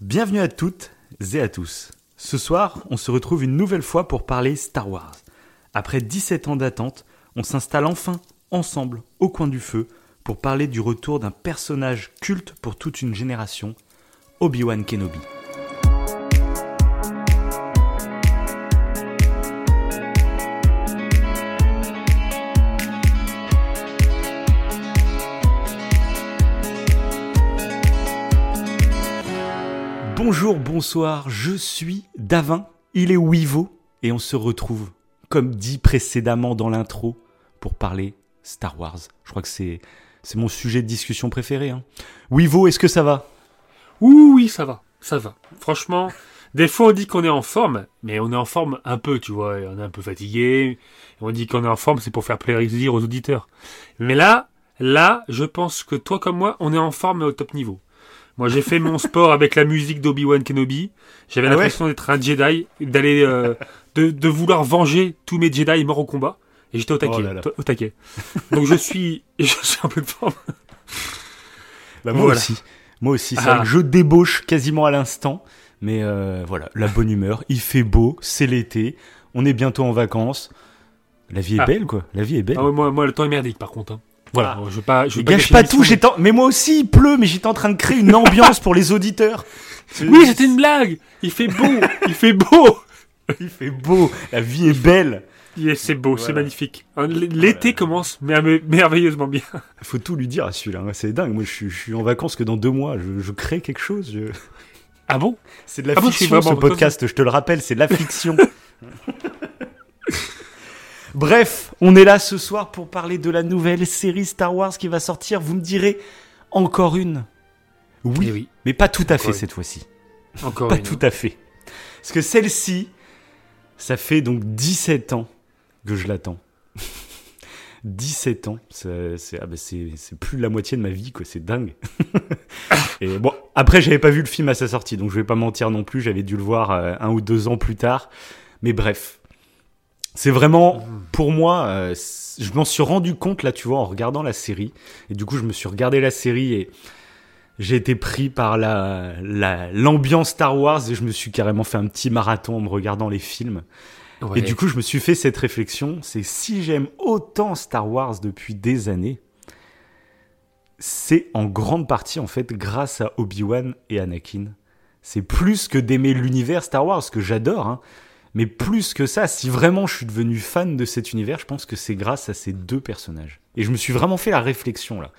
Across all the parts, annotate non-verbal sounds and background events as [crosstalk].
Bienvenue à toutes et à tous. Ce soir, on se retrouve une nouvelle fois pour parler Star Wars. Après 17 ans d'attente, on s'installe enfin ensemble au coin du feu pour parler du retour d'un personnage culte pour toute une génération, Obi-Wan Kenobi. Bonjour, bonsoir, je suis Davin, il est Wivo, et on se retrouve, comme dit précédemment dans l'intro, pour parler Star Wars. Je crois que c'est, mon sujet de discussion préféré. Hein. Wivo, est-ce que ça va? Oui, oui, ça va, ça va. Franchement, des fois on dit qu'on est en forme, mais on est en forme un peu, tu vois, on est un peu fatigué. On dit qu'on est en forme, c'est pour faire plaisir aux auditeurs. Mais là, là, je pense que toi comme moi, on est en forme au top niveau. Moi, j'ai fait mon [laughs] sport avec la musique d'Obi-Wan Kenobi. J'avais Ah ouais l'impression d'être un Jedi, d'aller, euh, de, de vouloir venger tous mes Jedi morts au combat. Et j'étais au taquet, Oh là là. au taquet. Donc je suis, [laughs] je suis en pleine forme. Bah, Moi Voilà. aussi. Moi aussi, c'est Ah. vrai que je débauche quasiment à l'instant. Mais euh, voilà, la bonne humeur, il fait beau, c'est l'été, on est bientôt en vacances. La vie est Ah. belle, quoi. La vie est belle. Ah ouais, moi, moi, le temps est merdique, par contre. hein. Voilà, Ah. je veux pas, je veux Et pas gâche pas tout, mais- j'étais en- mais moi aussi il pleut, mais j'étais en train de créer une ambiance pour les auditeurs. [laughs] Oui, c'était une blague. Il fait beau, il fait beau. [laughs] Il fait beau, la vie est belle. Yes, c'est beau, c'est magnifique. Hein, L'été commence mer- merveilleusement bien. Faut tout lui dire à celui-là, hein. c'est dingue. Moi je suis, je suis en vacances que dans deux mois, je, je crée quelque chose. je- Ah bon? C'est de la Ah bon, fiction ce vraiment- podcast, je te le rappelle, c'est de la fiction. [laughs] Bref, on est là ce soir pour parler de la nouvelle série Star Wars qui va sortir. Vous me direz encore une. Oui, Eh oui. mais pas tout à fait une. cette fois-ci. Encore Pas une. tout à fait. Parce que celle-ci, ça fait donc 17 ans que je l'attends. [laughs] 17 ans, c'est ah c'est- c'est plus de la moitié de ma vie, quoi. C'est dingue. [laughs] Et bon, après, j'avais pas vu le film à sa sortie, donc je vais pas mentir non plus. J'avais dû le voir euh, un ou deux ans plus tard. Mais bref, c'est vraiment pour moi. euh, je m'en suis rendu compte là, tu vois, en regardant la série. Et du coup, je me suis regardé la série et j'ai été pris par la la- l'ambiance Star Wars et je me suis carrément fait un petit marathon en me regardant les films. Ouais. Et du coup, je me suis fait cette réflexion, c'est si j'aime autant Star Wars depuis des années, c'est en grande partie en fait grâce à Obi-Wan et Anakin. C'est plus que d'aimer l'univers Star Wars, que j'adore, hein. Mais plus que ça, si vraiment je suis devenu fan de cet univers, je pense que c'est grâce à ces deux personnages. Et je me suis vraiment fait la réflexion là.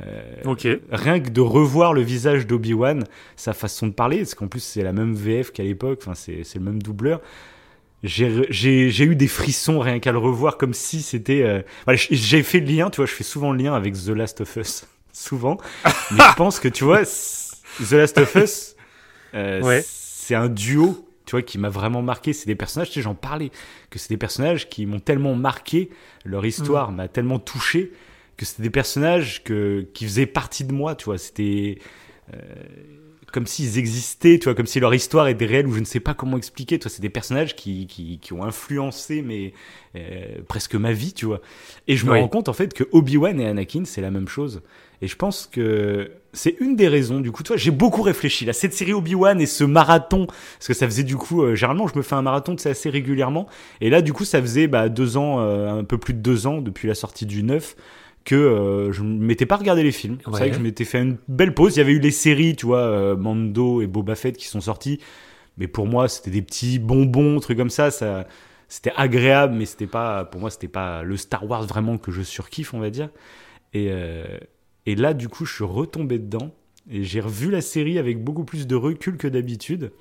Euh, Ok. rien que de revoir le visage d'Obi-Wan, sa façon de parler, parce qu'en plus c'est la même VF qu'à l'époque, enfin c'est c'est le même doubleur. J'ai eu des frissons rien qu'à le revoir, comme si c'était. euh, voilà, j'ai fait le lien, tu vois, je fais souvent le lien avec The Last of Us, [laughs] souvent. Mais je pense que tu vois, [laughs] The Last of Us, euh, Ouais. c'est un duo, tu vois, qui m'a vraiment marqué. C'est des personnages, tu sais, j'en parlais, que c'est des personnages qui m'ont tellement marqué, leur histoire m'a tellement touché que c'était des personnages que, qui faisaient partie de moi, tu vois. C'était euh, comme s'ils existaient, tu vois, comme si leur histoire était réelle ou je ne sais pas comment expliquer. Tu vois, c'est des personnages qui, qui, qui ont influencé mais euh, presque ma vie, tu vois. Et je me rends compte en fait que Obi-Wan et Anakin, c'est la même chose. Et je pense que c'est une des raisons. Du coup, tu vois, j'ai beaucoup réfléchi là. Cette série Obi-Wan et ce marathon, parce que ça faisait du coup, euh, généralement, je me fais un marathon, c'est assez régulièrement. Et là, du coup, ça faisait bah, deux ans, euh, un peu plus de deux ans depuis la sortie du 9 que euh, je ne m'étais pas regardé les films. C'est vrai que je m'étais fait une belle pause. Il y avait eu les séries, tu vois, euh, Mando et Boba Fett qui sont sortis. Mais pour moi, c'était des petits bonbons, trucs comme ça. ça c'était agréable, mais c'était pas, pour moi, c'était pas le Star Wars vraiment que je surkiffe, on va dire. Et, euh, et là, du coup, je suis retombé dedans et j'ai revu la série avec beaucoup plus de recul que d'habitude.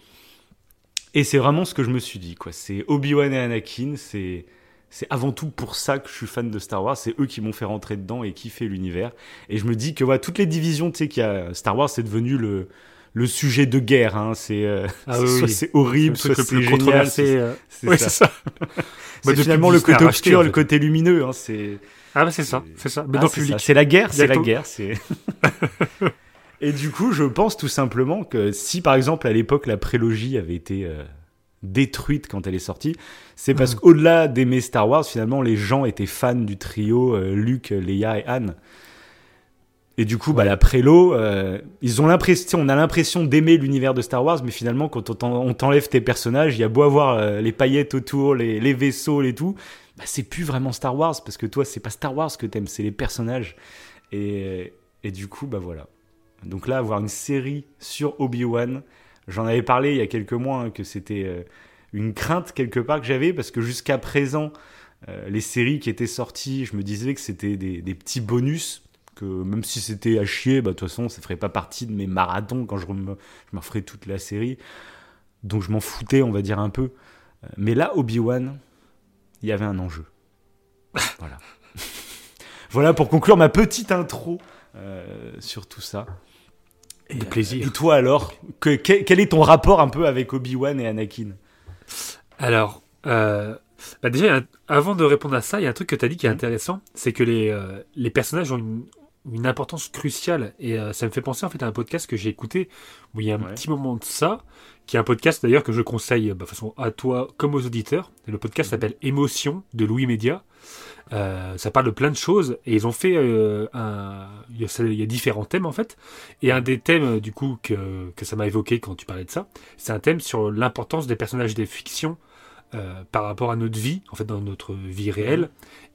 Et c'est vraiment ce que je me suis dit, quoi. C'est Obi-Wan et Anakin, c'est c'est avant tout pour ça que je suis fan de Star Wars. C'est eux qui m'ont fait rentrer dedans et kiffer l'univers. Et je me dis que voilà, toutes les divisions, tu sais, qu'il y a Star Wars, c'est devenu le le sujet de guerre. Hein. C'est euh, Ah [laughs] c'est- oui, soit c'est C'est le horrible, soit le c'est plus génial. c'est- euh. c'est Oui, ça. c'est ça. [laughs] C'est Bah, depuis finalement le côté obscur, en le fait. côté lumineux. Hein. C'est Ah bah c'est ça, c'est ça. Mais ah, dans public. ça. C'est la guerre, c'est la guerre. [laughs] Et du coup, je pense tout simplement que si, par exemple, à l'époque, la prélogie avait été euh, détruite quand elle est sortie, c'est parce Mhm. qu'au-delà d'aimer Star Wars, finalement, les gens étaient fans du trio euh, Luke, Leia et Anne. Et du coup, bah, la prélo, euh, ils ont l'impression, on a l'impression d'aimer l'univers de Star Wars, mais finalement, quand on t'enlève tes personnages, il y a beau avoir euh, les paillettes autour, les, les vaisseaux, les tout, bah, c'est plus vraiment Star Wars, parce que toi, c'est pas Star Wars que t'aimes, c'est les personnages. Et, et du coup, bah voilà. Donc là, avoir une série sur Obi-Wan, j'en avais parlé il y a quelques mois, hein, que c'était euh, une crainte quelque part que j'avais, parce que jusqu'à présent, les séries qui étaient sorties, je me disais que c'était des, petits bonus même si c'était à chier, bah, de toute façon, ça ferait pas partie de mes marathons quand je me, je toute la série. Donc je m'en foutais, on va dire un peu. Euh, mais là, Obi-Wan, il y avait un enjeu. voilà. [laughs] voilà pour conclure ma petite intro euh, sur tout ça. Et, plaisir. Et toi alors, que, quel est ton rapport un peu avec Obi-Wan et Anakin? Alors, euh, bah déjà, avant de répondre à ça, il y a un truc que tu as dit qui est mmh. intéressant, c'est que les, les personnages ont une, une importance cruciale. Et euh, ça me fait penser en fait à un podcast que j'ai écouté où il y a un petit moment de ça, qui est un podcast d'ailleurs que je conseille bah, façon à toi comme aux auditeurs. le podcast mhm. s'appelle Émotion de Louis Média. Euh, ça parle de plein de choses et ils ont fait euh, un. Il y, a, différents thèmes en fait. Et un des thèmes du coup que, que ça m'a évoqué quand tu parlais de ça, c'est un thème sur l'importance des personnages des fictions par rapport à notre vie, en fait dans notre vie réelle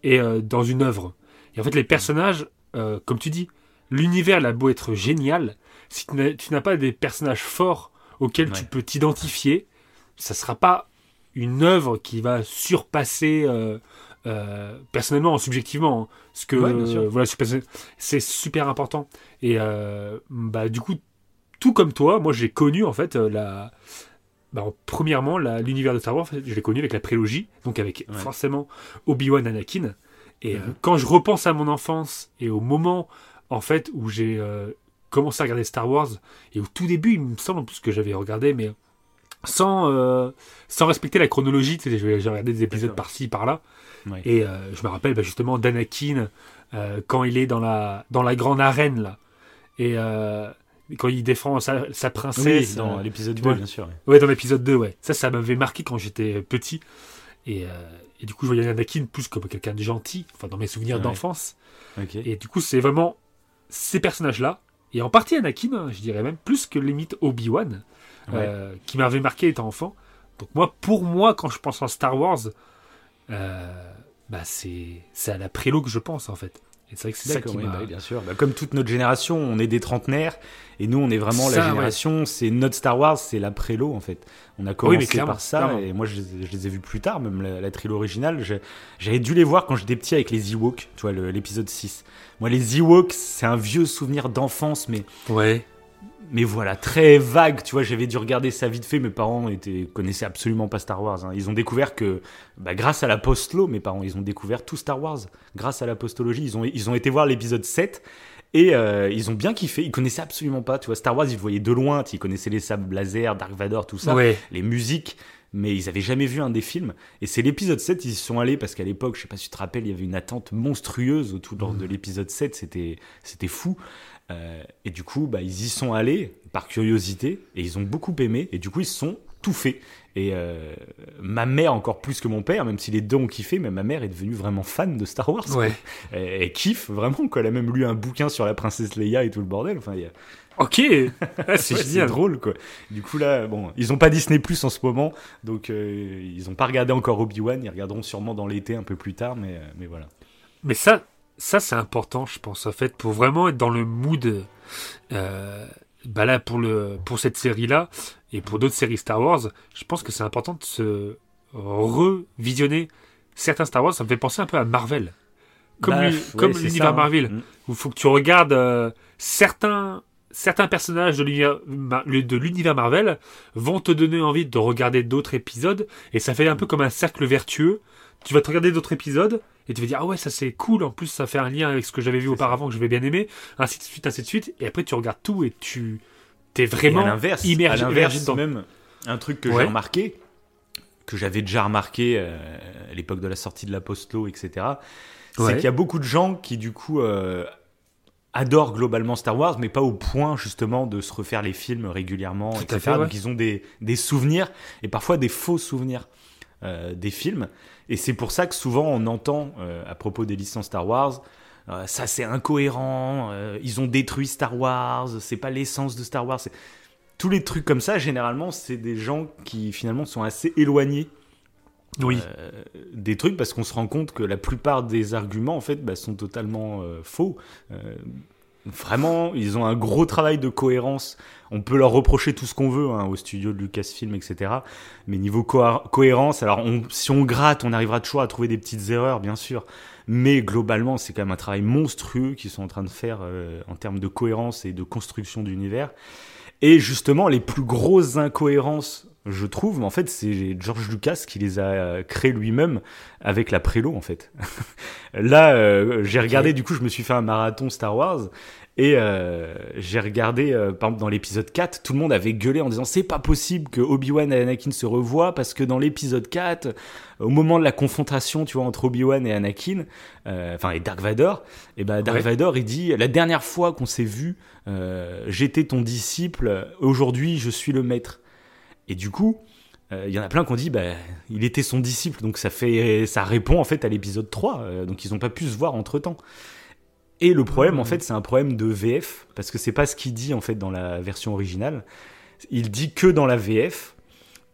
mhm. et dans une œuvre. Et en fait les personnages euh, comme tu dis, l'univers a beau être génial, si tu n'as pas des personnages forts auxquels tu peux t'identifier, ça sera pas une œuvre qui va surpasser euh, euh, personnellement, subjectivement, hein. ce que voilà, c'est super important. Et bah du coup, tout comme toi, moi j'ai connu en fait la bah, premièrement l'univers de Star Wars, je l'ai connu avec la prélogie, donc avec forcément Obi-Wan Anakin. Et euh, mhm. quand je repense à mon enfance et au moment en fait où j'ai euh, commencé à regarder Star Wars et au tout début, il me semble plus que j'avais regardé, mais sans, euh, sans respecter la chronologie, tu sais, j'ai regardé des épisodes par-ci, par-là. Et je me rappelle bah, justement d'Anakin quand il est dans la, dans la grande arène là. Et quand il défend sa, sa princesse. Oui, dans l'épisode 2, bien sûr. Ouais, dans l'épisode 2, ouais. Ça, ça m'avait marqué quand j'étais petit. Et, et du coup, je voyais Anakin plus comme quelqu'un de gentil, enfin dans mes souvenirs d'enfance. Et du coup, c'est vraiment ces personnages-là, et en partie Anakin, hein, je dirais même, plus que limite Obi-Wan, euh, qui m'avait marqué étant enfant. Donc moi, pour moi, quand je pense à Star Wars, euh, bah c'est à la prélo que je pense en fait c'est vrai que c'est ça qui bah bien sûr. Bah, comme toute notre génération, on est des trentenaires et nous, on est vraiment la génération. C'est notre Star Wars, c'est la prélo en fait. On a commencé par ça et moi, je, les ai vus plus tard, même la, trilogie originale. J'avais dû les voir quand j'étais petit avec les Ewoks, tu vois, l'épisode 6. Moi, les Ewoks, c'est un vieux souvenir d'enfance, mais ouais mais voilà, très vague. Tu vois, j'avais dû regarder ça vite fait. Mes parents étaient, connaissaient absolument pas Star Wars. Hein. Ils ont découvert que, bah, grâce à la postlo, mes parents, ils ont découvert tout Star Wars. Grâce à la postologie, ils ont, ils ont été voir l'épisode 7 et euh, ils ont bien kiffé. Ils connaissaient absolument pas. Tu vois, Star Wars, ils le voyaient de loin. Ils connaissaient les sables laser, Dark Vador, tout ça, les musiques. Mais ils avaient jamais vu un des films. Et c'est l'épisode 7, ils y sont allés parce qu'à l'époque, je sais pas si tu te rappelles, il y avait une attente monstrueuse autour mmh. de l'épisode 7. C'était, c'était fou. Euh, et du coup, bah, ils y sont allés par curiosité et ils ont beaucoup aimé. Et du coup, ils se sont tout fait. Et euh, ma mère encore plus que mon père, même si les deux ont kiffé, mais ma mère est devenue vraiment fan de Star Wars. Ouais. [laughs] Elle, kiffe vraiment. Quoi. Elle a même lu un bouquin sur la princesse Leia et tout le bordel. Enfin, y a... Ok, [laughs] ah, c'est drôle quoi. Du coup là, bon, ils ont pas Disney Plus en ce moment, donc euh, ils ont pas regardé encore Obi Wan. Ils regarderont sûrement dans l'été un peu plus tard, mais mais voilà. Mais ça, ça c'est important, je pense, en fait, pour vraiment être dans le mood. Euh, bah là, pour, le, pour cette série-là, et pour d'autres séries Star Wars, je pense que c'est important de se revisionner certains Star Wars. Ça me fait penser un peu à Marvel. Comme, bah, l'univers. Marvel, mm. où il faut que tu regardes euh, certains, certains personnages de l'univers Marvel vont te donner envie de regarder d'autres épisodes, et ça fait un peu comme un cercle vertueux. Tu vas te regarder d'autres épisodes, et tu vas dire ah ouais ça c'est cool. En plus ça fait un lien avec ce que j'avais vu auparavant que je vais bien aimer. Ainsi de suite ainsi de suite. Et après tu regardes tout et tu t'es vraiment immergé, dans même un truc que j'ai remarqué que j'avais déjà remarqué euh, à l'époque de la sortie de la Postlo etc c'est qu'il y a beaucoup de gens qui du coup euh, adorent globalement Star Wars, mais pas au point justement de se refaire les films régulièrement, etc. Donc ils ont des, des, souvenirs et parfois des faux souvenirs euh, des films. Et c'est pour ça que souvent on entend euh, à propos des licences Star Wars, euh, ça c'est incohérent, ils ont détruit Star Wars, c'est pas l'essence de Star Wars. Tous les trucs comme ça, généralement, c'est des gens qui finalement sont assez éloignés Oui. des trucs parce qu'on se rend compte que la plupart des arguments en fait bah, sont totalement faux. Vraiment, ils ont un gros travail de cohérence. On peut leur reprocher tout ce qu'on veut hein, au studio de Lucasfilm, etc. Mais niveau cohé- cohérence, alors on- si on gratte, on arrivera toujours à trouver des petites erreurs, bien sûr. Mais globalement, c'est quand même un travail monstrueux qu'ils sont en train de faire euh, en termes de cohérence et de construction d'univers. Et justement, les plus grosses incohérences, je trouve, en fait, c'est George Lucas qui les a euh, créées lui-même avec la prélo, en fait. [laughs] Là, euh, j'ai regardé, du coup, je me suis fait un marathon Star Wars. Et euh, j'ai regardé, euh, par exemple, dans l'épisode 4, tout le monde avait gueulé en disant c'est pas possible que Obi-Wan et Anakin se revoient parce que dans l'épisode 4, au moment de la confrontation, tu vois, entre Obi-Wan et Anakin, euh, enfin, et Dark Vador, et ben Dark Ouais. Vador, il dit la dernière fois qu'on s'est vu, j'étais ton disciple, aujourd'hui je suis le maître. Et du coup, euh, il y en a plein qui ont dit bah, il était son disciple, donc ça fait ça répond en fait à l'épisode 3, euh, donc ils ont pas pu se voir entre temps. Et le problème, en fait, c'est un problème de VF, parce que c'est pas ce qu'il dit en fait dans la version originale. Il dit que dans la VF.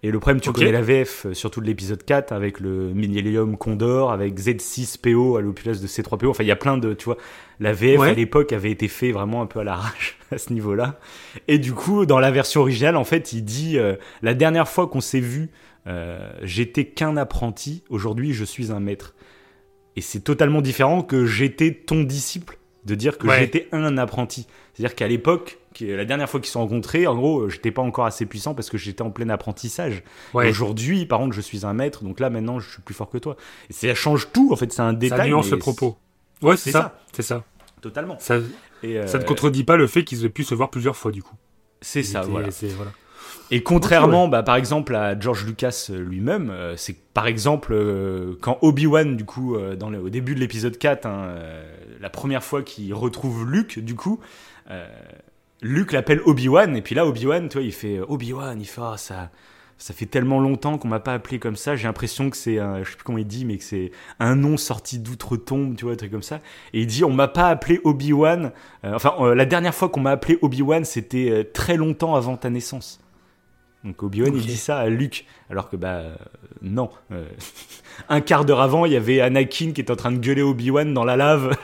Et le problème, tu connais la VF, euh, surtout de l'épisode 4, avec le Millennium Condor, avec Z6PO à l'opulence de C3PO. Enfin, il y a plein de, tu vois, la VF Ouais. à l'époque avait été fait vraiment un peu à l'arrache [laughs] à ce niveau-là. Et du coup, dans la version originale, en fait, il dit euh, la dernière fois qu'on s'est vu, euh, j'étais qu'un apprenti. Aujourd'hui, je suis un maître. Et c'est totalement différent que j'étais ton disciple, de dire que Ouais. j'étais un apprenti. C'est-à-dire qu'à l'époque, la dernière fois qu'ils se sont rencontrés, en gros, j'étais pas encore assez puissant parce que j'étais en plein apprentissage. Ouais. Aujourd'hui, par contre, je suis un maître, donc là, maintenant, je suis plus fort que toi. Et ça change tout, en fait, c'est un détail. ça nuance le propos. Ouais, c'est ça. C'est ça. Totalement. Ça, Et, euh, ça ne contredit pas le fait qu'ils aient pu se voir plusieurs fois, du coup. C'est ça, voilà. Et contrairement, bah, par exemple, à George Lucas euh, lui-même, euh, c'est par exemple euh, quand Obi-Wan, du coup, euh, dans le, au début de l'épisode 4, hein, la première fois qu'il retrouve Luke, du coup, Luke l'appelle Obi-Wan, et puis là, Obi-Wan, tu vois, il fait Obi-Wan, il fait Ah, ça. Ça fait tellement longtemps qu'on m'a pas appelé comme ça. J'ai l'impression que c'est, un, je sais plus comment il dit, mais que c'est un nom sorti d'outre-tombe, tu vois, un truc comme ça. Et il dit, on m'a pas appelé Obi-Wan. Enfin, la dernière fois qu'on m'a appelé Obi-Wan, c'était très longtemps avant ta naissance. Donc Obi-Wan, il dit ça à Luke, alors que bah euh, non. Euh, [laughs] un quart d'heure avant, il y avait Anakin qui était en train de gueuler Obi-Wan dans la lave.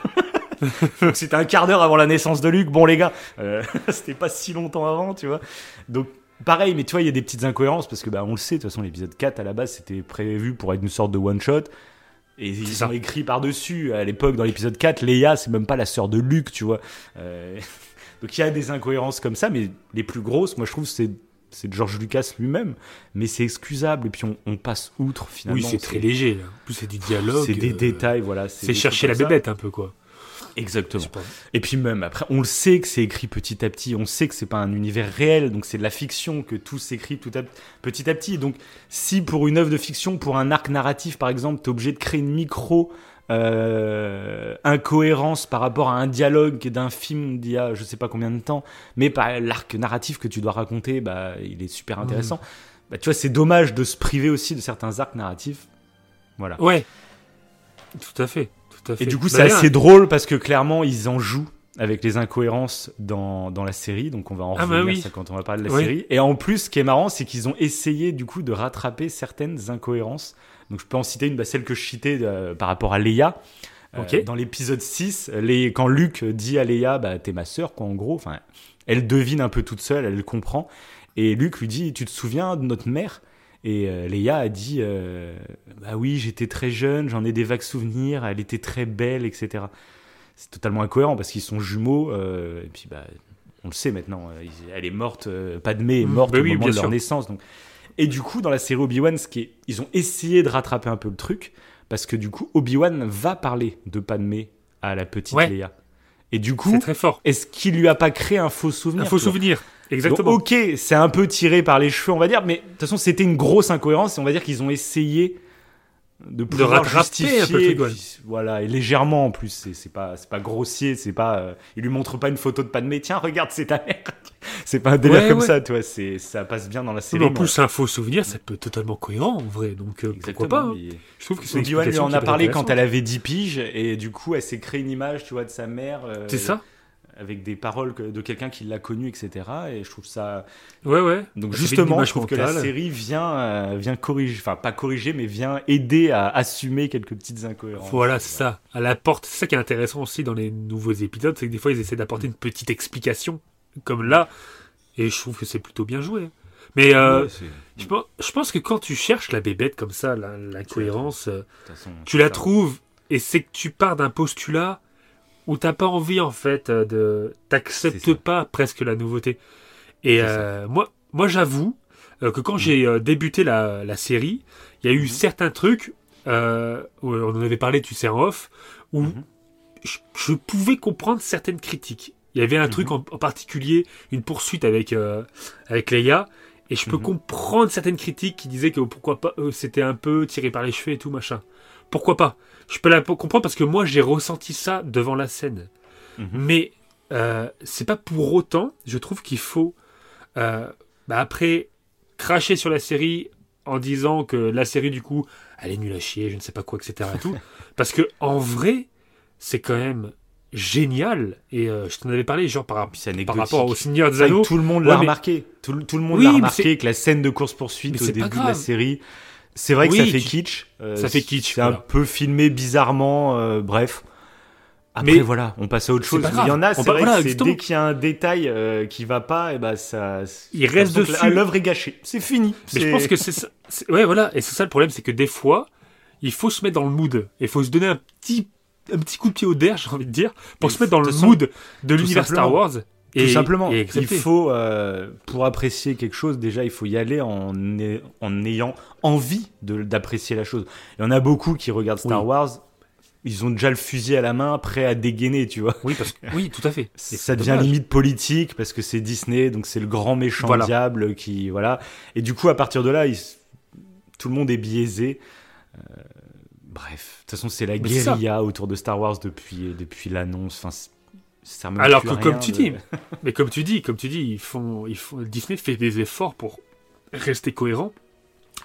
[laughs] C'était un quart d'heure avant la naissance de Luke. Bon les gars, euh, [laughs] c'était pas si longtemps avant, tu vois. Donc pareil, mais tu vois, il y a des petites incohérences parce que bah on le sait, de toute façon l'épisode 4 à la base c'était prévu pour être une sorte de one shot. Et ils ça. ont écrit par-dessus, à l'époque, dans l'épisode 4, Leia, c'est même pas la sœur de Luke, tu vois. Donc il y a des incohérences comme ça, mais les plus grosses, moi je trouve, c'est c'est George Lucas lui-même, mais c'est excusable et puis on, on passe outre finalement. Oui, c'est très léger. là. En plus, c'est du dialogue. C'est des euh, détails, voilà. C'est chercher la ça. bébête un peu, quoi. Exactement. Et puis même après, on le sait que c'est écrit petit à petit, on sait que c'est pas un univers réel, donc c'est de la fiction, que tout s'écrit tout à, petit à petit. Donc si pour une œuvre de fiction, pour un arc narratif par exemple, t'es obligé de créer une micro euh, incohérence par rapport à un dialogue d'un film d'il y a je sais pas combien de temps, mais par l'arc narratif que tu dois raconter, bah il est super intéressant. Bah tu vois, c'est dommage de se priver aussi de certains arcs narratifs. Voilà. Ouais. Tout à fait. Tout à fait. Et du coup, Bah, c'est assez drôle parce que clairement, ils en jouent avec les incohérences dans, dans la série. Donc, on va en Ah bah revenir oui. ça quand on va parler de la Oui. série. Et en plus, ce qui est marrant, c'est qu'ils ont essayé du coup de rattraper certaines incohérences. Donc, je peux en citer une, bah, celle que je citais euh, par rapport à Leia. Euh, Ok. dans l'épisode 6, les, quand Luke dit à Leia, bah, t'es ma sœur, quoi, en gros. Enfin, elle devine un peu toute seule, elle le comprend. Et Luke lui dit, tu te souviens de notre mère? Et euh, Leia a dit euh, Bah oui, j'étais très jeune, j'en ai des vagues souvenirs, elle était très belle, etc. C'est totalement incohérent parce qu'ils sont jumeaux, euh, et puis bah, on le sait maintenant, euh, elle est morte, euh, Padmé est Mm, morte bah au oui, moment de leur sûr. naissance. Donc. Et du coup, dans la série Obi-Wan, ce qui est- ils ont essayé de rattraper un peu le truc parce que du coup, Obi-Wan va parler de Padmé à la petite Ouais. Leia. Et du coup, très fort. est-ce qu'il lui a pas créé un faux souvenir Un faux souvenir. donc, Exactement. ok, c'est un peu tiré par les cheveux, on va dire, mais de toute façon, c'était une grosse incohérence et on va dire qu'ils ont essayé de pouvoir rattraper justifier, un peu le puis, voilà, et légèrement en plus, c'est pas, c'est pas grossier, c'est pas, euh, il lui montre pas une photo de Padmé, tiens, regarde, c'est ta mère. C'est pas un délire Ouais, comme ouais. ça, tu vois. C'est, ça passe bien dans la série. Mais en plus, c'est un faux souvenir, ça peut être totalement cohérent en vrai. Donc euh, pourquoi Exactement, pas hein. Je trouve que c'est une Obi-Wan lui en a parlé quand elle avait 10 piges et du coup elle s'est créée une image tu vois de sa mère euh, C'est ça avec des paroles de quelqu'un qui l'a connu etc et je trouve ça Ouais, ouais. donc justement je trouve que la série vient euh, vient corriger enfin pas corriger mais vient aider à assumer quelques petites incohérences Voilà, c'est ça. Elle apporte. C'est ça qui est intéressant aussi dans les nouveaux épisodes, c'est que des fois ils essaient d'apporter une petite explication, comme là, et je trouve que c'est plutôt bien joué. Mais euh, Ouais, je, pense, je pense que quand tu cherches la bébête comme ça, la- l'incohérence, euh, façon, tu la trouves, et c'est que tu pars d'un postulat où t'as pas envie en fait euh, de, t'acceptes pas presque la nouveauté. Et euh, moi, moi j'avoue que quand j'ai euh, débuté la, la série, il y a eu Mhm. certains trucs, euh, où on en avait parlé, tu sais, en off, où Mhm. je, je pouvais comprendre certaines critiques. Il y avait un Mhm. truc en, en particulier, une poursuite avec, euh, avec Leia, et je peux Mhm. comprendre certaines critiques qui disaient que pourquoi pas, euh, c'était un peu tiré par les cheveux et tout machin. Pourquoi pas? Je peux la comprendre parce que moi j'ai ressenti ça devant la scène. Mhm. Mais euh, c'est pas pour autant, je trouve qu'il faut euh, bah, après cracher sur la série en disant que la série du coup elle est nulle à chier, je ne sais pas quoi, etc. Et tout. [laughs] parce que en vrai, c'est quand même génial. Et euh, je t'en avais parlé genre par, par rapport au Seigneur des que Anneaux. tout le monde Ouais, l'a mais- remarqué tout, le- tout le monde Oui, l'a remarqué que la scène de course poursuite au début de la série c'est vrai que ça fait kitsch euh, ça fait kitsch, c'est un peu filmé bizarrement euh, bref après Mais- voilà on passe à autre chose il y en a c'est vrai voilà, que dès qu'il y a un détail euh, qui va pas et ben ça Il reste dessus. l'œuvre est gâchée c'est fini Mais je pense que c'est ça. Ouais, voilà. Et c'est ça le problème, c'est que des fois, il faut se mettre dans le mood. Il faut se donner un petit, un petit coup de pied au derrière, j'ai envie de dire, pour se mettre dans le mood de l'univers Star simplement. Wars. Tout Et, simplement, et il faut, euh, pour apprécier quelque chose, déjà, il faut y aller en, en ayant envie d'apprécier la chose. Il y en a beaucoup qui regardent Star Oui. Wars, ils ont déjà le fusil à la main, prêt à dégainer, tu vois. Oui, parce que oui, tout à fait. Ça devient dommage. limite politique parce que c'est Disney, donc c'est le grand méchant Voilà. diable qui, voilà. Et du coup, à partir de là, il tout le monde est biaisé. Euh, bref, de toute façon, c'est la Mais guérilla autour de Star Wars depuis, depuis l'annonce. Enfin, ça Alors que comme tu de- dis, [laughs] mais comme tu dis, comme tu dis, ils font, ils font, Disney fait des efforts pour rester cohérent.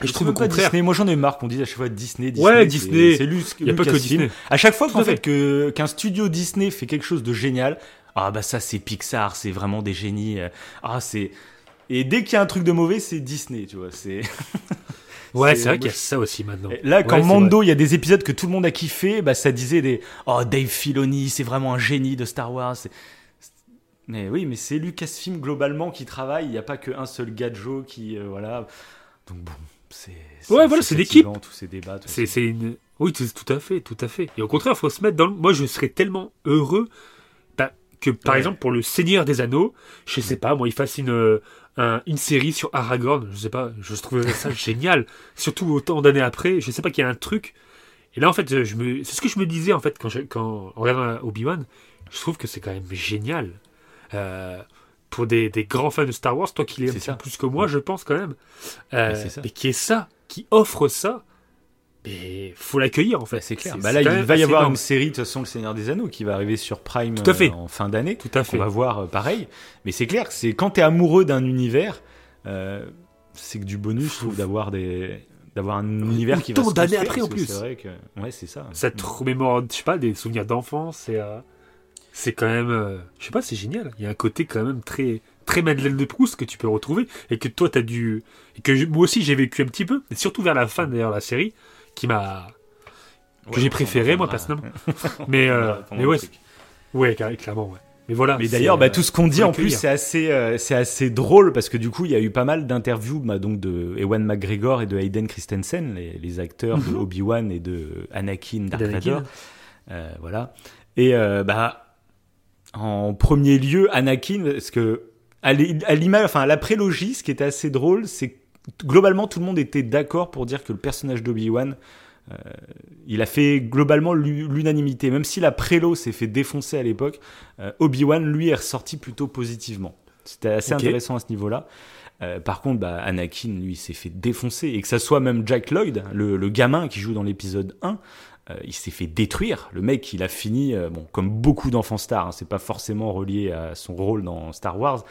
Et je trouve au contraire. Disney. Moi, j'en ai marre qu'on dise à chaque fois Disney, Disney. Ouais, c'est- Disney. C'est lui. Il y a pas que Disney. À chaque fois qu'en fait que qu'un studio Disney fait quelque chose de génial, ah bah ça c'est Pixar, c'est vraiment des génies. euh, Ah c'est et dès qu'il y a un truc de mauvais, c'est Disney, tu vois. C'est [laughs] Ouais, c'est- vrai qu'il y a ça aussi maintenant. Là, quand Ouais, Mando, il y a des épisodes que tout le monde a kiffé, bah ça disait des oh Dave Filoni, c'est vraiment un génie de Star Wars. Mais oui, mais c'est Lucasfilm globalement qui travaille. Il n'y a pas qu'un seul gadjo qui euh, voilà. Donc bon, c'est Ouais, voilà, c'est l'équipe. tous ces débats. tout C'est, une... Oui, tout à fait, tout à fait. Et au contraire, il faut se mettre dans le... Moi, je serais tellement heureux bah, que, par Ouais. exemple, pour le Seigneur des Anneaux, je sais pas, moi, il fasse une, un- une série sur Aragorn, je sais pas, je trouverais ça [laughs] génial. Surtout autant d'années après, je sais pas qu'il y a un truc. Et là, en fait, je me... c'est ce que je me disais, en fait, quand, je... quand... en regardant Obi-Wan, je trouve que c'est quand même génial. Euh, pour des, des grands fans de Star Wars, toi qui peu plus que moi, je pense quand même. Euh, ça. mais qui est ça, qui offre ça, mais faut l'accueillir en fait. C'est clair. Bah là, il va y avoir énorme. une série, de toute façon, Le Seigneur des Anneaux, qui va arriver sur Prime Tout à fait. euh, en fin d'année. Tout à fait. On va voir euh, pareil. Mais c'est clair, c'est quand t'es amoureux d'un univers, euh, c'est que du bonus, je trouve, d'avoir des d'avoir un univers qui va se d'années après, en plus. C'est vrai que ouais, c'est ça. Ça te remémore, je sais pas, des souvenirs d'enfance. C'est, c'est quand même, je sais pas, c'est génial. Il y a un côté quand même très, très Madeleine de Proust que tu peux retrouver et que toi t'as dû, et que moi aussi j'ai vécu un petit peu, et surtout vers la fin d'ailleurs la série, qui m'a, que j'ai préféré moi personnellement. [laughs] [laughs] Mais, euh, mais ouais, ouais, clairement, ouais. Mais voilà. Mais d'ailleurs, bah, euh, tout ce qu'on dit en plus, c'est assez, euh, c'est assez drôle parce que du coup, il y a eu pas mal d'interviews bah, donc de Ewan McGregor et de Hayden Christensen, les, les acteurs de Mhm. Obi-Wan et de Anakin Dark. Vador. Euh, voilà. Et euh, bah, en premier lieu, Anakin, parce que à l'i- à l'image, enfin, à la prélogie, ce qui était assez drôle, c'est que globalement, tout le monde était d'accord pour dire que le personnage d'Obi-Wan, euh, il a fait globalement l'u- l'unanimité. Même si la prélo s'est fait défoncer à l'époque, euh, Obi-Wan, lui, est ressorti plutôt positivement. C'était assez intéressant à ce niveau-là. Euh, par contre, bah, Anakin, lui, s'est fait défoncer. Et que ça soit même Jack Lloyd, le, le gamin qui joue dans l'épisode 1, euh, il s'est fait détruire. Le mec, il a fini, euh, bon, comme beaucoup d'enfants stars, hein, c'est pas forcément relié à son rôle dans Star Wars,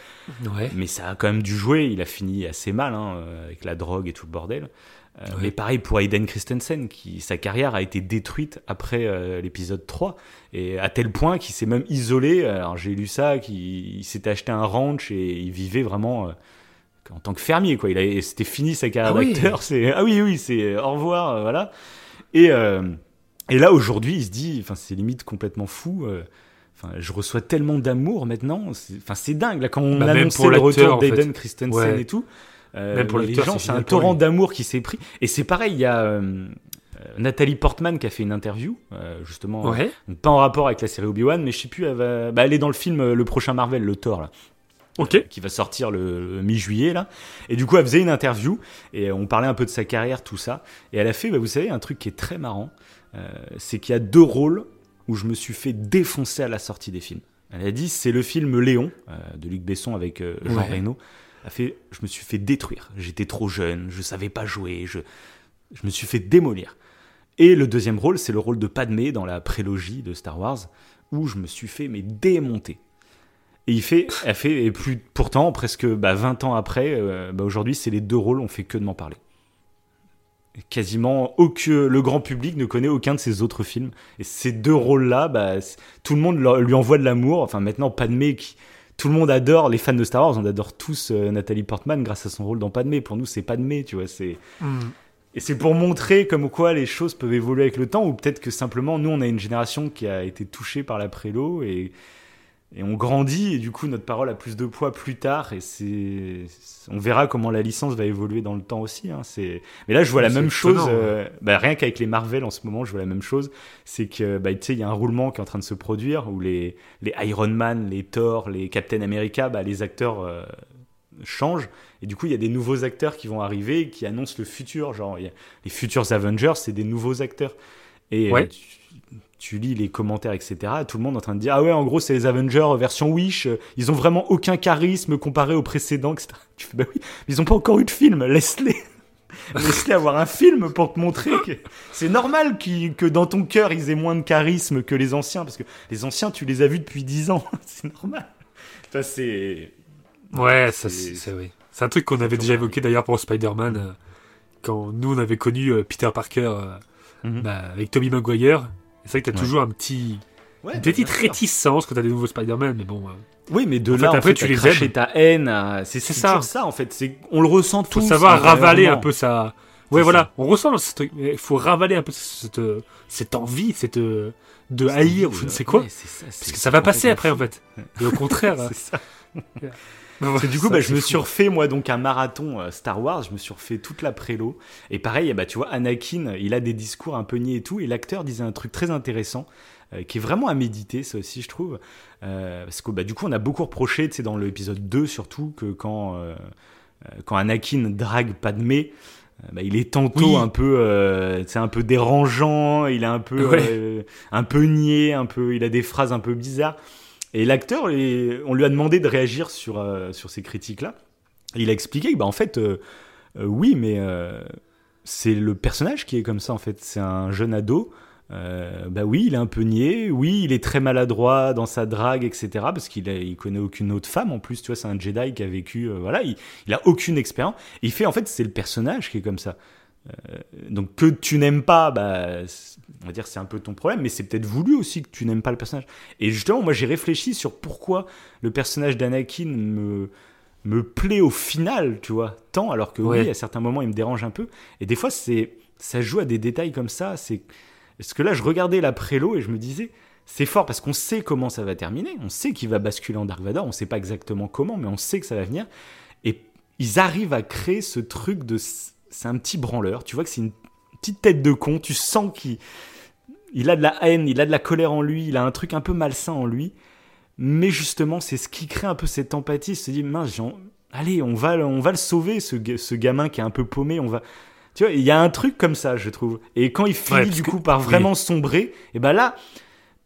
Ouais. mais ça a quand même dû jouer. Il a fini assez mal hein, euh, avec la drogue et tout le bordel. Euh, Ouais. Mais pareil pour Aiden Christensen, qui sa carrière a été détruite après l'épisode 3, et à tel point qu'il s'est même isolé. Alors j'ai lu ça, qu'il il s'était acheté un ranch et il vivait vraiment en tant que fermier, quoi. Il a, c'était fini sa carrière Ah oui. d'acteur. C'est ah oui oui, c'est au revoir, voilà. Et euh, et là aujourd'hui, il se dit, enfin c'est limite complètement fou. euh, Enfin, je reçois tellement d'amour maintenant. c'est- Enfin, c'est dingue là quand on Bah, annonçait le retour fait. d'Aiden Christensen Ouais. et tout. euh, Même pour les gens, c'est un torrent d'amour qui s'est pris. Et c'est pareil, il y a euh, Nathalie Portman qui a fait une interview, euh, justement, Ouais. pas en rapport avec la série Obi-Wan, mais je sais plus, elle, va... bah, elle est dans le film le prochain Marvel, le Thor, là, qui va sortir le, le mi-juillet, là. Et du coup, elle faisait une interview, et on parlait un peu de sa carrière, tout ça. Et elle a fait, bah, vous savez, un truc qui est très marrant, c'est qu'il y a deux rôles où je me suis fait défoncer à la sortie des films. Elle a dit, c'est le film Léon, euh, de Luc Besson avec euh, Jean Ouais. Reno. A fait, je me suis fait détruire. J'étais trop jeune, je savais pas jouer, je, je me suis fait démolir. Et le deuxième rôle, c'est le rôle de Padmé dans la prélogie de Star Wars, où je me suis fait mais démonter. Et il fait, elle fait, et plus, pourtant, presque bah, 20 ans après, euh, bah, aujourd'hui, c'est les deux rôles, on fait que de m'en parler. Quasiment aucun, le grand public ne connaît aucun de ses autres films. Et ces deux rôles-là, bah, tout le monde lui envoie de l'amour. Enfin, maintenant, Padmé, qui, tout le monde adore, les fans de Star Wars, on adore tous euh, Nathalie Portman grâce à son rôle dans Padmé. Pour nous, c'est Padmé, tu vois, c'est. Hmm. Et c'est pour montrer comme quoi les choses peuvent évoluer avec le temps, ou peut-être que simplement nous on a une génération qui a été touchée par la prélo et, et on grandit et du coup notre parole a plus de poids plus tard et c'est on verra comment la licence va évoluer dans le temps aussi. Hein. C'est mais là je vois la même chose, euh, bah, rien qu'avec les Marvel en ce moment je vois la même chose, c'est que bah, tu sais il y a un roulement qui est en train de se produire où les les Iron Man, les Thor, les Captain America, bah, les acteurs euh, changent et du coup il y a des nouveaux acteurs qui vont arriver et qui annoncent le futur genre y a- les futurs Avengers c'est des nouveaux acteurs et euh, Ouais. tu, tu lis les commentaires etc tout le monde est en train de dire ah ouais en gros c'est les Avengers version Wish ils ont vraiment aucun charisme comparé aux précédents etc [laughs] tu fais bah oui mais ils ont pas encore eu de film laisse-les [laughs] laisse-les avoir un film pour te montrer que c'est normal que dans ton cœur ils aient moins de charisme que les anciens parce que les anciens tu les as vus depuis 10 ans [laughs] c'est normal Enfin, c'est Ouais, ça, C'est-. C'est un truc qu'on avait déjà évoqué d'ailleurs pour Spider-Man, euh, quand nous on avait connu euh, Peter Parker euh, Mhm. bah, avec Tobey Maguire. C'est vrai que t'as Ouais. toujours un petit, Ouais, une petite bien sûr. réticence quand t'as des nouveaux Spider-Man, mais bon, euh, Oui, mais de En fait, là, en après, fait, tu les aimes. ta haine, à- c'est ça. ça en fait. C'est on le ressent faut tous. savoir ravaler un peu ça. Ouais, voilà, on ressent ce truc, mais il faut ravaler un peu cette, euh, cette envie, cette euh, de haïr, ou je ne euh, sais quoi, ouais, c'est ça, parce que ça va passer après en fait. Et au contraire. [laughs] C'est ça. [laughs] Parce que du coup, bah, je c'est me suis refait moi donc un marathon euh, Star Wars. Je me suis refait toute la prélo. Et pareil, bah tu vois, Anakin, il a des discours un peu niais et tout. Et l'acteur disait un truc très intéressant. euh, qui est vraiment à méditer, ça aussi, je trouve. Euh, parce que bah, du coup, on a beaucoup reproché, tu sais, dans l'épisode 2 surtout, que quand, euh, euh, quand Anakin drague Padmé, euh, bah, il est tantôt Oui. un peu, euh, sais, un peu dérangeant, il est un peu, Ouais. un peu niais, un peu, il a des phrases un peu bizarres. Et l'acteur, on lui a demandé de réagir sur, euh, sur ces critiques-là. Il a expliqué que, bah, en fait, euh, euh, oui, mais c'est le personnage qui est comme ça, en fait. C'est un jeune ado. Bah oui, il est un peu niais. Oui, il est très maladroit dans sa drague, etc. Parce qu'il il connaît aucune autre femme. En plus, tu vois, c'est un Jedi qui a vécu. voilà, il, il a aucune expérience. Il fait, en fait, c'est le personnage qui est comme ça. Donc que tu n'aimes pas, bah, on va dire c'est un peu ton problème, mais c'est peut-être voulu aussi que tu n'aimes pas le personnage. Et justement, moi j'ai réfléchi sur pourquoi le personnage d'Anakin me me plaît au final, tu vois, tant alors que Ouais. oui, à certains moments il me dérange un peu. Et des fois c'est ça joue à des détails comme ça. C'est parce que là je regardais la prélo et je me disais c'est fort parce qu'on sait comment ça va terminer, on sait qu'il va basculer en Dark Vador, on sait pas exactement comment, mais on sait que ça va venir. Et ils arrivent à créer ce truc de c'est un petit branleur. Tu vois que c'est une petite tête de con. Tu sens qu'il il a de la haine, il a de la colère en lui, il a un truc un peu malsain en lui. Mais justement, c'est ce qui crée un peu cette empathie. Il se dit, mince, allez, on va, le- on va le sauver, ce, ga- ce gamin qui est un peu paumé. On va, tu vois, il y a un truc comme ça, je trouve. Et quand il finit Ouais, du que- coup par vraiment sombrer, et ben là,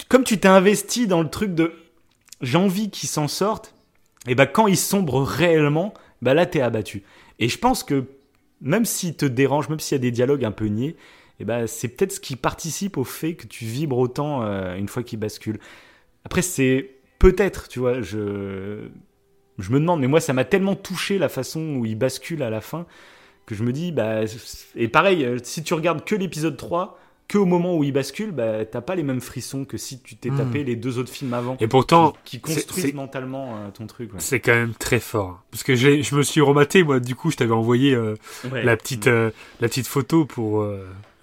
comme tu t'es investi dans le truc de, j'ai envie qu'il s'en sorte. Et ben quand il sombre réellement, ben là t'es abattu. Et je pense que même s'il te dérange, même s'il y a des dialogues un peu niais, et ben c'est peut-être ce qui participe au fait que tu vibres autant euh, une fois qu'il bascule. Après, c'est peut-être, tu vois, je, je me demande, mais moi, ça m'a tellement touché la façon où il bascule à la fin que je me dis, bah, et pareil, euh, si tu regardes que l'épisode 3, que au moment où il bascule, bah, t'as pas les mêmes frissons que si tu t'es Hmm. tapé les deux autres films avant. Et pourtant, qui, qui construisent mentalement euh, ton truc. ouais. c'est quand même très fort. Parce que je me suis rematé, moi, du coup, je t'avais envoyé euh, Ouais. la, petite, euh, la petite photo pour.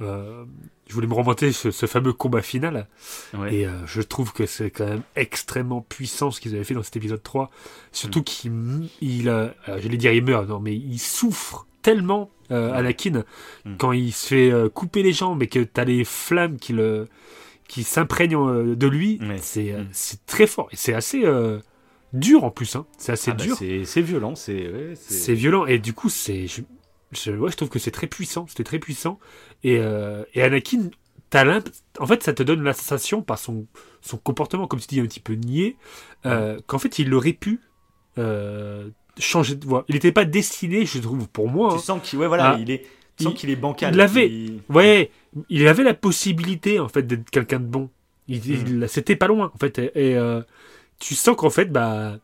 je voulais me remonter ce, ce fameux combat final. Ouais. Et je trouve que c'est quand même extrêmement puissant ce qu'ils avaient fait dans cet épisode 3. Surtout Mm. qu'il il, j'allais dire il meurt, non, mais il souffre tellement, euh, Anakin, Mm. quand il se fait euh, couper les jambes et que t'as les flammes qui, le, qui s'imprègnent euh, de lui. C'est euh, Mm. c'est très fort. Et c'est assez dur en plus. Hein. C'est assez Ah bah, dur. c'est violent, c'est. ouais, C'est violent et du coup c'est je, je, ouais, je trouve que c'est très puissant, c'était très puissant et, et Anakin en fait ça te donne la sensation par son, son comportement comme tu dis un petit peu niais euh, qu'en fait il aurait pu euh, changer de voie. Il n'était pas destiné je trouve pour moi. Tu hein. sens qu'il ouais, voilà, il est, tu sens Il- qu'il est bancal. il l'avait. qu'il- Ouais, il avait la possibilité en fait d'être quelqu'un de bon. Il, Mm. il- c'était pas loin en fait et, et, euh, tu sens qu'en fait bah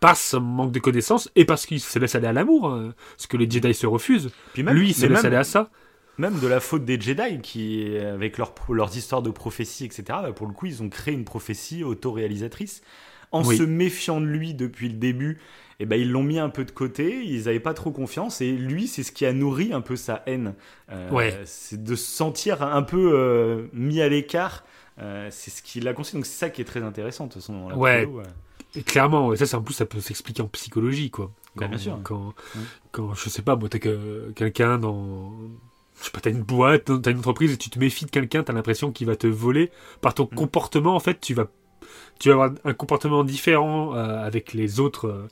par son manque de connaissances et parce qu'il se laisse aller à l'amour, hein, ce que les Jedi se refusent. Puis même, Lui, il se laisse même- aller à ça. Même de la faute des Jedi, qui, avec leur, leurs histoires de prophétie, etc., bah, pour le coup, ils ont créé une prophétie autoréalisatrice. En Oui. se méfiant de lui depuis le début, et ben, ils l'ont mis un peu de côté, ils n'avaient pas trop confiance, et lui, c'est ce qui a nourri un peu sa haine. Euh, Ouais. C'est de se sentir un peu euh, mis à l'écart. euh, c'est ce qui l'a construit, donc c'est ça qui est très intéressant, de toute façon. Ouais. Et clairement, ouais, ça, c'est- en plus, ça peut s'expliquer en psychologie, quoi. Bah, Quand, bien sûr. Quand, Ouais. quand, je sais pas, moi, t'as que, quelqu'un dans. Je sais pas, t'as une boîte, t'as une entreprise et tu te méfies de quelqu'un, t'as l'impression qu'il va te voler. Par ton Mm. comportement, en fait, tu vas, tu vas avoir un comportement différent euh, avec les autres, euh,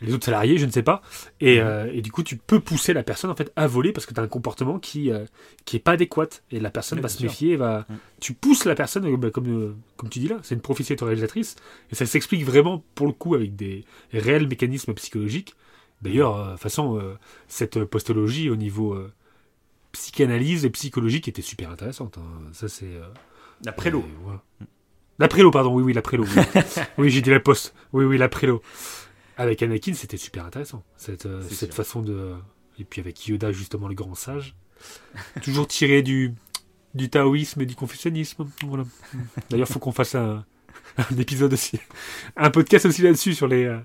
les autres salariés, je ne sais pas. Et, euh, et du coup, tu peux pousser la personne, en fait, à voler parce que t'as un comportement qui, euh, qui est pas adéquat. Et la personne va se méfier, va. Tu pousses la personne, euh, bah, comme, comme tu dis là, c'est une prophétie réalisatrice. Et ça s'explique vraiment, pour le coup, avec des réels mécanismes psychologiques. D'ailleurs, de toute façon, cette postologie au niveau psychanalyse et psychologique était super intéressante. hein. Ça, c'est. euh, La prélo. voilà. La prélo, pardon, oui, oui, la prélo. Oui, oui [laughs] j'ai dit la poste. Oui, oui, la prélo. Avec Anakin, c'était super intéressant. Cette, euh, cette façon de. Et puis avec Yoda, justement, le grand sage. [laughs] Toujours tiré du, du taoïsme et du confucianisme. Voilà. D'ailleurs, faut qu'on fasse un, un épisode aussi. Un podcast aussi là-dessus sur les, euh,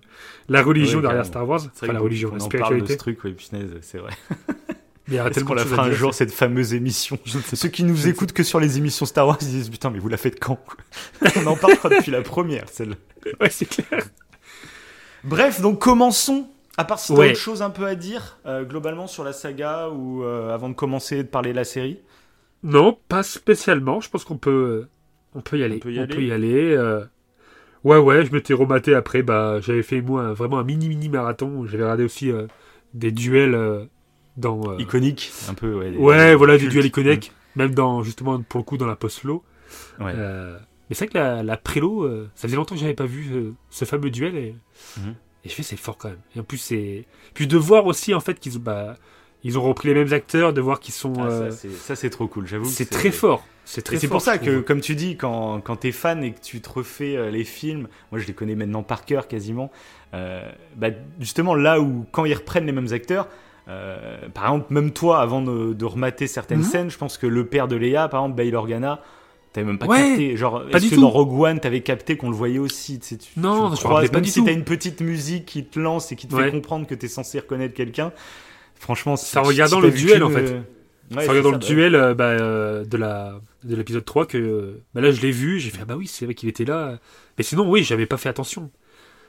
la religion Ouais, derrière. Star Wars. Enfin, la religion, on la en parle de spiritualité. ce truc, punaise, c'est vrai. [laughs] Mais il Est-ce qu'on la fera un jour, cette fameuse émission Ceux qui nous écoutent que sur les émissions Star Wars, ils disent Putain, mais vous la faites quand [laughs] On en parle je crois, depuis la première, celle Ouais, c'est clair. Bref, donc commençons. À part si t'as Ouais. autre chose un peu à dire, euh, globalement, sur la saga, ou euh, avant de commencer de parler de la série? Non, pas spécialement. Je pense qu'on peut, on peut y aller. peut y aller. euh. Ouais, ouais, je m'étais rematé après. Bah, j'avais fait moi un- vraiment un mini mini marathon. J'avais regardé aussi euh, des duels euh, dans. euh, Iconique, un peu, ouais. des- Ouais, des voilà, des duels iconiques. Même dans justement pour le coup dans la post-low. Ouais. Mais c'est vrai que la, la prélo, euh, ça faisait longtemps que j'avais pas vu euh, ce fameux duel et, Mhm. et je fais c'est fort quand même. Et en plus c'est puis de voir aussi en fait qu'ils ont bah, ils ont repris les mêmes acteurs, de voir qu'ils sont Ah, euh, ça, c'est- ça, c'est trop cool, j'avoue. c'est très fort. C'est très c'est pour ça que, comme tu dis, quand, quand t'es fan et que tu te refais les films, moi je les connais maintenant par cœur quasiment, bah, justement là où, quand ils reprennent les mêmes acteurs, par exemple, même toi, avant de, de remater certaines Mhm. scènes, je pense que le père de Leia, par exemple, Bail Organa, t'avais même pas Ouais, capté. Genre, pas est-ce du que tout. dans Rogue One, t'avais capté qu'on le voyait aussi tu Non, tu je croises, pas même du si t'as une petite musique qui te lance et qui te Ouais. fait comprendre que t'es censé reconnaître quelqu'un. Franchement, C'est en regardant le duel, en fait. ouais, C'est en c'est regardant ça, le duel euh, bah, euh, de la de l'épisode 3 que euh, bah là je l'ai vu, j'ai fait ah bah oui, c'est vrai qu'il était là. Mais sinon oui, j'avais pas fait attention.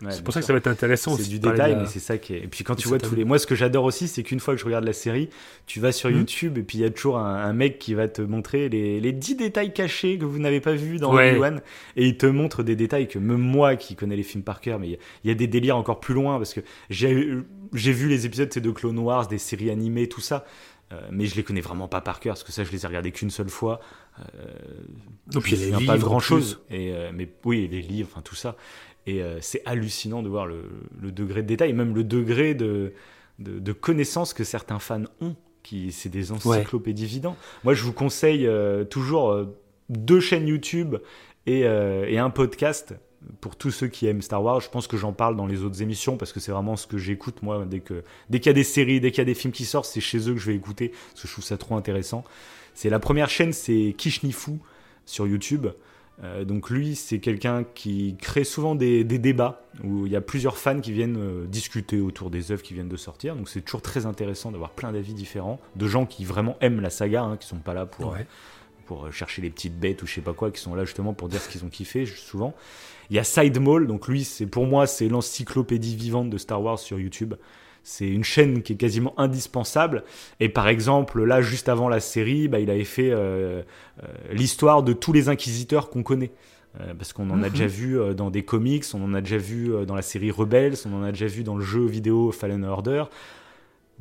Ouais, c'est pour ça que ça va être intéressant C'est du détail, la- mais c'est ça qui est. Et puis quand tu vois tous les. Moi, ce que j'adore aussi, c'est qu'une fois que je regarde la série, tu vas sur Mhm. YouTube et puis il y a toujours un, un mec qui va te montrer les, les 10 détails cachés que vous n'avez pas vus dans Ouais. Obi-Wan. Et il te montre des détails que même moi qui connais les films par cœur, mais il y a- il y, a des délires encore plus loin parce que j'ai j'ai vu les épisodes de Clone Wars, des séries animées, tout ça. euh, mais je les connais vraiment pas par cœur parce que ça je les ai regardés qu'une seule fois. Euh, je les me souviens pas grand chose. Et euh, mais oui, les livres, enfin tout ça. Et euh, c'est hallucinant de voir le, le degré de détail, même le degré de, de, de connaissance que certains fans ont. qui c'est des encyclopédies vivantes. Moi, je vous conseille toujours deux chaînes YouTube et, et un podcast pour tous ceux qui aiment Star Wars, je pense que j'en parle dans les autres émissions parce que c'est vraiment ce que j'écoute moi dès que dès qu'il y a des séries, dès qu'il y a des films qui sortent, c'est chez eux que je vais écouter parce que je trouve ça trop intéressant. C'est la première chaîne, c'est Kishnifu sur YouTube. Euh, donc lui, c'est quelqu'un qui crée souvent des, débats où il y a plusieurs fans qui viennent euh, discuter autour des œuvres qui viennent de sortir. Donc c'est toujours très intéressant d'avoir plein d'avis différents de gens qui vraiment aiment la saga, hein, qui sont pas là pour pour chercher les petites bêtes ou je sais pas quoi, qui sont là justement pour dire ce qu'ils ont kiffé souvent. Il y a Sidemall, donc lui, c'est pour moi, c'est l'encyclopédie vivante de Star Wars sur YouTube. C'est une chaîne qui est quasiment indispensable. Et par exemple, là, juste avant la série, bah, il avait fait euh, euh, l'histoire de tous les inquisiteurs qu'on connaît. Euh, parce qu'on en a mhm. déjà vu dans des comics, on en a déjà vu dans la série Rebels, on en a déjà vu dans le jeu vidéo Fallen Order.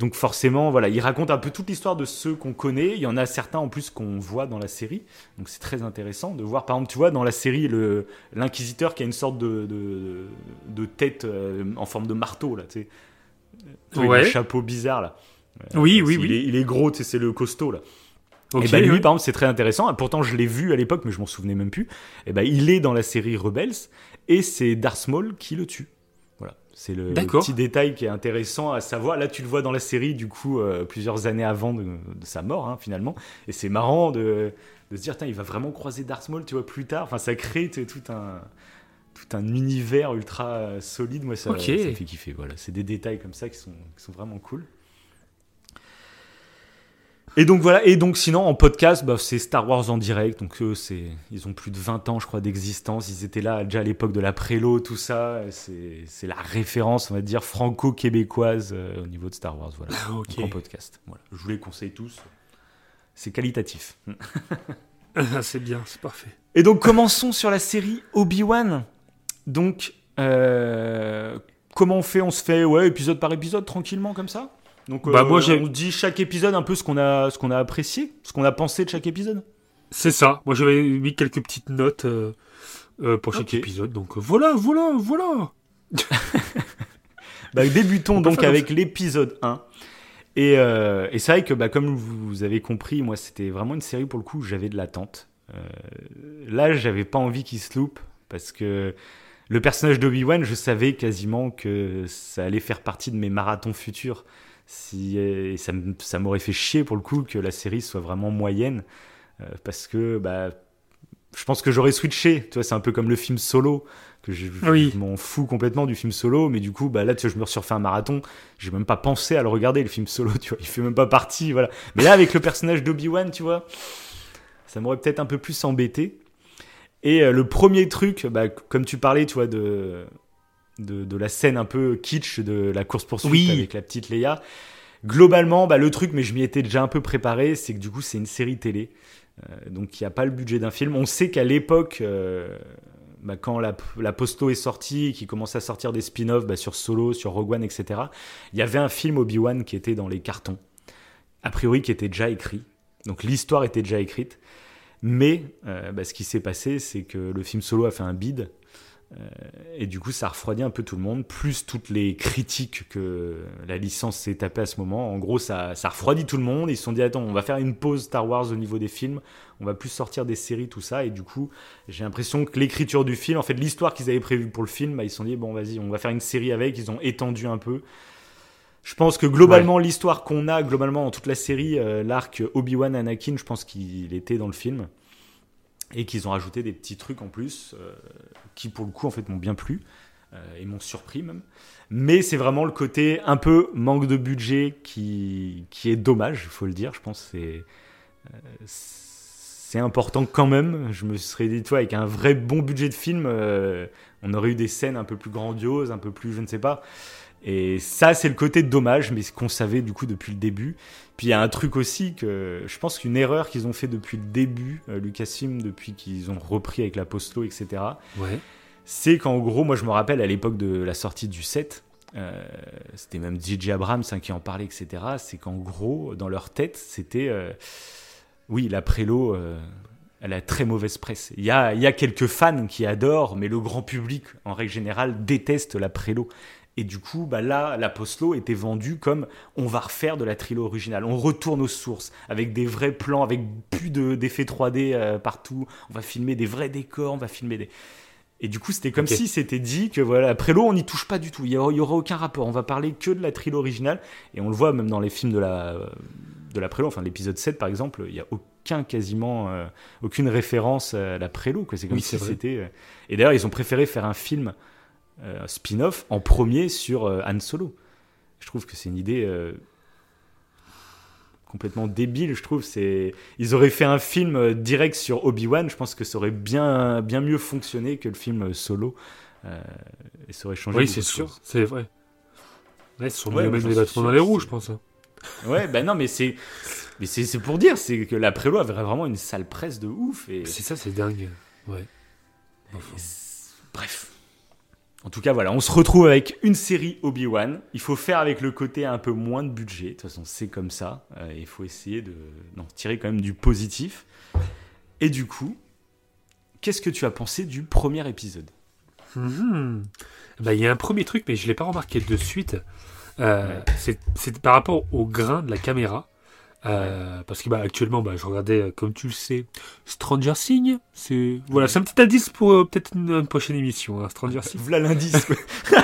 Donc forcément, voilà, il raconte un peu toute l'histoire de ceux qu'on connaît. Il y en a certains en plus qu'on voit dans la série. Donc c'est très intéressant de voir, par exemple, tu vois, dans la série, l'inquisiteur qui a une sorte de, de, tête euh, en forme de marteau, là, tu sais. Un chapeau bizarre, là. Oui, oui, oui. Il est, il est gros, c'est le costaud, là. et bah, lui, par exemple, c'est très intéressant. Pourtant, je l'ai vu à l'époque, mais je m'en souvenais même plus. Et ben, il est dans la série Rebels, et c'est Darth Maul qui le tue. C'est le, petit détail qui est intéressant à savoir. Là, tu le vois dans la série, du coup, euh, plusieurs années avant de, sa mort, hein, finalement. Et c'est marrant de, se dire, il va vraiment croiser Darth Maul, tu vois, plus tard. Enfin, ça crée tout un, tout un univers ultra solide. Moi, ça, ça me fait kiffer. Voilà, c'est des détails comme ça qui sont, qui sont vraiment cool. Et donc voilà, et donc sinon en podcast, bah, c'est Star Wars en direct, donc eux, c'est, ils ont plus de 20 ans je crois d'existence, ils étaient là déjà à l'époque de la prélo, tout ça, c'est, c'est la référence on va dire franco-québécoise euh, au niveau de Star Wars, voilà, en podcast. Voilà. Je vous les conseille tous, c'est qualitatif. Ah, [laughs] c'est bien, c'est parfait. Et donc commençons sur la série Obi-Wan. Donc euh, comment on fait? On se fait ouais épisode par épisode tranquillement comme ça? Donc, bah, moi, euh, on dit chaque épisode un peu ce qu'on a, ce qu'on a apprécié, ce qu'on a pensé de chaque épisode? C'est ça. Moi, j'avais mis quelques petites notes euh, euh, pour chaque épisode. Donc voilà, voilà, voilà. [laughs] bah, débutons donc avec l'épisode 1. Et, et c'est vrai que, bah, comme vous avez compris, moi, c'était vraiment une série pour le coup j'avais de l'attente. là, j'avais pas envie qu'il se loupe parce que le personnage d'Obi-Wan, je savais quasiment que ça allait faire partie de mes marathons futurs si, ça, ça m'aurait fait chier pour le coup que la série soit vraiment moyenne, euh, parce que bah, je pense que j'aurais switché. Tu vois, c'est un peu comme le film solo, que je, m'en fous complètement du film solo, mais du coup, bah, là, tu vois, je me suis refait un marathon, j'ai même pas pensé à le regarder, le film solo, [laughs] tu vois, il fait même pas partie, voilà. Mais là, avec le personnage d'Obi-Wan, tu vois, ça m'aurait peut-être un peu plus embêté. Et euh, le premier truc, bah, comme tu parlais, tu vois, de, de, la scène un peu kitsch de la course-poursuite avec la petite Leia. Globalement, bah, le truc, mais je m'y étais déjà un peu préparé, c'est que du coup, c'est une série télé. Euh, donc, il n'y a pas le budget d'un film. On sait qu'à l'époque, euh, bah, quand la, la, Posto est sortie, qui commençait à sortir des spin-offs bah, sur Solo, sur Rogue One, etc., il y avait un film Obi-Wan qui était dans les cartons. A priori, qui était déjà écrit. Donc, l'histoire était déjà écrite. Mais euh, ce qui s'est passé, c'est que le film Solo a fait un bid euh, et du coup, ça refroidit un peu tout le monde, plus toutes les critiques que la licence s'est tapée à ce moment. En gros, ça, ça refroidit tout le monde. Ils se sont dit, attends, on va faire une pause Star Wars au niveau des films, on va plus sortir des séries, tout ça. Et du coup, j'ai l'impression que l'écriture du film, en fait, l'histoire qu'ils avaient prévue pour le film, bah, ils se sont dit, bon, vas-y, on va faire une série avec. Ils ont étendu un peu. Je pense que globalement, l'histoire qu'on a, globalement, dans toute la série, euh, l'arc Obi-Wan Anakin, je pense qu'il était dans le film et qu'ils ont rajouté des petits trucs en plus euh, qui pour le coup en fait m'ont bien plu euh, et m'ont surpris même. Mais c'est vraiment le côté un peu manque de budget qui, qui est dommage, il faut le dire. Je pense que c'est c'est important quand même. Je me serais dit, toi, avec un vrai bon budget de film, on aurait eu des scènes un peu plus grandioses, un peu plus, je ne sais pas. Et ça, c'est le côté dommage, mais ce qu'on savait du coup depuis le début. Puis il y a un truc aussi que je pense qu'une erreur qu'ils ont fait depuis le début, euh, Lucasfilm, depuis qu'ils ont repris avec la Posto, etc. Ouais. C'est qu'en gros, moi je me rappelle à l'époque de la sortie du 7, euh, c'était même DJ Abrams hein, qui en parlait, etc. C'est qu'en gros, dans leur tête, c'était. Euh, oui, la prélo, elle a très mauvaise presse. Il y a, il y a quelques fans qui adorent, mais le grand public, en règle générale, déteste la prélo. Et du coup, bah là, la Postlo était vendue comme on va refaire de la trilogie originale. On retourne aux sources avec des vrais plans, avec plus d'effets 3D euh, partout. On va filmer des vrais décors, on va filmer des. Et du coup, c'était comme si c'était dit que voilà, Prélo, on n'y touche pas du tout. Il y aura, aucun rapport. On va parler que de la trilogie originale. Et on le voit même dans les films de la, de la Prélo, enfin l'épisode 7 par exemple, il y a aucun quasiment, euh, aucune référence à la Prélo. quoi. C'est comme Oui, si c'était. euh, Et d'ailleurs, ils ont préféré faire un film euh, spin-off en premier sur euh, Han Solo. Je trouve que c'est une idée complètement débile. Je trouve c'est ils auraient fait un film direct sur Obi-Wan. Je pense que ça aurait bien bien mieux fonctionné que le film Solo. Et ça aurait changé. Oui, c'est sûr, c'est vrai. Ouais, ils sont Ouais, même les bâtons dans les roues, je pense. hein. Ouais, bah non, mais c'est mais c'est pour dire, c'est que la Prélo avait vraiment une sale presse de ouf et C'est ça, c'est dingue. Ouais. Bref. En tout cas, voilà, on se retrouve avec une série Obi-Wan. Il faut faire avec le côté un peu moins de budget. De toute façon, c'est comme ça. Euh, il faut essayer de non, tirer quand même du positif. Et du coup, qu'est-ce que tu as pensé du premier épisode? Mhm. Bah, il y a un premier truc, mais je l'ai pas remarqué de suite. Euh, Ouais. C'est par rapport au grain de la caméra. Euh, Parce que bah, actuellement, bah, je regardais, euh, comme tu le sais, Stranger Things. C'est voilà, c'est un petit indice pour euh, peut-être une, une prochaine émission. hein, Stranger Things. Voilà l'indice. [laughs]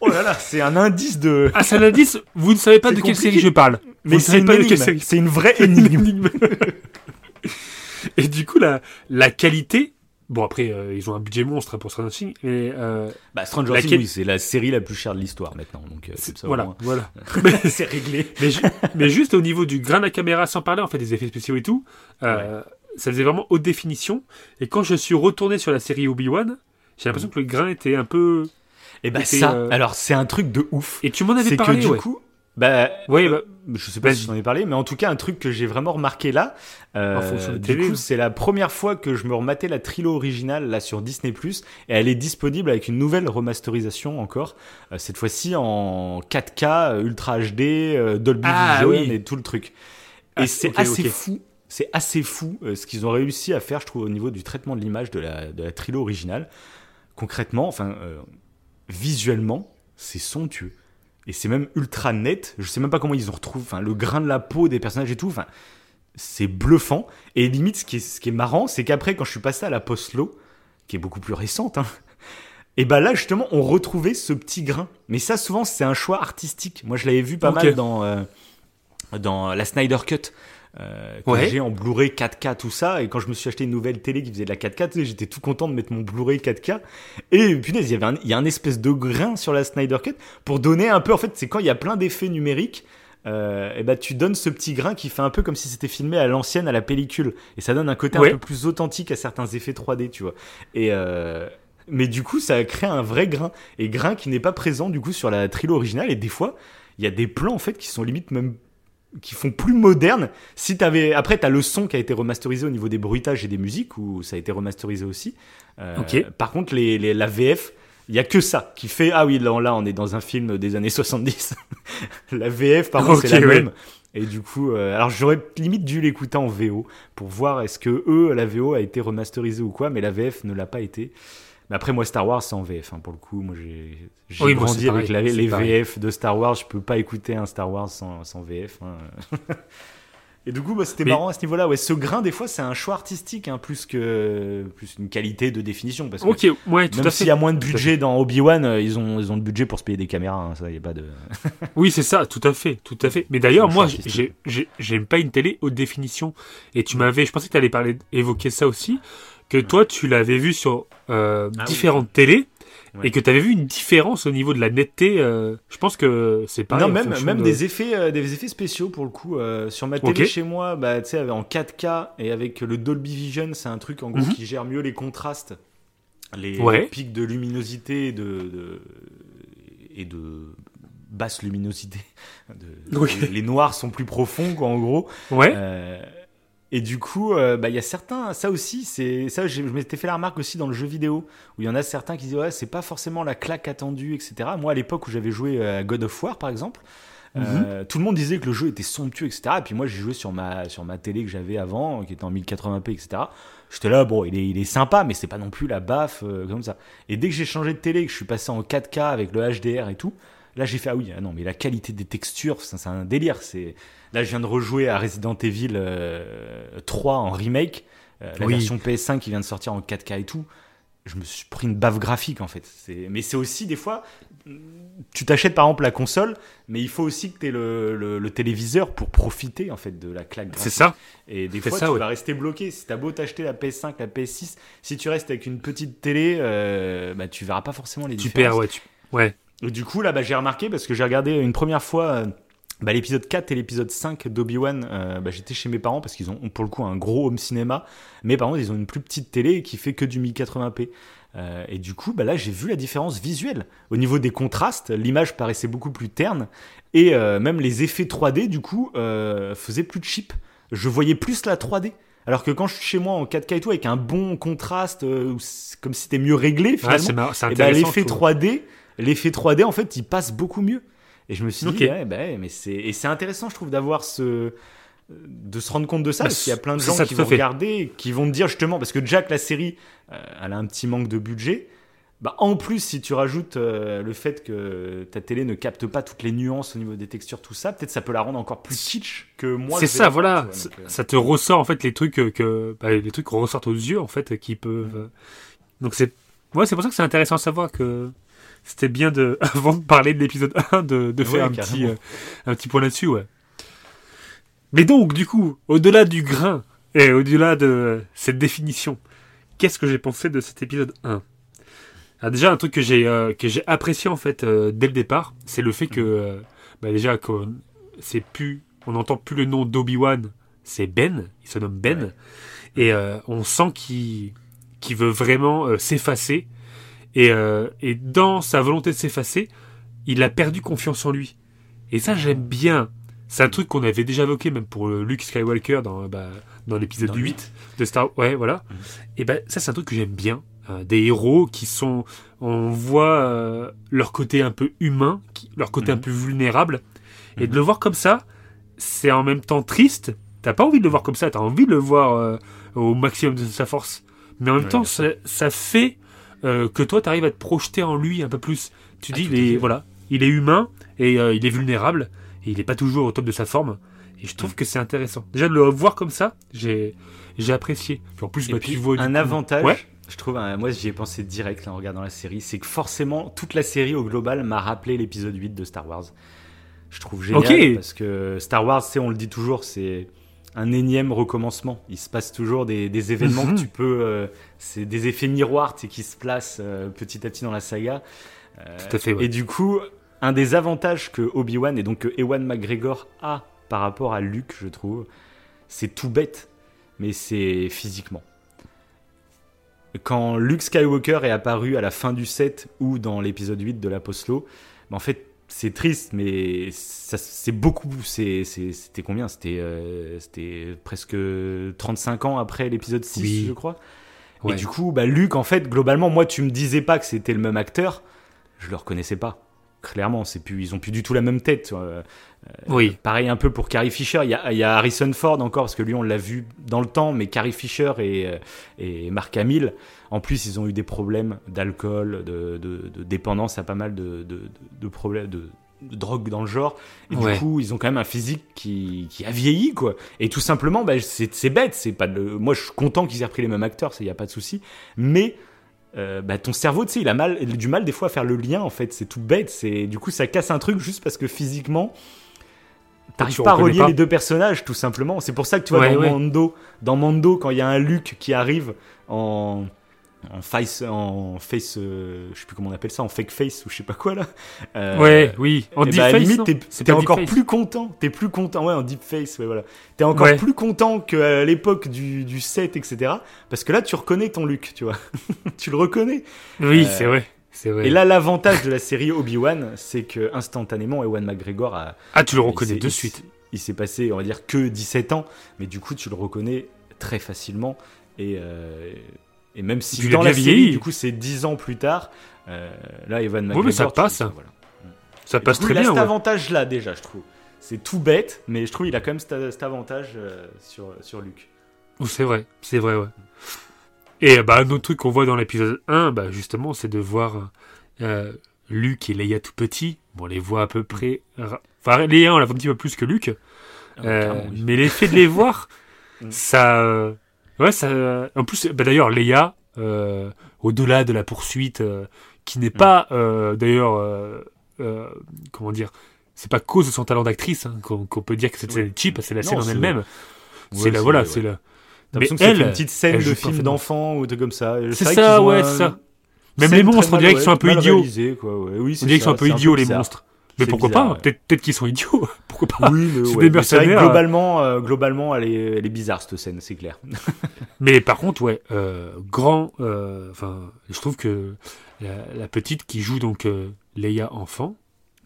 oh là là, c'est un indice de. Ah, c'est un indice. Vous ne savez pas de quelle série je parle. Vous Mais ne savez une pas de quelle série. C'est une vraie [laughs] énigme. Et du coup, la, la qualité. Bon, après, euh, ils ont un budget monstre pour Stranger Things, mais euh, Bah, Stranger Things, oui, c'est la série la plus chère de l'histoire maintenant. Donc, euh, c'est ça. voilà, moins. voilà. [laughs] c'est réglé. mais, ju- mais juste au niveau du grain de la caméra, sans parler en fait des effets spéciaux et tout, ça faisait vraiment haute définition. Et quand je suis retourné sur la série Obi-Wan, j'ai l'impression que le grain était un peu. Et bah, était, ça, euh, alors, c'est un truc de ouf. Et tu m'en avais c'est parlé, que du ouais. coup, bah, euh, bah, je sais pas si j'en ai parlé, mais en tout cas, un truc que j'ai vraiment remarqué là, euh, c'est la première fois que je me rematais la trilo originale là sur Disney+, et elle est disponible avec une nouvelle remasterisation encore, euh, cette fois-ci en 4K, euh, Ultra HD, euh, Dolby Ah, Vision oui. et tout le truc. Ah, et c'est assez fou. C'est assez fou ce qu'ils ont réussi à faire, je trouve, au niveau du traitement de l'image de la, de la trilo originale. Concrètement, enfin, visuellement, c'est somptueux. Et c'est même ultra net. Je sais même pas comment ils ont retrouvé enfin, le grain de la peau des personnages et tout. Enfin, c'est bluffant. Et limite, ce qui est, ce qui est marrant, c'est qu'après, quand je suis passé à la post-low, qui est beaucoup plus récente, hein, [laughs] et bah là, justement, on retrouvait ce petit grain. Mais ça, souvent, c'est un choix artistique. Moi, je l'avais vu pas mal dans, euh, dans la Snyder Cut. Euh, que Ouais. j'ai en Blu-ray 4K tout ça. Et quand je me suis acheté une nouvelle télé qui faisait de la 4K tu sais, j'étais tout content de mettre mon Blu-ray 4K et punaise il y avait un, il y a un espèce de grain sur la Snyder Cut pour donner un peu en fait c'est quand il y a plein d'effets numériques euh, et bah tu donnes ce petit grain qui fait un peu comme si c'était filmé à l'ancienne à la pellicule. Et ça donne un côté Ouais. un peu plus authentique à certains effets 3D tu vois. Et euh, mais du coup ça crée un vrai grain. Et grain qui n'est pas présent du coup sur la trilo originale. Et des fois il y a des plans en fait qui sont limite même qui font plus moderne. Si t'avais, après t'as le son qui a été remasterisé au niveau des bruitages et des musiques où ça a été remasterisé aussi. Euh. Par contre, les, les- la VF, il y a que ça qui fait ah oui là, là on est dans un film des années 70. [laughs] la VF par contre c'est la ouais. même. Et du coup, euh, alors j'aurais limite dû l'écouter en VO pour voir est-ce que eux la VO a été remasterisée ou quoi, mais la VF ne l'a pas été. Mais après moi Star Wars c'est en VF hein, pour le coup. Moi j'ai j'ai Oui, moi, grandi avec pareil, la- c'est les pareil. VF de Star Wars. Je peux pas écouter un Star Wars sans, sans VF. hein. [laughs] Et du coup, bah, c'était Mais- marrant à ce niveau-là. Ouais, ce grain, des fois, c'est un choix artistique, hein, plus que plus une qualité de définition. Parce que Ok, ouais, tout même à s'il y a moins de budget dans Obi-Wan, euh, ils ont, ils ont le budget pour se payer des caméras. hein, ça, y a pas de. [laughs] Oui, c'est ça, tout à fait, tout à fait. Mais d'ailleurs, moi, j'aime pas une télé haute définition. Et tu m'avais, je pensais que tu allais parler, évoquer ça aussi, que toi, tu l'avais vu sur euh, Ah oui. différentes télés Ouais. et que tu avais vu une différence au niveau de la netteté. euh, je pense que c'est pareil. non, même, même de- des effets, euh, des effets spéciaux pour le coup. sur ma télé chez moi, bah, tu sais, en 4K et avec le Dolby Vision, c'est un truc en gros Mhm. qui gère mieux les contrastes, les, Ouais. pics de luminosité et de, de- et de basse luminosité. [laughs] De- Oui. les noirs sont plus profonds, quoi, en gros. Ouais. Euh, et du coup, euh, bah, il y a certains, ça aussi, c'est ça, je m'étais fait la remarque aussi dans le jeu vidéo, où il y en a certains qui disent ouais, c'est pas forcément la claque attendue, etc. Moi, à l'époque où j'avais joué à God of War, par exemple, Euh, tout le monde disait que le jeu était somptueux, etc. Et puis moi, j'ai joué sur ma, sur ma télé que j'avais avant, qui était en 1080p, etc. J'étais là, bon, il est, il est sympa, mais c'est pas non plus la baffe euh, comme ça. Et dès que j'ai changé de télé, que je suis passé en 4K avec le HDR et tout, là j'ai fait, ah oui, ah non, mais la qualité des textures, ça, c'est un délire. C'est... Là, je viens de rejouer à Resident Evil 3 en remake, la Oui. version PS5 qui vient de sortir en 4K et tout je me suis pris une baffe graphique en fait. Mais c'est aussi des fois, tu t'achètes par exemple la console, mais il faut aussi que tu aies le, le- le téléviseur pour profiter en fait de la claque graphique. C'est ça. Et des fois, ça, tu ouais. vas rester bloqué. Si t'as beau t'acheter la PS5, la PS6, si tu restes avec une petite télé, euh, bah, tu verras pas forcément les Tu différences. perds, ouais. Tu... Ouais. Et du coup, là, bah, j'ai remarqué parce que j'ai regardé une première fois euh, bah, l'épisode 4 et l'épisode 5 d'Obi-Wan. euh, bah, J'étais chez mes parents parce qu'ils ont pour le coup un gros home cinéma. Mais par contre, ils ont une plus petite télé qui fait que du 1080p. Euh, et du coup, bah, là, j'ai vu la différence visuelle. Au niveau des contrastes, l'image paraissait beaucoup plus terne. Et euh, même les effets 3D, du coup, euh, faisaient plus cheap. Je voyais plus la 3D. Alors que quand je suis chez moi en 4K et tout, avec un bon contraste, euh, comme si c'était mieux réglé, Ouais, finalement. Et bah, intéressant. l'effet je trouve. 3D, l'effet 3D en fait, il passe beaucoup mieux. Et je me suis dit, ouais, bah, ouais, mais c'est et c'est intéressant, je trouve, d'avoir ce de se rendre compte de ça, Bah, parce qu'il y a plein de gens qui vont fait. regarder, qui vont te dire justement, parce que Jack, la série, euh, elle a un petit manque de budget. Bah, en plus, si tu rajoutes euh, le fait que ta télé ne capte pas toutes les nuances au niveau des textures, tout ça, peut-être ça peut la rendre encore plus kitsch que moi. C'est ça, voilà. vois, donc, euh, Ça te ressort en fait les trucs que bah, les trucs ressortent aux yeux en fait qui peuvent. Donc c'est ouais, c'est pour ça que c'est intéressant à savoir que c'était bien de [laughs] avant de parler de l'épisode 1 de, de faire Ouais, un petit euh, un petit point là-dessus, ouais. Mais donc du coup, au-delà du grain et au-delà de cette définition, qu'est-ce que j'ai pensé de cet épisode 1 Alors déjà un truc que j'ai euh, que j'ai apprécié en fait euh, dès le départ, c'est le fait que euh, bah, déjà qu'on c'est plus on n'entend plus le nom d'Obi-Wan, c'est Ben, il se nomme Ben Ouais. et on sent qu'il qu'il veut vraiment s'effacer et euh, et dans sa volonté de s'effacer, il a perdu confiance en lui. Et ça j'aime bien. C'est un truc qu'on avait déjà évoqué même pour euh, Luke Skywalker dans bah, dans l'épisode Dans le 8 de Star ouais voilà. Mhm. Et ben ça c'est un truc que j'aime bien. Euh, des héros qui sont on voit euh, leur côté un peu humain, qui- leur côté un Mhm. peu vulnérable et de Mhm. le voir comme ça, c'est en même temps triste. T'as pas envie de le voir comme ça, t'as envie de le voir euh, au maximum de sa force. Mais en même Ouais, temps, ça, ça fait euh, que toi, t'arrives à te projeter en lui un peu plus. Tu Ah, dis, il est, voilà, il est humain et euh, il est vulnérable et il est pas toujours au top de sa forme. Et je trouve que c'est intéressant. Déjà de le voir comme ça, j'ai apprécié. Puis en plus, Et bah, puis, tu vois un avantage, Ouais. je trouve, un- moi j'y ai pensé direct là, en regardant la série, c'est que forcément toute la série au global m'a rappelé l'épisode 8 de Star Wars. Je trouve génial parce que Star Wars, c'est on le dit toujours, c'est un énième recommencement. Il se passe toujours des, des événements Mhm. que tu peux, euh, c'est des effets miroirs qui se placent euh, petit à petit dans la saga. Euh, Tout à fait, ouais. Et du coup, un des avantages que Obi-Wan et donc que Ewan McGregor a par rapport à Luke, je trouve, c'est tout bête, mais c'est physiquement. Quand Luke Skywalker est apparu à la fin du set ou dans l'épisode 8 de l'Apostlo, bah, en fait, c'est triste, mais c'est beaucoup. C'était combien? C'était euh, c'était presque 35 ans après l'épisode 6, Oui. je crois. Ouais. Et du coup, bah, Luke, en fait, globalement, moi, tu me disais pas que c'était le même acteur, je le reconnaissais pas. Clairement, c'est plus, ils ont plus du tout la même tête. euh, Oui. Pareil un peu pour Carrie Fisher. Il y a, il y a Harrison Ford encore, parce que lui, on l'a vu dans le temps, mais Carrie Fisher et, euh, et Mark Hamill, en plus, ils ont eu des problèmes d'alcool, de, de- de dépendance à pas mal de, de- problèmes, de, drogue dans le genre. Et Ouais. du coup, ils ont quand même un physique qui, qui a vieilli, quoi. Et tout simplement, bah, c'est c'est bête. C'est pas de, moi, je suis content qu'ils aient repris les mêmes acteurs, il n'y a pas de souci. Mais euh, bah, ton cerveau, tu sais, il a mal, du mal des fois à faire le lien, en fait. C'est tout bête. C'est Du coup, ça casse un truc juste parce que physiquement, T'arrives pas à relier pas. les deux personnages, tout simplement. C'est pour ça que tu vois Ouais, dans ouais. Mando, dans Mando, quand il y a un Luke qui arrive en en face, en face, euh, je sais plus comment on appelle ça, en fake face ou je sais pas quoi là. Euh, Ouais, oui. En eh deep la face, limite, t'es encore face. plus content. T'es plus content, ouais, en deep face, ouais, voilà. T'es encore Ouais. plus content qu'à l'époque du, du 7, etc. Parce que là, tu reconnais ton Luke, tu vois. [laughs] tu le reconnais. Oui, Euh, c'est vrai. C'est vrai. Et là, l'avantage de la série Obi-Wan, c'est que instantanément, Ewan McGregor a, ah, tu le il reconnais de il suite. s'est- Il s'est passé, on va dire, que 17 ans, mais du coup, tu le reconnais très facilement. Et, et même si dans la bien série, vieilli. du coup, c'est 10 ans plus tard, euh, là, Evan mais McGregor... ça tu- passe. voilà. Ça passe coup, très il a bien. cet ouais. avantage-là, déjà, je trouve. C'est tout bête, mais je trouve il a quand même cet, cet avantage euh, sur, sur Luke. C'est vrai, c'est vrai, ouais. Et bah, un autre truc qu'on voit dans l'épisode 1, bah, justement, c'est de voir euh, Luke et Leia tout petits. Bon, on les voit à peu près. Enfin, Leia, on la voit un petit peu plus que Luke. Ah, Euh, oui. mais l'effet de les [laughs] voir, Mm. ça. Ouais, ça. En plus, bah, d'ailleurs, Leia, euh, au-delà de la poursuite, euh, qui n'est Mm. pas, euh, d'ailleurs, comment dire, c'est pas cause de son talent d'actrice hein, qu'on peut dire que cette scène est cheap, c'est la Non, scène en c'est- elle-même. Ouais, c'est la, voilà, ouais. c'est la. Mais que elle, une petite scène de film d'enfant ou de comme ça. C'est ça, ouais, c'est ça. Même les monstres, on dirait qu'ils sont un peu idiots. On dirait qu'ils sont un peu idiots, les monstres. Mais pourquoi bizarre, pas ouais. Peut-être peut-être qu'ils sont idiots. [laughs] pourquoi pas Oui, mais, ouais, des mais c'est vrai que mercenaires. globalement, euh, globalement, elle est, elle est bizarre cette scène, c'est clair. [laughs] Mais par contre, ouais, euh, grand. euh, Enfin, je trouve que la, la petite qui joue donc euh, Leia enfant,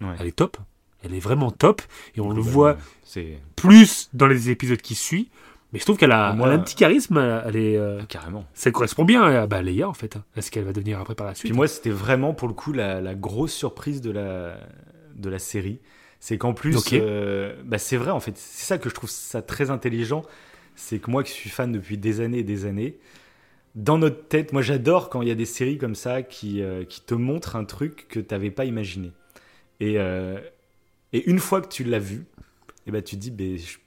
Ouais. elle est top. Elle est vraiment top. Et on le voit C'est plus dans les épisodes qui suivent. Mais je trouve qu'elle a, a un petit charisme. Elle est, euh, carrément. ça correspond bien à bah, Leia en fait. hein, à ce qu'elle va devenir après par la suite. Puis moi, c'était vraiment pour le coup la, la grosse surprise de la, de la série. C'est qu'en plus, euh, bah, c'est vrai en fait, c'est ça que je trouve ça très intelligent. C'est que moi qui suis fan depuis des années et des années, dans notre tête, moi j'adore quand il y a des séries comme ça qui, euh, qui te montrent un truc que tu n'avais pas imaginé. Et, euh, et une fois que tu l'as vu, et ben tu te dis, je-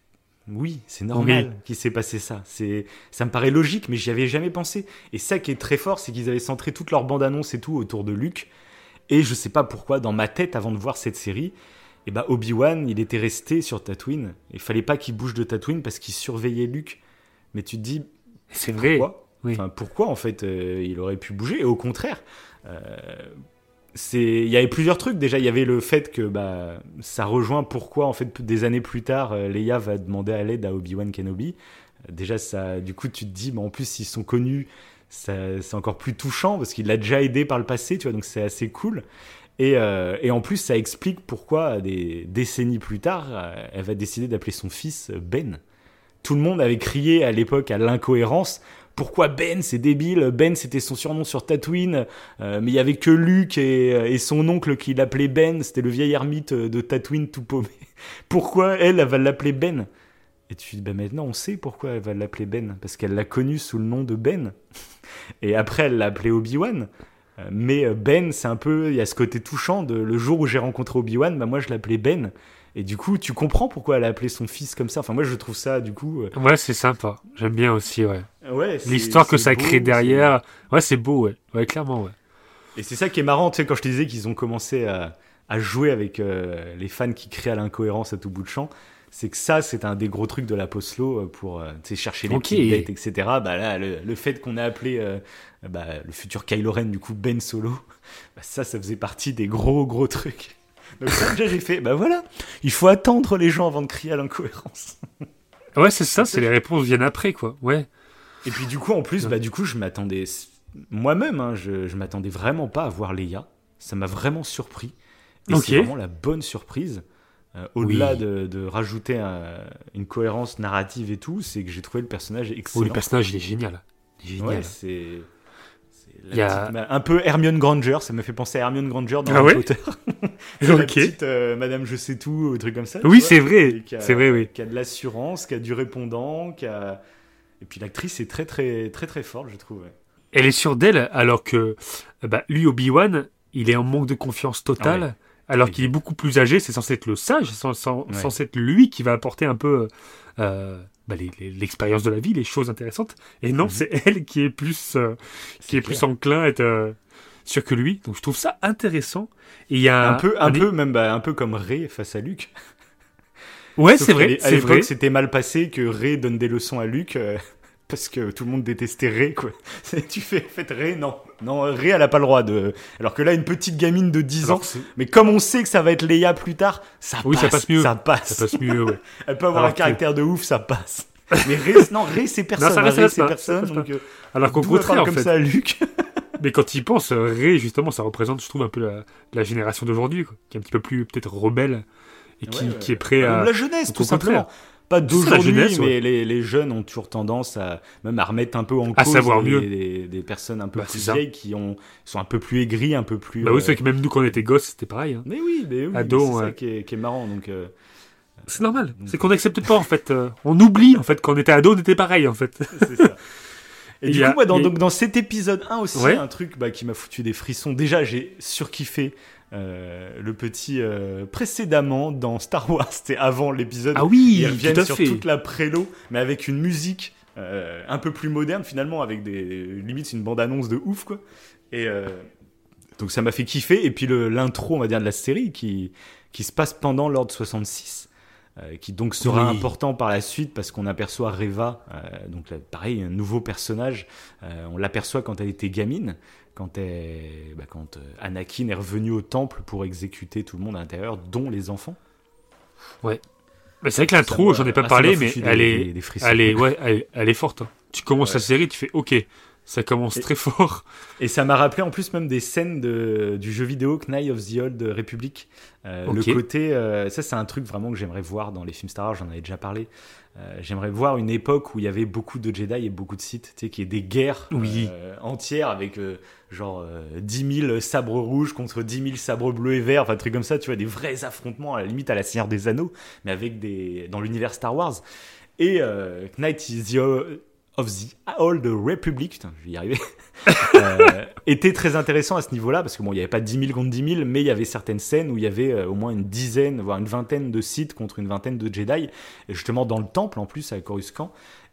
oui, c'est normal qu'il s'est passé ça. C'est, ça me paraît logique, mais j'y avais jamais pensé. Et ça qui est très fort, c'est qu'ils avaient centré toute leur bande-annonce et tout autour de Luke. Et je sais pas pourquoi, dans ma tête, avant de voir cette série, et ben Obi-Wan, il était resté sur Tatooine. Il fallait pas qu'il bouge de Tatooine parce qu'il surveillait Luke. Mais tu te dis, C'est vrai. pourquoi Oui. Enfin, pourquoi en fait euh, il aurait pu bouger? Et au contraire, euh, c'est il y avait plusieurs trucs. Déjà, il y avait le fait que bah ça rejoint pourquoi en fait des années plus tard, euh, Leia va demander à l'aide à Obi-Wan Kenobi. Déjà, ça, du coup, tu te dis, mais en plus, s'ils sont connus, c'est encore plus touchant parce qu'il l'a déjà aidé par le passé, tu vois, donc c'est assez cool. Et, euh, et en plus, ça explique pourquoi, des décennies plus tard, euh, elle va décider d'appeler son fils Ben. Tout le monde avait crié à l'époque à l'incohérence. Pourquoi Ben C'est débile? Ben, c'était son surnom sur Tatooine. Euh, mais il y avait que Luke et, et son oncle qui l'appelaient Ben. C'était le vieil ermite de Tatooine tout paumé. [laughs] Pourquoi elle, elle va l'appeler Ben? Et tu dis, bah maintenant on sait pourquoi elle va l'appeler Ben. Parce qu'elle l'a connu sous le nom de Ben. [laughs] Et après, elle l'a appelé Obi-Wan. Euh, Mais euh, Ben, c'est un peu, il y a ce côté touchant de le jour où j'ai rencontré Obi-Wan, bah moi je l'appelais Ben. Et du coup, tu comprends pourquoi elle a appelé son fils comme ça. Enfin, moi je trouve ça, du coup, euh, Ouais, c'est sympa. J'aime bien aussi, ouais. ouais. c'est- L'histoire que ça beau, crée derrière. Ouais, c'est beau, ouais. Ouais, clairement, ouais. Et c'est ça qui est marrant, tu sais, quand je te disais qu'ils ont commencé à, à jouer avec euh, les fans qui créent à l'incohérence à tout bout de champ, c'est que ça, c'est un des gros trucs de la post-low pour euh, tu sais, chercher les petites bêtes, etc. Bah là, le, le fait qu'on a appelé euh, bah, le futur Kylo Ren, du coup, Ben Solo, [laughs] bah, ça, ça faisait partie des gros, gros trucs. [laughs] Donc ça, déjà, j'ai fait, bah voilà, il faut attendre les gens avant de crier à l'incohérence. Ouais, c'est ça, c'est les réponses viennent après, quoi. Ouais. Et puis du coup, en plus, bah du coup, je m'attendais moi-même, hein, je, je m'attendais vraiment pas à voir Leia. Ça m'a vraiment surpris. Et c'est vraiment la bonne surprise. Euh, Au-delà Oui. de, de rajouter un- une cohérence narrative et tout, c'est que j'ai trouvé le personnage Oh, excellent. le personnage, il est génial. Il est génial. Ouais, c'est a- petite un peu Hermione Granger. Ça me fait penser à Hermione Granger dans Ah Harry ouais Potter. C'est [laughs] la petite euh, Madame Je sais tout, ou truc comme ça. Oui, c'est vrai. C'est vrai, oui. Qui a de l'assurance, qui a du répondant, qui a... Et puis l'actrice est très très très très forte, je trouve. ouais. Elle est sûre d'elle, alors que bah, lui, Obi-Wan, il est en manque de confiance totale. Ah ouais. Alors qu'il est beaucoup plus âgé, c'est censé être le sage, c'est censé, Ouais. être lui qui va apporter un peu euh, bah, l'expérience de la vie, les choses intéressantes. Et non, Mhm. c'est [laughs] elle qui est plus, euh, qui est plus enclin à être euh, sûr que lui. Donc je trouve ça intéressant. Et il y a un peu, un, un- peu même, bah, un peu comme Ray face à Luke. Ouais, c'est vrai. À C'est vrai. l'époque, c'était mal passé que Ray donne des leçons à Luke euh, parce que tout le monde détestait Ray, quoi. [laughs] C'est- Tu fais, en fait, Ray, non. Non, Ray, elle a pas le droit de. Alors que là, une petite gamine de 10 Alors ans, c'est- mais comme on sait que ça va être Leia plus tard, ça Oui, passe. ça passe mieux. Ça passe. Ça passe mieux, ouais. [laughs] Elle peut avoir Alors un que- caractère de ouf, ça passe. [laughs] Mais Ray, non, Ray, c'est personne. ça reste- Ray, reste c'est pas. personne. Ça Donc, euh, Alors qu'au contraire, en comme fait. ça à Luke. Mais quand il pense, euh, Ray, justement, ça représente, je trouve, un peu la, la génération d'aujourd'hui, quoi, qui est un petit peu plus peut-être rebelle et qui, Ouais, ouais. qui est prêt à. La jeunesse, tout contraire. Pas d'aujourd'hui, mais ouais. les, les jeunes ont toujours tendance à même à remettre un peu en À cause savoir des, mieux. des- des personnes un peu Bah, plus vieilles qui ont, sont un peu plus aigries, un peu plus. Bah oui, euh, c'est vrai que même nous, quand on était gosses, c'était pareil. hein. Mais oui, mais oui, Ado, c'est ça ouais. qui est, qui est marrant. Donc, euh, C'est normal. C'est qu'on n'accepte pas, en fait. euh, on oublie, en fait, quand on était ado, on était pareil, en fait. c'est ça. [laughs] Et Il du a- coup, moi, dans, donc, dans cet épisode 1 aussi, Ouais. un truc bah, qui m'a foutu des frissons. Déjà, j'ai surkiffé euh, le petit euh, précédemment dans Star Wars. [laughs] C'était avant l'épisode. Ah oui, Ils reviennent tout sur fait. toute la prélo, mais avec une musique euh, un peu plus moderne finalement, avec des limite une bande annonce de ouf quoi. Et donc ça m'a fait kiffer. Et puis l'intro, on va dire, de la série qui qui se passe pendant l'ordre 66. euh, qui donc sera Oui. important par la suite parce qu'on aperçoit Reva, donc là, pareil, un nouveau personnage. On l'aperçoit quand elle était gamine, quand, elle, bah, quand euh, Anakin est revenu au temple pour exécuter tout le monde à l'intérieur, dont les enfants. Mais c'est vrai que l'intro, j'en ai pas ah, parlé, m'a mais elle est, des- des frissons. elle est, [laughs] ouais, elle, elle est forte. hein. Tu commences Ouais. la série, tu fais, ok, ça commence Et- très fort. Et ça m'a rappelé en plus même des scènes de, du jeu vidéo Knight of the Old Republic. Euh. Le côté, euh, ça c'est un truc vraiment que j'aimerais voir dans les films Star Wars, j'en avais déjà parlé. Euh, j'aimerais voir une époque où il y avait beaucoup de Jedi et beaucoup de Sith, tu sais, qui est des guerres Oui. entières avec genre euh, 10 000 sabres rouges contre 10 000 sabres bleus et verts, enfin un truc comme ça, tu vois, des vrais affrontements à la limite à la Seigneur des Anneaux, mais avec des dans l'univers Star Wars. Et euh, Knight the of the Old Republic, putain, je vais y arriver, [laughs] euh, était très intéressant à ce niveau-là, parce que bon, il n'y avait pas 10 000 contre 10 000, mais il y avait certaines scènes où il y avait euh, au moins une dizaine, voire une vingtaine de Sith contre une vingtaine de Jedi, justement dans le temple en plus avec Coruscant.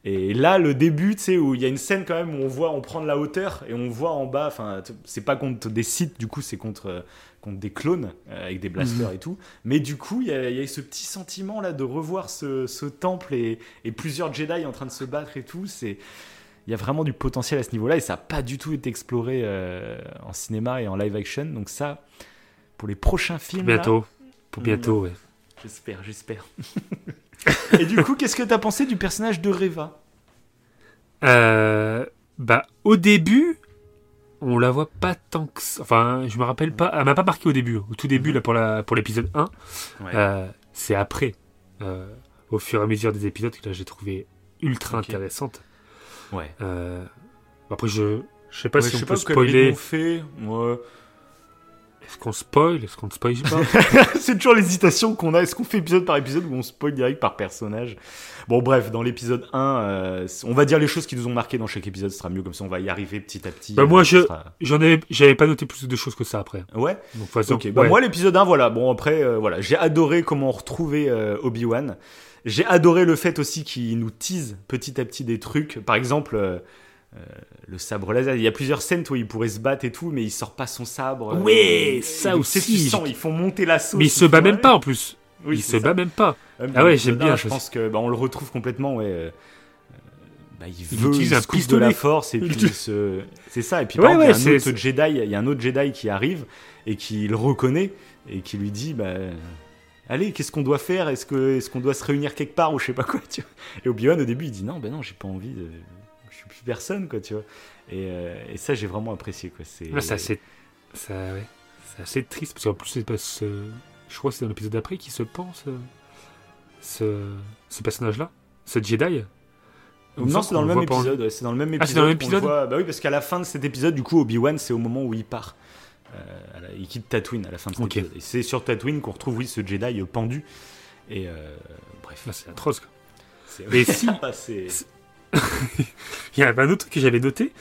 Et là, le début, tu sais, où il y a une scène quand même où on voit, on prend de la hauteur et on voit en bas, enfin, c'est pas contre des Sith, du coup, c'est contre, euh, contre des clones euh, avec des blasters et tout. Mais du coup, il y, y a ce petit sentiment là de revoir ce, ce temple et, et plusieurs Jedi en train de se battre et tout. C'est il y a vraiment du potentiel à ce niveau-là et ça n'a pas du tout été exploré euh, en cinéma et en live action. Donc ça, pour les prochains films, là, Bientôt. Pour Mm. bientôt, ouais. j'espère, j'espère. [laughs] et du coup, qu'est-ce que t'as pensé du personnage de Reva? Euh, bah, au début, on la voit pas tant que ça. Enfin, je me rappelle pas. Elle m'a pas marqué au début. Au tout début, là, pour la pour l'épisode 1. Ouais. Euh, c'est après, euh, au fur et à mesure des épisodes, que là, j'ai trouvé ultra intéressante. ouais. Euh, après, je je sais pas Ouais, si je on sais peut pas quel rythme spoiler. on fait. Est-ce qu'on spoil? Est-ce qu'on ne spoil pas? [laughs] C'est toujours l'hésitation qu'on a. Est-ce qu'on fait épisode par épisode ou on spoil direct par personnage? Bon, bref, dans l'épisode 1, euh, on va dire les choses qui nous ont marqué dans chaque épisode. Ce sera mieux comme ça. On va y arriver petit à petit. Bah, moi, je- sera- J'en avais, j'avais pas noté plus de choses que ça après. Ouais? Donc, façon, Ok, bah ouais. moi l'épisode 1, voilà. Bon après, euh, voilà, j'ai adoré comment retrouver euh, Obi-Wan. J'ai adoré le fait aussi qu'il nous tease petit à petit des trucs. Par exemple, euh, euh, le sabre laser. Il y a plusieurs scènes où il pourrait se battre et tout, mais il sort pas son sabre. euh, Ouais, et- ça aussi. ils font monter la sauce. mais il se bat même pas en plus. Oui, il se ça. bat même pas. Ah ouais, j'aime bien, 1, Je pense que bah, on le retrouve complètement. Ouais. euh, bah, il, Il veut utilise il un se de la force et Il puis il se... c'est ça. Et puis Ouais, par exemple, ouais, il y a un autre Jedi, il y a un autre Jedi qui arrive et qui le reconnaît et qui lui dit bah allez qu'est-ce qu'on doit faire? Est-ce que est-ce qu'on doit se réunir quelque part ou je sais pas quoi tu vois? Et Obi-Wan au début il dit non ben non j'ai pas envie de... plus personne quoi tu vois. Et, euh, et ça j'ai vraiment apprécié quoi. C'est assez, ça, ouais. c'est assez triste parce qu'en plus, c'est pas ce- je crois que c'est dans l'épisode d'après qu'il se pense euh, ce, ce personnage-là, ce Jedi. Me Non, c'est dans le même en- épisode. c'est dans le même épisode. Ah, c'est dans le même qu'on épisode voit- Bah oui, parce qu'à la fin de cet épisode, du coup, Obi-Wan, c'est au moment où il part. Euh, la- il quitte Tatooine à la fin de cet Ok. épisode. Et c'est sur Tatooine qu'on retrouve, oui, ce Jedi pendu. Et euh, bref. Là, c'est atroce. quoi. C'est- Mais [laughs] si, Ah, [laughs] il y a un autre truc que j'avais noté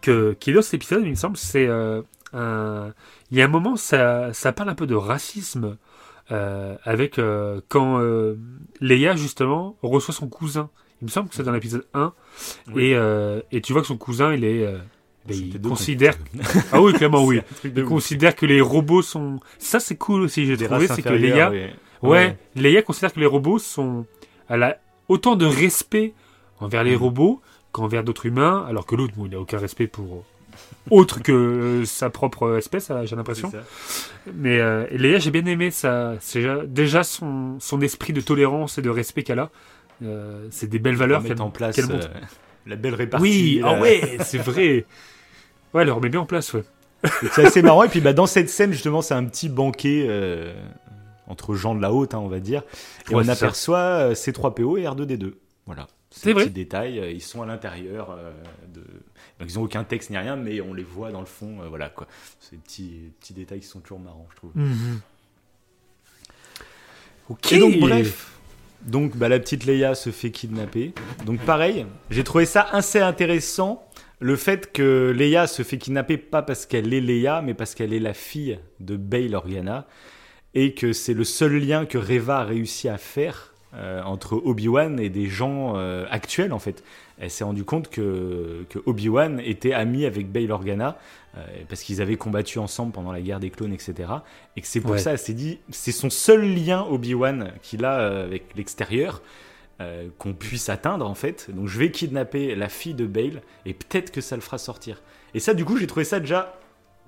que, qui est dans cet épisode, il me semble, c'est euh, un... Il y a un moment, ça, ça parle un peu de racisme euh, avec euh, quand Leia, justement, reçoit son cousin. Il me semble que c'est dans l'épisode 1. Oui. Et, et tu vois que son cousin, il est... ben, il considère... [laughs] Ah oui, clairement, [laughs] oui. Il ouf. considère que les robots sont... Ça, c'est cool aussi, j'ai trouvé, c'est que Leia... oui. Ouais, Leia considère que les robots sont. Elle a autant de respect envers les robots qu'envers d'autres humains, alors que l'autre, bon, il n'a aucun respect pour autre que euh, sa propre espèce, euh, j'ai l'impression. Mais euh, Leia, j'ai bien aimé ça. Déjà, son, son esprit de tolérance et de respect qu'elle a. Euh, c'est des belles valeurs qu'elle met en place euh, la belle répartie. Oui, ah ouais, c'est vrai. Ouais, elle le remet bien en place, ouais. C'est assez marrant. Et puis bah, dans cette scène, justement, c'est un petit banquet euh, entre gens de la haute, hein, on va dire. Et Ouais, on aperçoit euh, C3PO et R2D2. Voilà. C'est vrai. Petit détail, euh, ils sont à l'intérieur euh, de. Donc ils ont aucun texte ni rien, mais on les voit dans le fond, euh, voilà quoi. Ces petits, petits détails qui sont toujours marrants, je trouve. Mhm. Ok. Et donc bref, donc bah, la petite Leia se fait kidnapper. Donc pareil, j'ai trouvé ça assez intéressant. Le fait que Leia se fait kidnapper pas parce qu'elle est Leia, mais parce qu'elle est la fille de Bail Organa. Et que c'est le seul lien que Reva a réussi à faire euh, entre Obi-Wan et des gens euh, actuels en fait. Elle s'est rendu compte que, que Obi-Wan était ami avec Bail Organa euh, parce qu'ils avaient combattu ensemble pendant la guerre des clones, etc. Et que c'est pour Ouais. ça, elle s'est dit, c'est son seul lien Obi-Wan qu'il a avec l'extérieur qu'on puisse atteindre en fait. Donc je vais kidnapper la fille de Bail et peut-être que ça le fera sortir. Et ça, du coup, j'ai trouvé ça déjà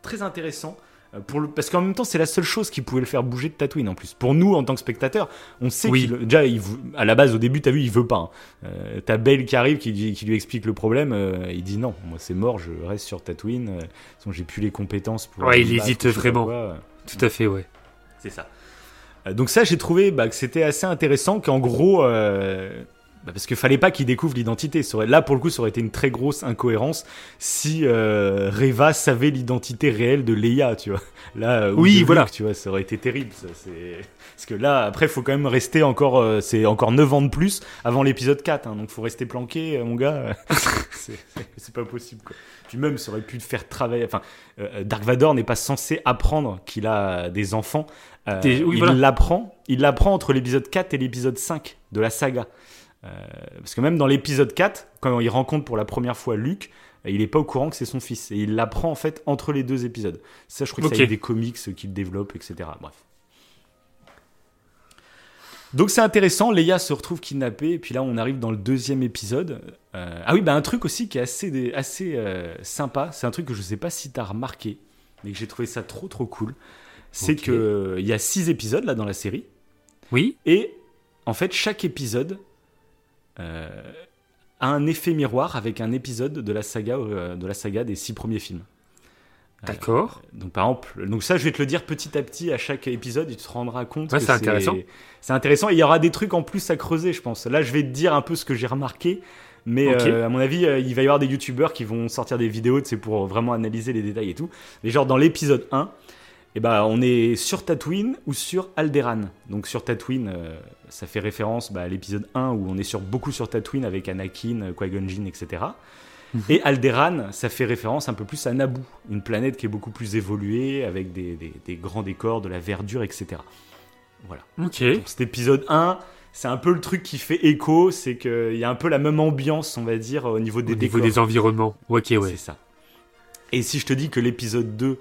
très intéressant. Euh, Pour le... Parce qu'en même temps, c'est la seule chose qui pouvait le faire bouger de Tatooine en plus. Pour nous, en tant que spectateurs, on sait Oui. qu'il. Déjà, il à la base, au début, t'as vu, il veut pas. hein. Euh, t'as Bale qui arrive, qui, lui- qui lui explique le problème. euh, il dit non, moi c'est mort, je reste sur Tatooine. euh, de toute façon, j'ai plus les compétences pour. Ouais, il hésite vraiment. quoi. Tout à fait, ouais. C'est ça. Euh, Donc ça, j'ai trouvé bah, que c'était assez intéressant, qu'en gros, euh, bah, parce qu'il fallait pas qu'il découvre l'identité. Là, pour le coup, ça aurait été une très grosse incohérence si euh, Reva savait l'identité réelle de Leia, tu vois. [laughs] Là, euh, ou Oui, de Luke, voilà. tu vois, ça aurait été terrible. Ça, c'est... Parce que là, après, faut quand même rester encore, euh, c'est encore 9 ans de plus avant l'épisode 4, hein, donc faut rester planqué, euh, mon gars. [laughs] [laughs] c'est, pas possible, quoi. Puis même, ça aurait pu te faire travailler. Enfin, euh, Dark Vador n'est pas censé apprendre qu'il a des enfants. Oui, il voilà. l'apprend. Il l'apprend entre l'épisode 4 et l'épisode 5 de la saga. Euh, parce que même dans l'épisode 4, quand il rencontre pour la première fois Luke, euh, il n'est pas au courant que c'est son fils. Et il l'apprend en fait entre les deux épisodes. Ça, je crois que Ok. c'est avec des comics qu'il développe, etc. Bref. Donc c'est intéressant, Leia se retrouve kidnappée, et puis là on arrive dans le deuxième épisode. Euh, ah oui, bah un truc aussi qui est assez, assez euh, sympa, c'est un truc que je sais pas si t'as remarqué, mais que j'ai trouvé ça trop trop cool. C'est Ok. que euh, il y a six épisodes là dans la série, Oui. et en fait chaque épisode euh, a un effet miroir avec un épisode de la saga, euh, de la saga des six premiers films. D'accord. Donc par exemple, donc ça je vais te le dire petit à petit à chaque épisode, et tu te rendras compte Ouais, c'est intéressant. C'est intéressant. Et il y aura des trucs en plus à creuser, je pense. Là, je vais te dire un peu ce que j'ai remarqué, mais euh, à mon avis, euh, il va y avoir des youtubeurs qui vont sortir des vidéos, sais, pour vraiment analyser les détails et tout. Mais genre dans l'épisode 1, eh ben, on est sur Tatooine ou sur Alderaan. Donc sur Tatooine, euh, ça fait référence bah, à l'épisode 1 où on est sur, beaucoup sur Tatooine avec Anakin, euh, Qui-Gon Jinn, etc. Mhm. Et Alderaan, ça fait référence un peu plus à Naboo, une planète qui est beaucoup plus évoluée, avec des, des- des grands décors, de la verdure, etc. Voilà. Ok. Donc, cet épisode 1, c'est un peu le truc qui fait écho, c'est qu'il y a un peu la même ambiance, on va dire, au niveau des Au niveau des environnements. Ok, ouais. C'est ça. Et si je te dis que l'épisode 2 euh,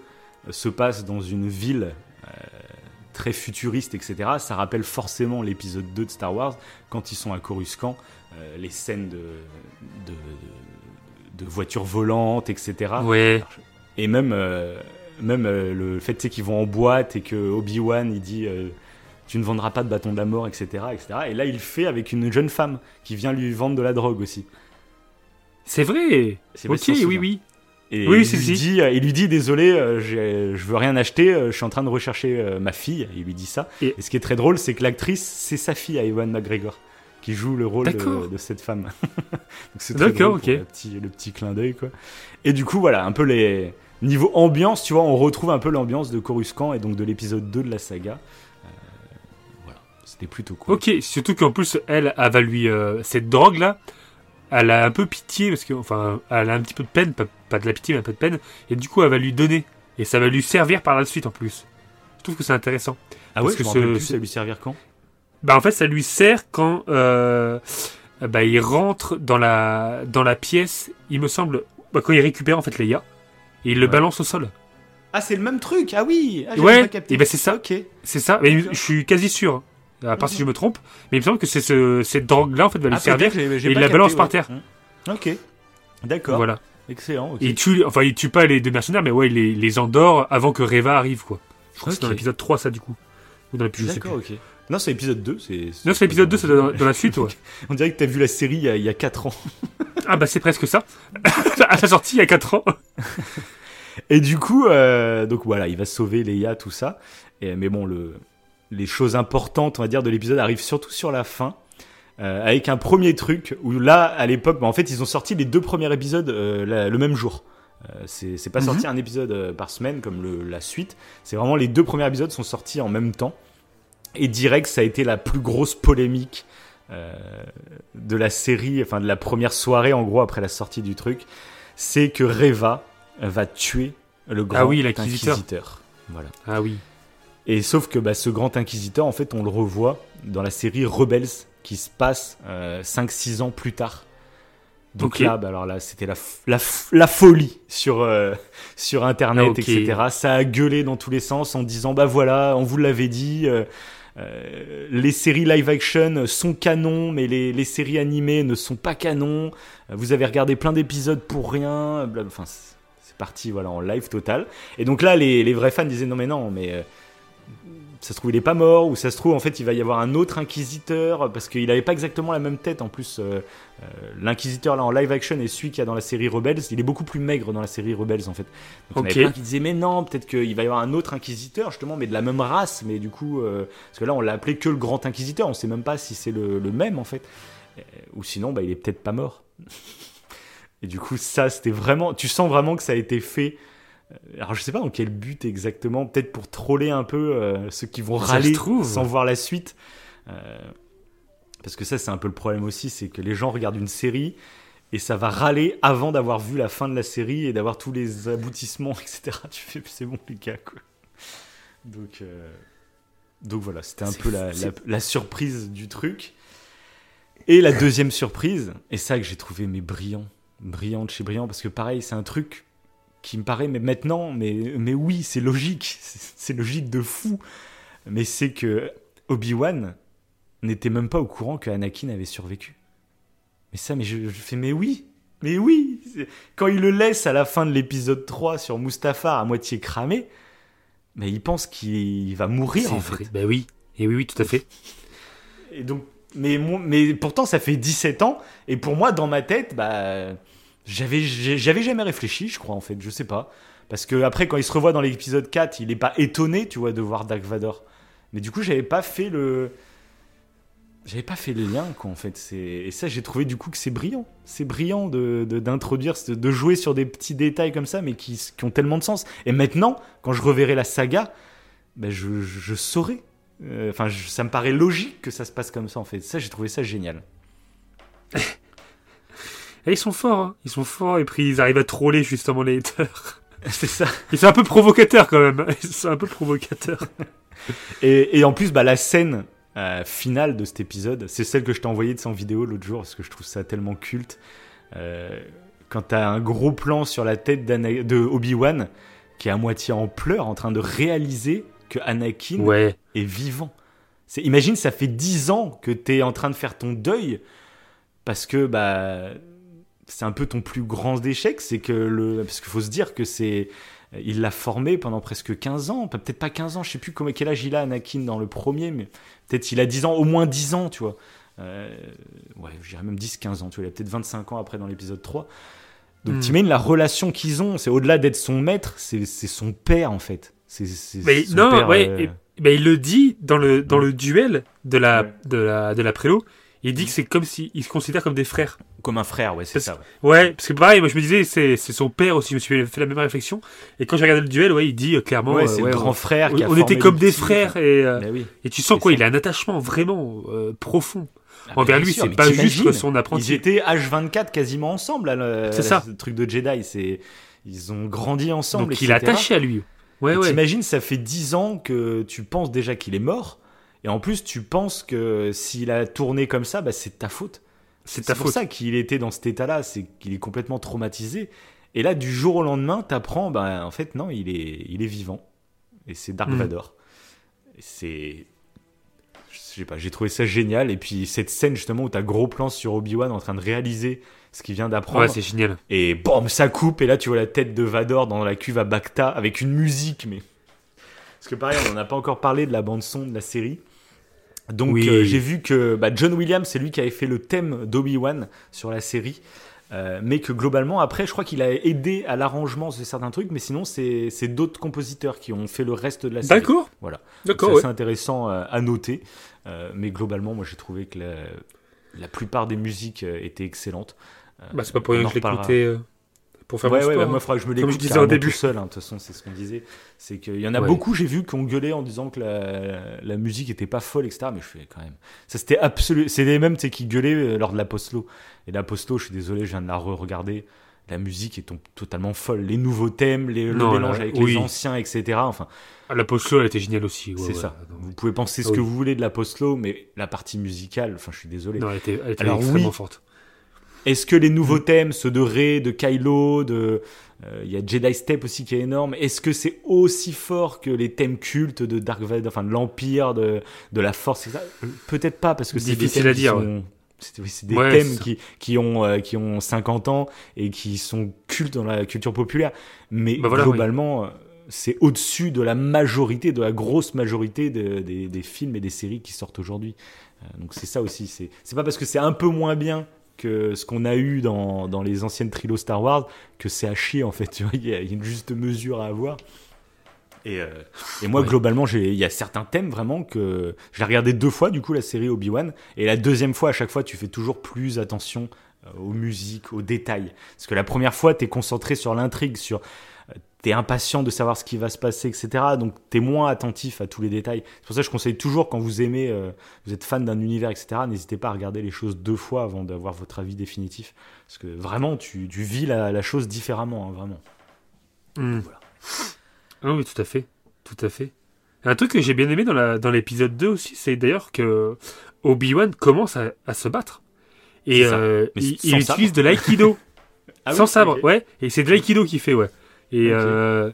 se passe dans une ville très futuriste, etc., ça rappelle forcément l'épisode 2 de Star Wars, quand ils sont à Coruscant, euh, les scènes de, de, de voitures volantes, etc. Ouais. Et même, euh, même euh, le fait qu'ils vont en boîte et que Obi-Wan il dit tu ne vendras pas de bâton de la mort, etc., etc. Et là il le fait avec une jeune femme qui vient lui vendre de la drogue aussi. C'est vrai. Pas Ok, oui, oui. Et Oui, il, si, lui si. Dit, il lui dit désolé, euh, je veux rien acheter, euh, je suis en train de rechercher euh, ma fille. Il lui dit ça. Et... Et- ce qui est très drôle, c'est que l'actrice, c'est sa fille, à Ewan McGregor, qui joue le rôle de, cette femme. [laughs] D'accord, ok. le petit, le petit clin d'œil, quoi. Et du coup, voilà, un peu les. Niveau ambiance, tu vois, on retrouve un peu l'ambiance de Coruscant et donc de l'épisode 2 de la saga. Euh, voilà, c'était plutôt cool. Ok, surtout qu'en plus, elle, elle va lui. euh, cette drogue-là, elle a un peu pitié, parce que, enfin, elle a un petit peu de peine, pas, pas de la pitié, mais un peu de peine, et du coup, elle va lui donner. Et ça va lui servir par la suite en plus. Je trouve que c'est intéressant. Ah parce ouais, que je ce- plus, ça va lui servir quand? Bah, en fait, ça lui sert quand euh, bah, il rentre dans la, dans la pièce, il me semble, bah, quand il récupère en fait Leia, et il le Ouais. balance au sol. Ah, c'est le même truc Ah oui ah, Ouais, pas capté. et ben c'est ça. Ok. C'est ça, mais je suis quasi sûr. À part si je me trompe, mais il me semble que c'est ce, cette drogue-là en fait va lui Ah, servir. et il la capté, balance ouais. par terre. Mmh. Ok. D'accord. Voilà. Excellent. il tue, enfin, il tue pas les deux mercenaires, mais ouais, il les, les endort avant que Reva arrive, quoi. Je crois que c'est dans l'épisode 3, ça, du coup. Ou dans l'épisode. D'accord, ok. Non, c'est l'épisode 2. C'est, Non, c'est l'épisode 2, c'est dans, dans la suite, ouais. [laughs] On dirait que t'as vu la série il y a, il y a 4 ans. [laughs] Ah, bah, c'est presque ça. [laughs] à sa sortie, il y a 4 ans. Et du coup, euh, donc voilà, il va sauver Leia, tout ça. Et, mais bon, le, les choses importantes, on va dire, de l'épisode arrivent surtout sur la fin. euh, avec un premier truc où là, à l'époque, bah, en fait, ils ont sorti les deux premiers épisodes euh, la- le même jour. Euh, c'est pas Mhm. sorti un épisode par semaine comme le- la suite. C'est vraiment les deux premiers épisodes sont sortis en même temps. Et direct, ça a été la plus grosse polémique de la série, enfin de la première soirée en gros après la sortie du truc. C'est que Reva va tuer le grand Ah oui, inquisiteur. Voilà. Ah oui. Et sauf que bah, ce grand inquisiteur, en fait, on le revoit dans la série Rebels qui se passe 5-6 ans plus tard. Donc là, bah, alors là, c'était la, la, la folie sur, euh, [laughs] sur Internet, Ah, etc. Ça a gueulé dans tous les sens en disant, bah voilà, on vous l'avait dit, euh, euh, les séries live action sont canons, mais les, les séries animées ne sont pas canons. Vous avez regardé plein d'épisodes pour rien. Enfin, c'est parti, voilà, en live total. Et donc là, les, les vrais fans disaient non, mais non, mais euh, ça se trouve, il est pas mort, ou ça se trouve, en fait, il va y avoir un autre inquisiteur, parce qu'il avait pas exactement la même tête. En plus, euh, euh, l'inquisiteur là en live action et celui qu'il y a dans la série Rebels, il est beaucoup plus maigre dans la série Rebels, en fait. Donc, il y en avait plein qui disaient, mais non, peut-être qu'il va y avoir un autre inquisiteur, justement, mais de la même race, mais du coup, euh, parce que là, on l'a appelé que le grand inquisiteur, on sait même pas si c'est le, le même, en fait. Ou sinon, bah, il est peut-être pas mort. [laughs] Et du coup, ça, c'était vraiment. Tu sens vraiment que ça a été fait. Euh, Alors, je sais pas dans quel but exactement. Peut-être pour troller un peu euh, ceux qui vont Ça râler sans voir la suite. Euh, parce que ça, c'est un peu le problème aussi. C'est que les gens regardent une série et ça va râler avant d'avoir vu la fin de la série et d'avoir tous les aboutissements, [laughs] etc. Tu fais, c'est bon, les gars, quoi. Donc, euh, donc voilà, c'était un peu la, la surprise du truc. Et la deuxième surprise, et ça que j'ai trouvé mais brillant, brillant de chez brillant, parce que pareil, c'est un truc qui me paraît, mais maintenant, mais, mais oui, c'est logique, [laughs] c'est logique de fou. Mais c'est que Obi-Wan n'était même pas au courant que Anakin avait survécu. Mais ça, mais je, je fais, mais oui, mais oui. Quand il le laisse à la fin de l'épisode 3 sur Mustafar à moitié cramé, mais il pense qu'il va mourir en vrai. fait. Ben oui. Et oui, oui, tout à fait. Et donc, mais, mais pourtant, ça fait 17 ans. Et pour moi, dans ma tête, bah, j'avais, j'avais jamais réfléchi, je crois, en fait. Je sais pas. Parce que après, quand il se revoit dans l'épisode 4, il est pas étonné, tu vois, de voir Dark Vador. Mais du coup, j'avais pas fait le. J'avais pas fait le lien, quoi, en fait. Et ça, j'ai trouvé du coup que c'est brillant. C'est brillant de, d'introduire, de jouer sur des petits détails comme ça, mais qui, qui ont tellement de sens. Et maintenant, quand je reverrai la saga, ben je, je, saurai. Euh, Enfin, ça me paraît logique que ça se passe comme ça, en fait. Ça, j'ai trouvé ça génial. [laughs] Et ils sont forts, hein. Ils sont forts, et puis ils arrivent à troller justement les haters. [laughs] c'est ça. Ils sont un peu provocateurs quand même. Ils sont un peu provocateurs. [laughs] Et, et en plus, bah, la scène euh, finale de cet épisode, c'est celle que je t'ai envoyée de son vidéo l'autre jour, parce que je trouve ça tellement culte. Euh, quand t'as un gros plan sur la tête de Obi-Wan, qui est à moitié en pleurs, en train de réaliser que Anakin Ouais. est vivant. C'est, imagine, ça fait 10 ans que t'es en train de faire ton deuil, parce que bah, c'est un peu ton plus grand échec, c'est que le, parce qu'il faut se dire que c'est, il l'a formé pendant presque 15 ans, peut-être pas 15 ans, je sais plus quel âge il a Anakin dans le premier, mais peut-être il a 10 ans, au moins 10 ans, tu vois. Euh, ouais, je dirais même 10-15 ans, tu vois, il a peut-être 25 ans après dans l'épisode 3. Donc Hmm. t'imagines la relation qu'ils ont, c'est au-delà d'être son maître, c'est, son père en fait. C'est, Mais non, père, ouais. euh, et- ben, il le dit dans le, dans le duel de la, Ouais. de la, de la prélo. Il dit que c'est comme s'ils se considèrent comme des frères. Comme un frère, ouais, c'est ça. ouais. Ouais, parce que pareil, moi je me disais, c'est son père aussi, je me suis fait la même réflexion. Et quand j'ai regardé le duel, ouais, il dit euh, clairement. Ouais, euh, c'est ouais, le grand on, frère qui a on était comme des petit, frères et, euh, oui. et tu sens quoi, ça. il a un attachement vraiment euh, profond Ah, envers lui. C'est pas juste son Ils apprenti. étaient H24 quasiment ensemble, là, le, C'est ça. le truc de Jedi. C'est, ils ont grandi ensemble. Donc il est attaché à lui. Ouais, ouais. T'imagines, ça fait 10 ans que tu penses déjà qu'il est mort. Et en plus, tu penses que s'il a tourné comme ça, bah, c'est de ta faute. C'est ta pour faute. ça qu'il était dans cet état-là, c'est qu'il est complètement traumatisé. Et là, du jour au lendemain, t'apprends, bah, en fait, non, il est, il est vivant. Et c'est Dark Mm. Vador. C'est. Je sais pas, j'ai trouvé ça génial. Et puis, cette scène, justement, où t'as gros plan sur Obi-Wan en train de réaliser ce qu'il vient d'apprendre. Ouais, c'est génial. Et boum, ça coupe, et là tu vois la tête de Vador dans la cuve à Bacta avec une musique, mais. Parce que pareil, on n'en a pas encore parlé de la bande-son de la série. Donc Oui. euh, j'ai vu que bah, John Williams, c'est lui qui avait fait le thème d'Obi-Wan sur la série. Euh, mais que globalement, après, je crois qu'il a aidé à l'arrangement de certains trucs, mais sinon, c'est d'autres compositeurs qui ont fait le reste de la série. D'accord. Voilà. D'accord, C'est ouais. intéressant euh, à noter. Euh, mais globalement, moi, j'ai trouvé que la- la plupart des musiques étaient excellentes. Bah, c'est pas pour rien que je l'écoutais pour faire Ouais, mon ouais, sport. bah, moi, hein. il faudra que je me Comme je l'écoute disais au début. tout seul. hein, De toute façon, c'est ce qu'on disait. C'est qu'il y en a Ouais. beaucoup, j'ai vu, qui ont gueulé en disant que la, la musique était pas folle, etc. Mais je fais quand même. Ça, c'était absolu. C'est les mêmes, tu sais, qui gueulaient euh, lors de la Postlo. Et la Postlo, je suis désolé, je viens de la re-regarder. La musique est to- totalement folle. Les nouveaux thèmes, les, le mélange là, avec oui. les anciens, etc. Enfin, Ah, La post-lo, elle était géniale aussi. ouais, c'est ouais. ça. Non, Vous pouvez penser ce Ah que oui. vous voulez de la Postlo, mais la partie musicale, enfin, je suis désolé. Non, elle était, elle était Alors, extrêmement oui. forte. Est-ce que les nouveaux Mm. thèmes, ceux de Rey, de Kylo, de euh, il y a Jedi Step aussi qui est énorme. Est-ce que c'est aussi fort que les thèmes cultes de Dark Vader, enfin de l'Empire, de, de la Force, etc. Peut-être pas parce que c'est Difficile à dire, sont- c'est oui, des Ouais, thèmes qui, qui, ont, euh, qui ont 50 ans et qui sont cultes dans la culture populaire. Mais Bah voilà, globalement, euh, c'est au-dessus de la majorité, de la grosse majorité de- des, des films et des séries qui sortent aujourd'hui. Euh, donc c'est ça aussi. C'est c'est pas parce que c'est un peu moins bien que ce qu'on a eu dans, dans les anciennes trilos Star Wars que c'est à chier en fait. Tu vois, il y, a une juste mesure à avoir. Et, euh, et moi, Ouais. globalement, il y a certains thèmes vraiment que je l'ai regardé deux fois, du coup, la série Obi-Wan. Et la deuxième fois, à chaque fois, tu fais toujours plus attention euh, aux musiques, aux détails. Parce que la première fois, tu es concentré sur l'intrigue, sur. Tu es impatient de savoir ce qui va se passer, etc. Donc, tu es moins attentif à tous les détails. C'est pour ça que je conseille toujours, quand vous aimez, euh, vous êtes fan d'un univers, etc., n'hésitez pas à regarder les choses deux fois avant d'avoir votre avis définitif. Parce que vraiment, tu, tu vis la, la chose différemment, hein, vraiment. Hmm. Voilà. Ah oui, tout à fait. Tout à fait. Un truc que j'ai bien aimé dans la- dans l'épisode 2 aussi, c'est d'ailleurs que Obi-Wan commence à, à se battre. Et euh, il, utilise de l'aïkido. [laughs] Ah oui, sans sabre, ouais. Et c'est de l'aïkido qu'il fait, ouais. Et, euh,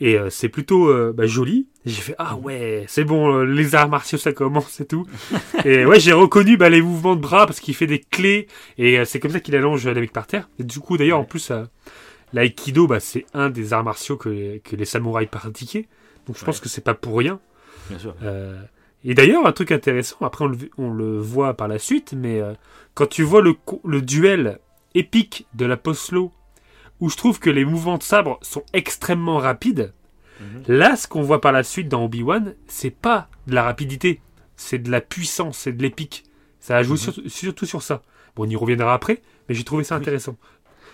et euh, c'est plutôt euh, bah, joli. J'ai fait, ah ouais, c'est bon, les arts martiaux, ça commence et tout. [laughs] et ouais, j'ai reconnu bah, les mouvements de bras parce qu'il fait des clés. Et c'est comme ça qu'il allonge les mecs par terre. Et du coup, d'ailleurs, en plus, l'aïkido, bah, c'est un des arts martiaux que, que les samouraïs pratiquaient. Donc je pense que c'est pas pour rien. Bien sûr. Euh, et d'ailleurs, un truc intéressant, après on le, on le voit par la suite, mais euh, quand tu vois le, duel épique de la Poslo, où je trouve que les mouvements de sabre sont extrêmement rapides, Mhm. là, ce qu'on voit par la suite dans Obi-Wan, c'est pas de la rapidité, c'est de la puissance, c'est de l'épique. Ça a joué Mhm. sur- surtout sur ça. Bon, on y reviendra après, mais j'ai trouvé ça intéressant.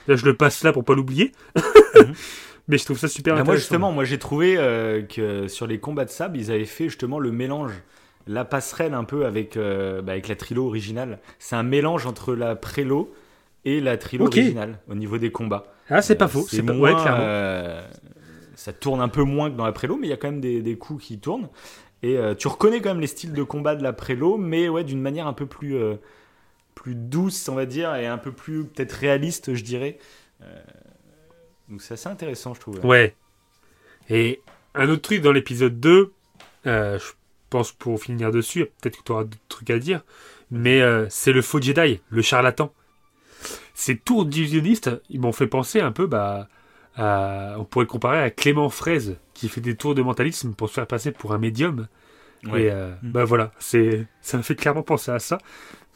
Là, je le passe là pour pas l'oublier. Mhm. [laughs] mais je trouve ça super intéressant. moi justement, moi j'ai trouvé euh, que sur les combats de sable, ils avaient fait justement le mélange, la passerelle un peu avec euh, bah, avec la trilo originale. C'est un mélange entre la prélo et la trilo Ok. originale au niveau des combats. Ah, c'est pas Euh, faux. C'est pas... Ouais, clairement. euh, ça tourne un peu moins que dans la prélo, mais il y a quand même des, des coups qui tournent. Et euh, tu reconnais quand même les styles de combat de la prélo, mais ouais, d'une manière un peu plus euh, plus douce, on va dire, et un peu plus peut-être réaliste, je dirais. Euh, donc c'est assez intéressant, je trouve. Ouais. Et un autre truc dans l'épisode 2, euh, je pense pour finir dessus, peut-être que tu auras d'autres trucs à dire, mais c'est le faux Jedi, le charlatan. Ces tours d'illusionniste, ils m'ont fait penser un peu, bah, à- on pourrait le comparer à Clément Fraise, qui fait des tours de mentalisme pour se faire passer pour un médium. Ouais. Et euh, Mm. bah voilà, c'est, ça me fait clairement penser à ça.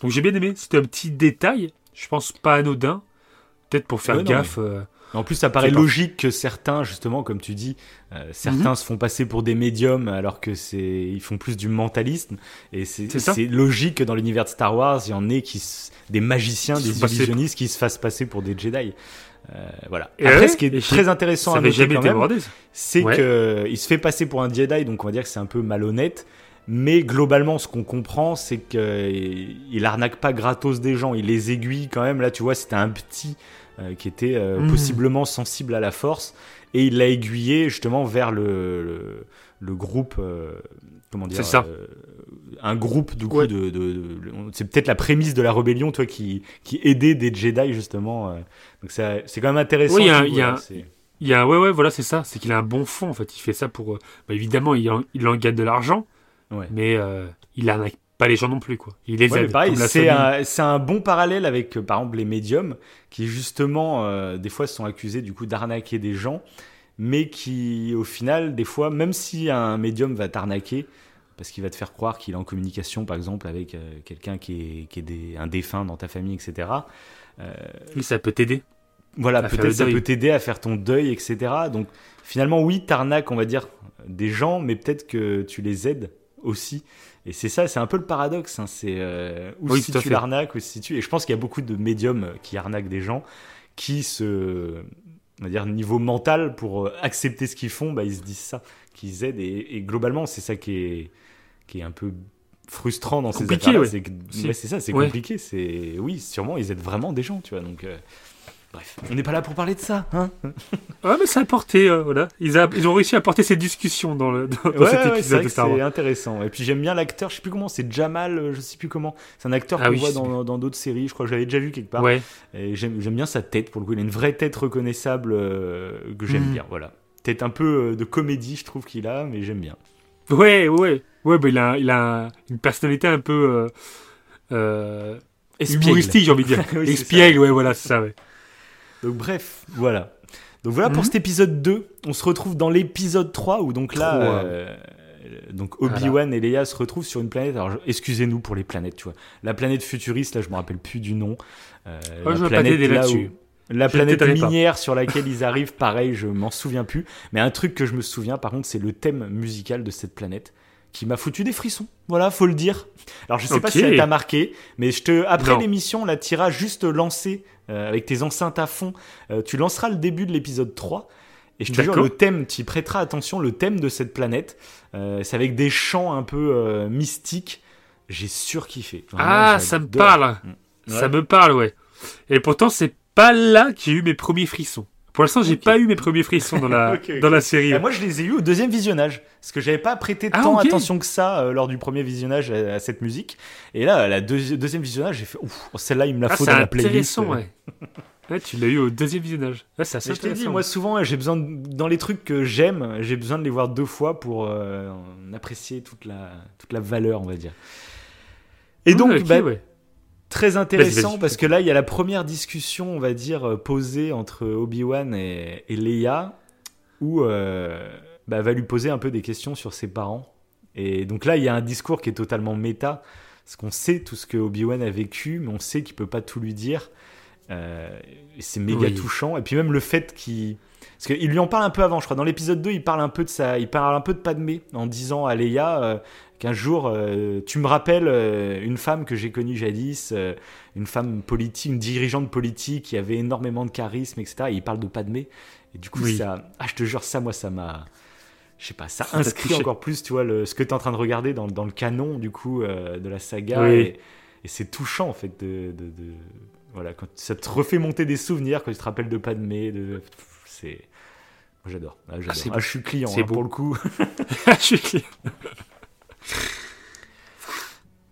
Donc j'ai bien aimé, c'était un petit détail, je pense pas anodin, peut-être pour faire Ouais, non, gaffe. euh, En plus, ça paraît logique que certains, justement, comme tu dis, euh, certains se font passer pour des médiums alors que c'est, ils font plus du mentalisme. Et c'est, logique que dans l'univers de Star Wars, il y en ait qui, s- des magiciens, Qui des illusionnistes qui se fassent passer pour des Jedi. Euh, voilà. Et Après, ouais, ce qui est très intéressant à noter quand même, c'est Ouais. que il se fait passer pour un Jedi, donc on va dire que c'est un peu malhonnête. Mais globalement, ce qu'on comprend, c'est qu'il il arnaque pas gratos des gens, il les aiguille quand même. Là, tu vois, c'était un petit euh, qui était euh, Mm. possiblement sensible à la force, et il l'a aiguillé justement vers le, le, le groupe. euh, comment dire C'est ça. euh, Un groupe du coup Ouais. de, de- de- c'est peut-être la prémisse de la rébellion, toi, qui qui aidait des Jedi justement. euh. donc ça- c'est quand même intéressant. Oui, il y a il y a Il y ouais, ouais, voilà, c'est ça. C'est qu'il a un bon fond, en fait. Il fait ça pour. euh, bah, évidemment, il en, il en gagne de l'argent, ouais. mais euh, il arnaque pas les gens non plus, quoi. Il les Ouais, aide. pareil, c'est un, bon parallèle avec, euh, par exemple, les médiums, qui justement, euh, des fois, sont accusés du coup d'arnaquer des gens, mais qui, au final, des fois, même si un médium va t'arnaquer, parce qu'il va te faire croire qu'il est en communication, par exemple, avec euh, quelqu'un qui est, qui est des- un défunt dans ta famille, etc. Oui, ça peut t'aider. Voilà, peut-être ça peut t'aider à faire ton deuil, etc. Donc, finalement, oui, t'arnaques, on va dire, des gens, mais peut-être que tu les aides aussi. Et c'est ça, c'est un peu le paradoxe. Hein, c'est euh, où Oui, si tout à tu fait. l'arnaques, ou si tu. Et je pense qu'il y a beaucoup de médiums qui arnaquent des gens qui se. On va dire, niveau mental, pour euh, accepter ce qu'ils font, bah, ils se disent ça, qu'ils aident. Et, et globalement, c'est ça qui est, qui est un peu frustrant dans ces affaires ouais. C'est ouais, ça, c'est Ouais. compliqué. C'est Oui, sûrement, ils aident vraiment des gens, tu vois. Donc. euh, Bref, on n'est pas là pour parler de ça, hein Ouais, [laughs] mais ça a apporté, euh, voilà. Ils, a- ils ont réussi à apporter cette discussion dans, le, dans, dans Ouais, cet épisode vrai de que Star Wars. c'est intéressant. Et puis j'aime bien l'acteur, je sais plus comment, c'est Jamal, euh, je sais plus comment. C'est un acteur Ah qu'on oui, voit dans dans d'autres séries, je crois que je l'avais déjà vu quelque part. Ouais. Et j'aime bien sa tête pour le coup, il a une vraie tête reconnaissable euh, que j'aime Mhm. bien, voilà. Tête un peu euh, de comédie, je trouve qu'il a, mais j'aime bien. Ouais, ouais. Ouais, bah, il a, il a une personnalité un peu. Euh, euh, Espiègle. humoristique, j'ai envie de dire. [laughs] Oui, Espiègle, ouais, voilà, c'est ça, ouais. Donc bref, voilà. Donc voilà pour Mhm. cet épisode 2. On se retrouve dans l'épisode 3 où donc là, euh, donc Obi-Wan et Leia se retrouvent sur une planète. Alors excusez-nous pour les planètes, tu vois. La planète futuriste, là je me rappelle plus du nom. Euh, Ouais, la je planète là où- La Je planète pas. minière sur laquelle [laughs] ils arrivent, pareil, je m'en souviens plus. Mais un truc que je me souviens, par contre, c'est le thème musical de cette planète qui m'a foutu des frissons. Voilà, faut le dire. Alors je sais pas si elle t'a marqué, mais je te après l'émission, là, t'iras juste lancer euh, avec tes enceintes à fond. Euh, tu lanceras le début de l'épisode 3. Et je te jure, le thème, tu y prêteras attention, le thème de cette planète, euh, c'est avec des chants un peu euh, mystiques. J'ai surkiffé. Vraiment, Ah, ça me parle. Mm. Ça me parle, ouais. Et pourtant, c'est pas là que j'ai eu mes premiers frissons. Pour l'instant, j'ai Ok. pas eu mes premiers frissons dans la, [laughs] dans la série. Et moi, je les ai eus au deuxième visionnage, parce que j'avais pas prêté Ah, tant attention que ça euh, lors du premier visionnage à, à cette musique. Et là, la deuxi- deuxième visionnage, j'ai fait ouf, celle-là, il me la Ah, faut dans la playlist. ouais. [laughs] Ouais, tu l'as eu au deuxième visionnage. Ouais, c'est assez Mais je t'ai dit, moi souvent, j'ai besoin de- dans les trucs que j'aime, j'ai besoin de les voir deux fois pour euh, en apprécier toute la toute la valeur, on va dire. Et donc, bah, ouais. Très intéressant parce que là, il y a la première discussion, on va dire, euh, posée entre Obi-Wan et, et Leia, où euh, bah, elle va lui poser un peu des questions sur ses parents. Et donc là, il y a un discours qui est totalement méta, parce qu'on sait tout ce que Obi-Wan a vécu, mais on sait qu'il peut pas tout lui dire. Euh, c'est méga Oui. touchant. Et puis même le fait qu'il... Parce qu'il lui en parle un peu avant, je crois. Dans l'épisode 2, il parle un peu de ça. Il parle un peu de Padmé en disant à Leia euh, qu'un jour, euh, tu me rappelles euh, une femme que j'ai connue jadis, euh, une femme politique, une dirigeante politique qui avait énormément de charisme, etc. Et il parle de Padmé. Et du coup, Oui. ça... Ah, je te jure, ça, moi, ça m'a... Je sais pas, ça inscrit encore plus, tu vois, le, ce que tu es en train de regarder dans, dans le canon, du coup, de la saga. Oui. Et, et c'est touchant, en fait, de... de- de- Voilà, quand ça te refait monter des souvenirs, quand tu te rappelles de Padmé, de... C'est... J'adore. Ah, Ah, beau. je suis client, hein, pour le coup. [laughs] Je suis clair.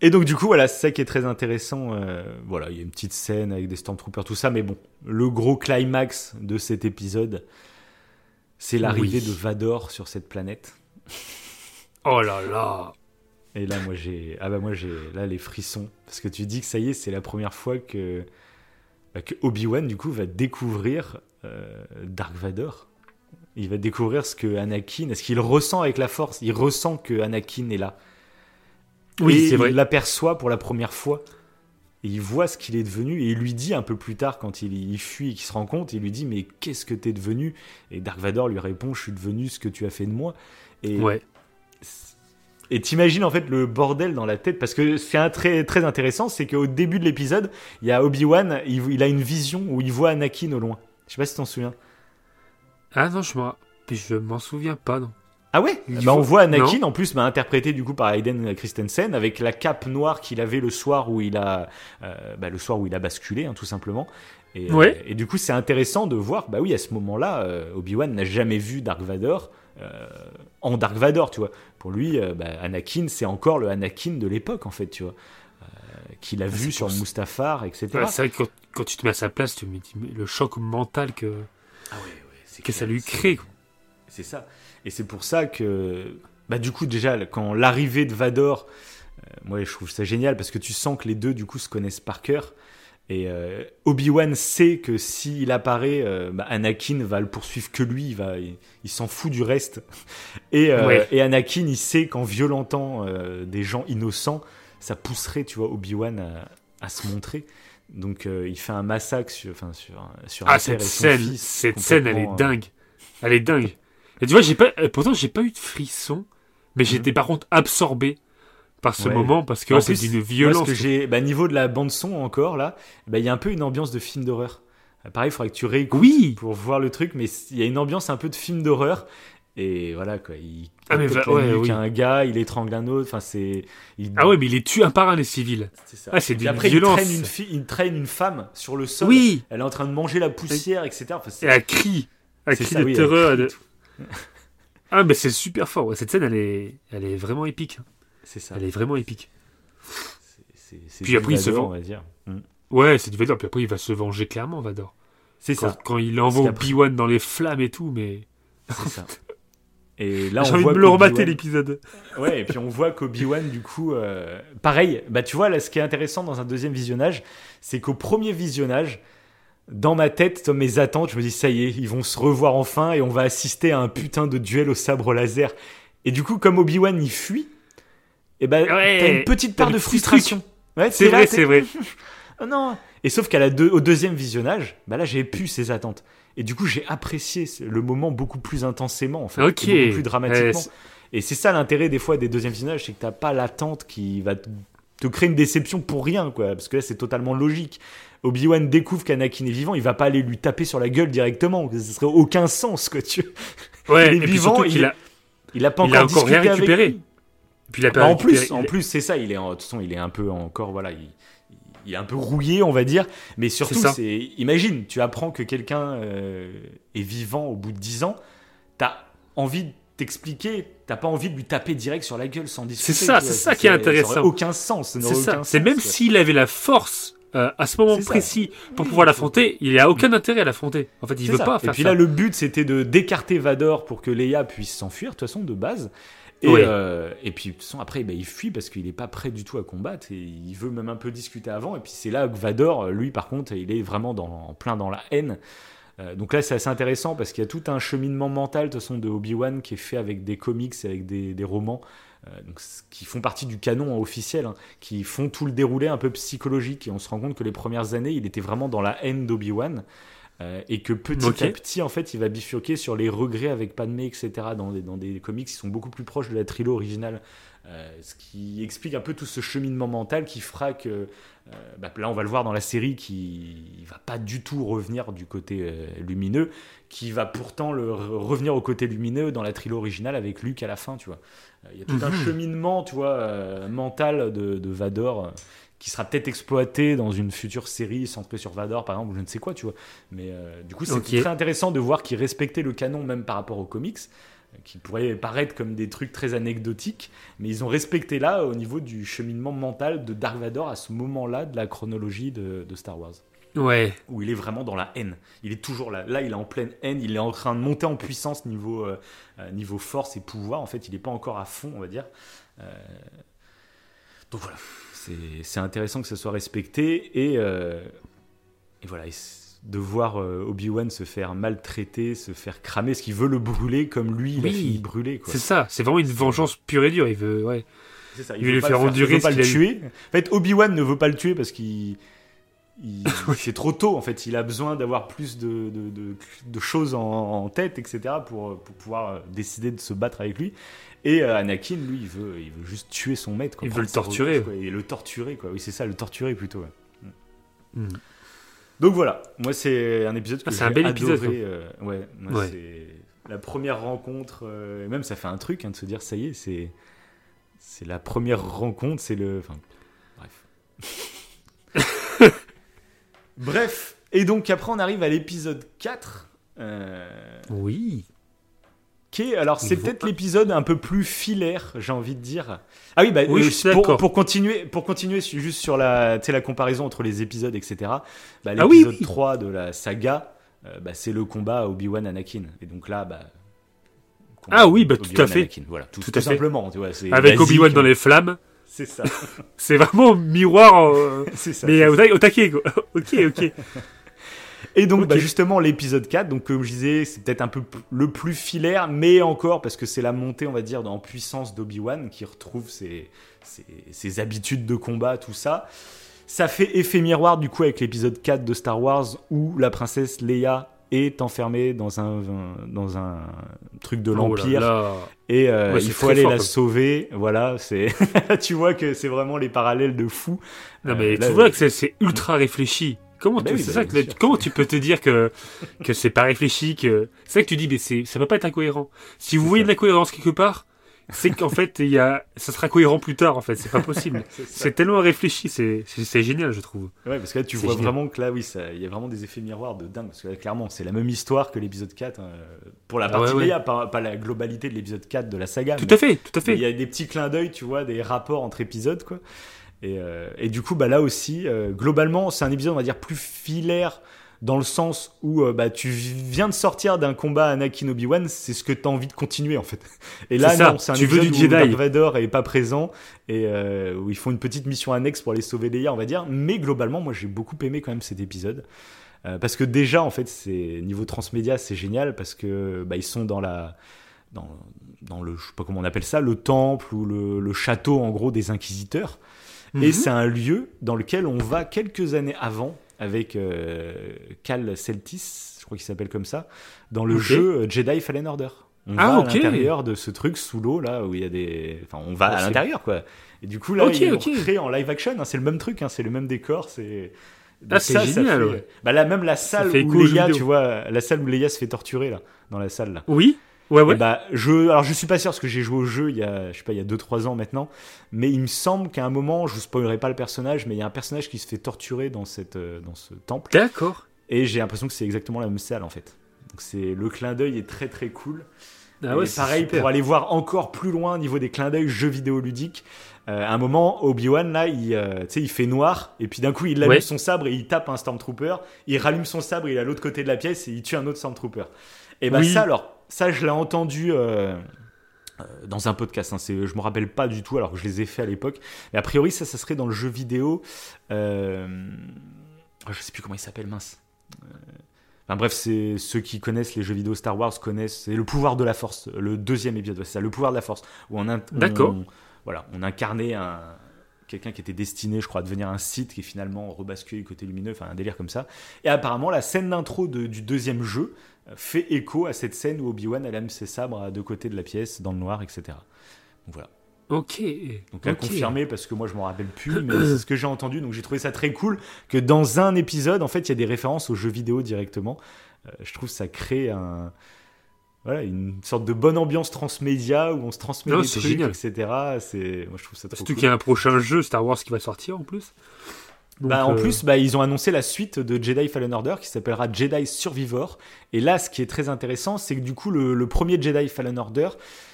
Et donc du coup voilà, c'est ça qui est très intéressant. euh, voilà, il y a une petite scène avec des stormtroopers, tout ça, mais bon, le gros climax de cet épisode, c'est l'arrivée Oui. de Vador sur cette planète. Oh là là. Et là, moi j'ai, ah bah moi j'ai là les frissons parce que tu dis que ça y est, c'est la première fois que bah, que Obi Wan du coup va découvrir euh, Dark Vador. Il va découvrir ce que Anakin, est-ce qu'il ressent avec la Force Il ressent que Anakin est là. Oui, Et vrai. Il l'aperçoit pour la première fois. Et il voit ce qu'il est devenu. Et il lui dit un peu plus tard, quand il, il fuit et qu'il se rend compte, il lui dit Mais qu'est-ce que t'es devenu? Et Dark Vador lui répond Je suis devenu ce que tu as fait de moi. Et Ouais. et t'imagines en fait le bordel dans la tête parce que c'est un très très intéressant, c'est qu'au début de l'épisode, il y a Obi Wan, il, il a une vision où il voit Anakin au loin. Je sais pas si t'en souviens. Ah non, je m'en je m'en souviens pas, non. Ah ouais Il bah, On voit Anakin en plus bah, interprété du coup par Hayden Christensen avec la cape noire qu'il avait le soir où il a euh, bah, le soir où il a basculé hein, tout simplement. Et, euh, et du coup c'est intéressant de voir bah oui à ce moment-là euh, Obi Wan n'a jamais vu Dark Vador en Dark Vador tu vois. Pour lui bah, Anakin c'est encore le Anakin de l'époque en fait tu vois qu'il a vu Ah, c'est sur. Mustafar etc. Ouais, c'est vrai que quand, quand tu te mets à sa place, tu me dis le choc mental que, Ah ouais, c'est que ça lui crée. C'est ça. Et c'est pour ça que, bah, du coup, déjà, quand l'arrivée de Vador, euh, moi, je trouve ça génial parce que tu sens que les deux, du coup, se connaissent par cœur. Et euh, Obi-Wan sait que s'il apparaît, euh, bah, Anakin va le poursuivre que lui, il, va, il, il s'en fout du reste. [laughs] Et, Ouais. et Anakin, il sait qu'en violentant des gens innocents, ça pousserait, tu vois, Obi-Wan à, à se montrer. Donc, euh, il fait un massacre sur, enfin, sur, sur un Ah, cette scène, fils, cette scène, elle est euh, dingue. Elle est dingue. Et tu vois, j'ai pas, euh, pourtant, j'ai pas eu de frisson, Mais j'étais par contre absorbé par ce Ouais. moment parce que ouais, c'est ce violence. que j'ai, bah, niveau de la bande son encore là, bah, il y a un peu une ambiance de film d'horreur. Euh, Pareil, il faudrait que tu réécoutes Oui. pour voir le truc, mais il y a une ambiance un peu de film d'horreur. Et voilà quoi, il Ah, mais va- ouais, oui. un gars, il étrangle un autre. Enfin c'est. il- Ah ouais, mais il les tue un par un les civils. c'est ça. ah, c'est après, violence. Il traîne, une fille, il traîne une femme sur le sol. Oui. Elle est en train de manger la poussière, etc. Enfin, Et elle crie, elle crie ça, de oui, terreur. [laughs] Ah mais c'est super fort. Cette scène, elle est, elle est vraiment épique. c'est ça. Elle est vraiment épique. Puis après, il se vend. on va dire. Mm. Ouais, c'est du Vador. Puis après, il va se venger clairement, Vador. C'est ça. quand il envoie qu'après- Obi-Wan dans les flammes et tout, mais C'est ça. [laughs] Et là, j'ai on envie voit de me le remater l'épisode. Ouais, et puis on voit qu'Obi-Wan, du coup, euh, pareil, bah tu vois, là, ce qui est intéressant dans un deuxième visionnage, c'est qu'au premier visionnage, dans ma tête, dans mes attentes, je me dis, ça y est, ils vont se revoir enfin et on va assister à un putain de duel au sabre laser. Et du coup, comme Obi-Wan, il fuit, et ben, Ouais, t'as une petite part de frustration. Ouais, C'est vrai, c'est vrai. Oh [laughs] non Et sauf qu'à la deux- au deuxième visionnage, bah là, j'ai pu ces attentes. Et du coup, j'ai apprécié le moment beaucoup plus intensément, en fait, Ok. et beaucoup plus dramatiquement. Et c'est ça l'intérêt des fois des deuxièmes visionnages, c'est que t'as pas l'attente qui va te, créer une déception pour rien, quoi. Parce que là, c'est totalement logique. Obi-Wan découvre qu'Anakin est vivant, il va pas aller lui taper sur la gueule directement. Ce serait aucun sens, quoi. Tu... Ouais, Il est vivant, il est- a, Il a pas Il a encore rien récupéré. lui. puis il a pas Bah, en récupéré- plus, en il- plus, c'est ça. Il est, en, de toute façon, il est un peu encore, voilà, il, il est un peu rouillé, on va dire. Mais surtout, C'est ça. c'est, imagine, tu apprends que quelqu'un euh, est vivant au bout de 10 ans, t'as envie de t'expliquer, t'as pas envie de lui taper direct sur la gueule sans discuter. C'est ça, c'est ça qui est intéressant. Ça aucun sens. ça C'est ça. C'est même s'il avait la force euh, à ce moment ça. précis pour pouvoir l'affronter, il a aucun intérêt à l'affronter. En fait, il veut ça. pas faire Et puis ça. là, le but, c'était de d'écarter Vador pour que Leia puisse s'enfuir, de toute façon, de base. Et, Oui. euh, et puis, de toute façon, après, bah, il fuit parce qu'il n'est pas prêt du tout à combattre et il veut même un peu discuter avant. Et puis, c'est là que Vador, lui, par contre, il est vraiment dans, en plein dans la haine. Euh, donc là, c'est assez intéressant parce qu'il y a tout un cheminement mental, de toute façon, de Obi-Wan qui est fait avec des comics, avec des, des romans. euh, donc, qui font partie du canon officiel, hein, qui font tout le déroulé un peu psychologique. Et on se rend compte que les premières années, il était vraiment dans la haine d'Obi-Wan. Euh, et que petit à petit, en fait, il va bifurquer sur les regrets avec Padmé, etc. Dans des, dans des comics qui sont beaucoup plus proches de la trilogie originale. Euh, ce qui explique un peu tout ce cheminement mental qui fera que, euh, bah, là on va le voir dans la série, qui va pas du tout revenir du côté lumineux, qui va pourtant le re- revenir au côté lumineux dans la trilogie originale avec Luke à la fin, tu vois. Il y a tout un Mhm. cheminement, tu vois, mental de, de Vador qui sera peut-être exploité dans une future série centrée sur Vador, par exemple, ou je ne sais quoi, tu vois. Mais euh, du coup, c'est très intéressant de voir qu'ils respectaient le canon même par rapport aux comics, euh, qui pourraient paraître comme des trucs très anecdotiques, mais ils ont respecté là au niveau du cheminement mental de Dark Vador à ce moment-là de la chronologie de, de Star Wars, Ouais. où il est vraiment dans la haine. Il est toujours là. Là, il est en pleine haine, il est en train de monter en puissance niveau, euh, euh, niveau force et pouvoir. En fait, il n'est pas encore à fond, on va dire. Euh, donc voilà, c'est intéressant que ça soit respecté et, euh, et voilà, et de voir euh, Obi-Wan se faire maltraiter, se faire cramer, ce qu'il veut le brûler comme lui, il a fini brûler. C'est ça. C'est vraiment une vengeance pure et dure. Il veut. Ouais. Ça, Il veut veut lui faire endurer il veut pas le tuer. En fait, Obi-Wan ne veut pas le tuer parce qu'il. il- [laughs] c'est trop tôt en fait. Il a besoin d'avoir plus de, de, de- de choses en, en tête, etc. Pour, pour pouvoir euh, décider de se battre avec lui. Et euh, Anakin, lui, il veut, il veut juste tuer son maître. quoi, Il veut le torturer. quoi, et le torturer, quoi. Oui, c'est ça, le torturer plutôt. ouais. Hmm. Donc voilà, moi c'est un épisode que Ah, c'est un j'ai bel adoré. épisode, euh, ouais, moi, Ouais. c'est la première rencontre. euh, et même ça fait un truc hein, de se dire ça y est, c'est c'est la première rencontre, c'est le. Enfin, bref. [laughs] bref. Et donc après on arrive à l'épisode 4. euh, Oui. Qui est, alors c'est peut-être l'épisode un peu plus filaire, j'ai envie de dire. Ah oui, bah, Oui, euh, je suis pour, continuer, pour continuer juste sur la, la comparaison entre les épisodes, etc. Bah, Ah oui, l'épisode oui. 3 de la saga, euh, bah, c'est le combat Obi-Wan Anakin. Et donc là, bah, Ah oui, bah, tout à fait. Anakin. Voilà, tout, Tout tout à fait. simplement, tu vois. c'est Avec. Obi-Wan dans les flammes. C'est ça. [laughs] C'est vraiment miroir. euh, [laughs] ça. mais au, ta- au taquet, [laughs] ok, ok. Et donc, bah, justement, l'épisode 4, donc, comme je disais, c'est peut-être un peu le plus filaire, mais encore, parce que c'est la montée, on va dire, en puissance d'Obi-Wan, qui retrouve ses, ses, ses habitudes de combat, tout ça. Ça fait effet miroir, du coup, avec l'épisode 4 de Star Wars, où la princesse Leia est enfermée dans un, dans un truc de Oh là l'Empire là. et euh, Ouais, il faut aller fort, la comme- sauver. Voilà, c'est [laughs] tu vois que c'est vraiment les parallèles de fou. Non Euh, mais là, tu vois que c'est ultra réfléchi. Comment, Bah tu, oui, c'est ça bien que, sûr. comment tu peux te dire que, que c'est pas réfléchi, que c'est ça que tu dis, mais c'est, ça peut pas être incohérent. Si vous voyez ça. de la cohérence quelque part, c'est qu'en fait, il y a, ça sera cohérent plus tard, en fait, c'est pas possible. [laughs] C'est tellement réfléchi, c'est, c'est, génial, je trouve. Ouais, parce que là, tu vois génial. vraiment que là, oui, ça- il y a vraiment des effets miroirs de dingue. Parce que là, clairement, c'est la même histoire que l'épisode 4. hein, pour la Ah partie ouais, ouais. Leia, pas, pas la globalité de l'épisode 4 de la saga. Tout mais- à fait, tout à mais Il fait. y a des petits clins d'œil, tu vois, des rapports entre épisodes, quoi. Et, euh, et du coup, bah là aussi, euh, globalement, c'est un épisode, on va dire, plus filaire dans le sens où euh, bah, tu viens de sortir d'un combat Anakin Obi-Wan, c'est ce que tu as envie de continuer en fait. Et là, C'est ça, non, c'est un tu veux du où Jedi. Dark Vader est pas présent et euh, où ils font une petite mission annexe pour aller sauver Leia, on va dire. Mais globalement, moi, j'ai beaucoup aimé quand même cet épisode. Euh, parce que déjà, en fait, c'est niveau transmédia, c'est génial parce que bah, ils sont dans la dans, dans le je sais pas comment on appelle ça, le temple ou le, le château en gros des inquisiteurs. Et Mhm. c'est un lieu dans lequel on va quelques années avant avec euh, Cal Celtis, je crois qu'il s'appelle comme ça, dans le jeu euh, Jedi Fallen Order. On Ah, va à l'intérieur de ce truc sous l'eau là où il y a des, enfin on va Ah, à l'intérieur quoi. Et du coup là Ok, ils ok. créé en live action, hein, c'est le même truc, hein, c'est le même décor, c'est Ah, c'est ça, ça génial, fait-. Bah là même la salle où Leia, tu vois, la salle où Leia se fait torturer là, dans la salle là. Oui, ouais, ouais. Et bah, je, alors je suis pas sûr parce que j'ai joué au jeu il y a, je sais pas, il y a 2-3 ans maintenant, mais il me semble qu'à un moment, je vous spoilerai pas le personnage, mais il y a un personnage qui se fait torturer dans cette, euh, dans ce temple, D'accord. et j'ai l'impression que c'est exactement la même salle en fait. Donc c'est le clin d'œil est très très cool. Ah ouais, pareil super. pour aller voir encore plus loin au niveau des clins d'œil jeux vidéo ludiques. euh, à un moment, Obi-Wan là, il, euh, il fait noir et puis d'un coup il allume Ouais. son sabre et il tape un stormtrooper. Il rallume son sabre, il est à l'autre côté de la pièce et il tue un autre stormtrooper. Et bah Oui. ça alors, ça je l'ai entendu euh, euh, dans un podcast. Hein, je me rappelle pas du tout alors que je les ai fait à l'époque. Mais a priori ça, ça serait dans le jeu vidéo. Euh, je sais plus comment il s'appelle mince. Euh, Enfin bref, c'est ceux qui connaissent les jeux vidéo Star Wars connaissent. C'est le pouvoir de la Force, le deuxième épisode. C'est ça, le pouvoir de la Force. Où on, D'accord. Voilà, on incarnait un quelqu'un qui était destiné, je crois, à devenir un Sith, qui est finalement rebasculé du côté lumineux. Enfin, un délire comme ça. Et apparemment, la scène d'intro de- du deuxième jeu fait écho à cette scène où Obi-Wan elle aime ses sabres à deux côtés de la pièce, dans le noir, etc. Donc voilà. Ok. Donc à confirmer parce que moi je m'en rappelle plus, [clears throat] mais c'est ce que j'ai entendu. Donc j'ai trouvé ça très cool que dans un épisode, en fait, il y a des références aux jeux vidéo directement. Euh, je trouve ça crée un voilà une sorte de bonne ambiance transmédia où on se transmet Non, des trucs, génial. etc. C'est moi je trouve ça trop Surtout cool. qu'il y a un prochain jeu Star Wars qui va sortir en plus. Donc, Bah, en euh, plus, bah, ils ont annoncé la suite de Jedi Fallen Order qui s'appellera Jedi Survivor. Et là, ce qui est très intéressant, c'est que du coup, le, le premier Jedi Fallen Order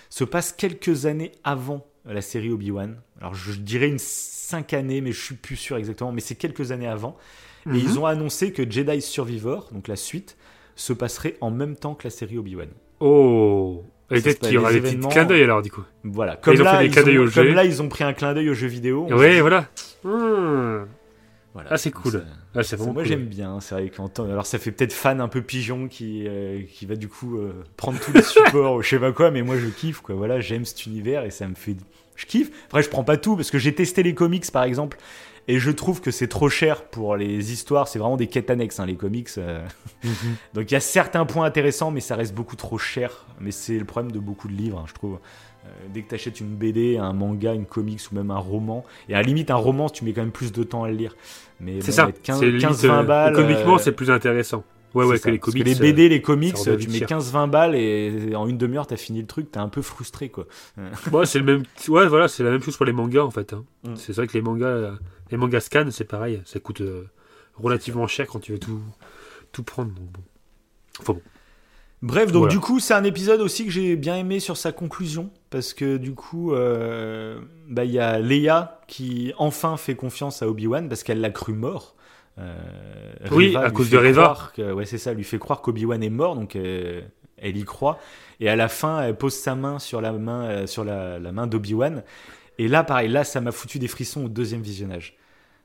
se passe quelques années avant la série Obi-Wan. Alors, je dirais une cinq années, mais je suis plus sûr exactement, mais c'est quelques années avant. Et mhm. ils ont annoncé que Jedi Survivor, donc la suite, se passerait en même temps que la série Obi-Wan. Oh. Et peut-être qu'il y aura des petits clins d'œil alors du coup. Voilà. Comme, ils ont là, fait des ils ont, au comme jeu. là, ils ont pris un clin d'œil aux jeux vidéo. dit- voilà. Hmm. Voilà. Ah, c'est cool. Ah, c'est Ça, vraiment moi cool. j'aime bien, c'est vrai qu'en temps- alors ça fait peut-être fan un peu pigeon qui euh, qui va du coup euh, prendre tous les [laughs] supports ou je sais pas quoi, mais moi je kiffe quoi. Voilà, j'aime cet univers et ça me fait, je kiffe. Après je prends pas tout parce que j'ai testé les comics par exemple et je trouve que c'est trop cher pour les histoires. C'est vraiment des quêtes annexes hein, les comics. euh. Mhm. [laughs] Donc il y a certains points intéressants, mais ça reste beaucoup trop cher. Mais c'est le problème de beaucoup de livres, hein, je trouve. Euh, dès que tu achètes une BD, un manga, une comics ou même un roman, et à la limite un roman, tu mets quand même plus de temps à le lire. Mais C'est bon, ça. mettre 15, C'est limite, 15 20 euh, balles. Économiquement, euh, c'est plus intéressant. Ouais, ouais, que les Parce comics. les euh, BD, les comics, tu mets cher. 15-20 balles et en une demi-heure, t'as fini le truc, t'es un peu frustré quoi. Ouais, c'est le même. Ouais, voilà, c'est la même chose pour les mangas en fait. hein. Mm. C'est vrai que les mangas, les mangas scan, c'est pareil. Ça coûte euh, relativement cher quand tu veux tout, tout prendre. donc bon. Enfin bon. Bref, donc Voilà. du coup, c'est un épisode aussi que j'ai bien aimé sur sa conclusion, parce que du coup, euh, bah, il y a Leia qui enfin fait confiance à Obi-Wan parce qu'elle l'a cru mort. Euh, Oui, Reva à cause de Reva. que- ouais, c'est ça, lui fait croire qu'Obi-Wan est mort, donc euh, elle y croit. Et à la fin, elle pose sa main sur la main, sur la, la main d'Obi-Wan. Et là, pareil, là, ça m'a foutu des frissons au deuxième visionnage.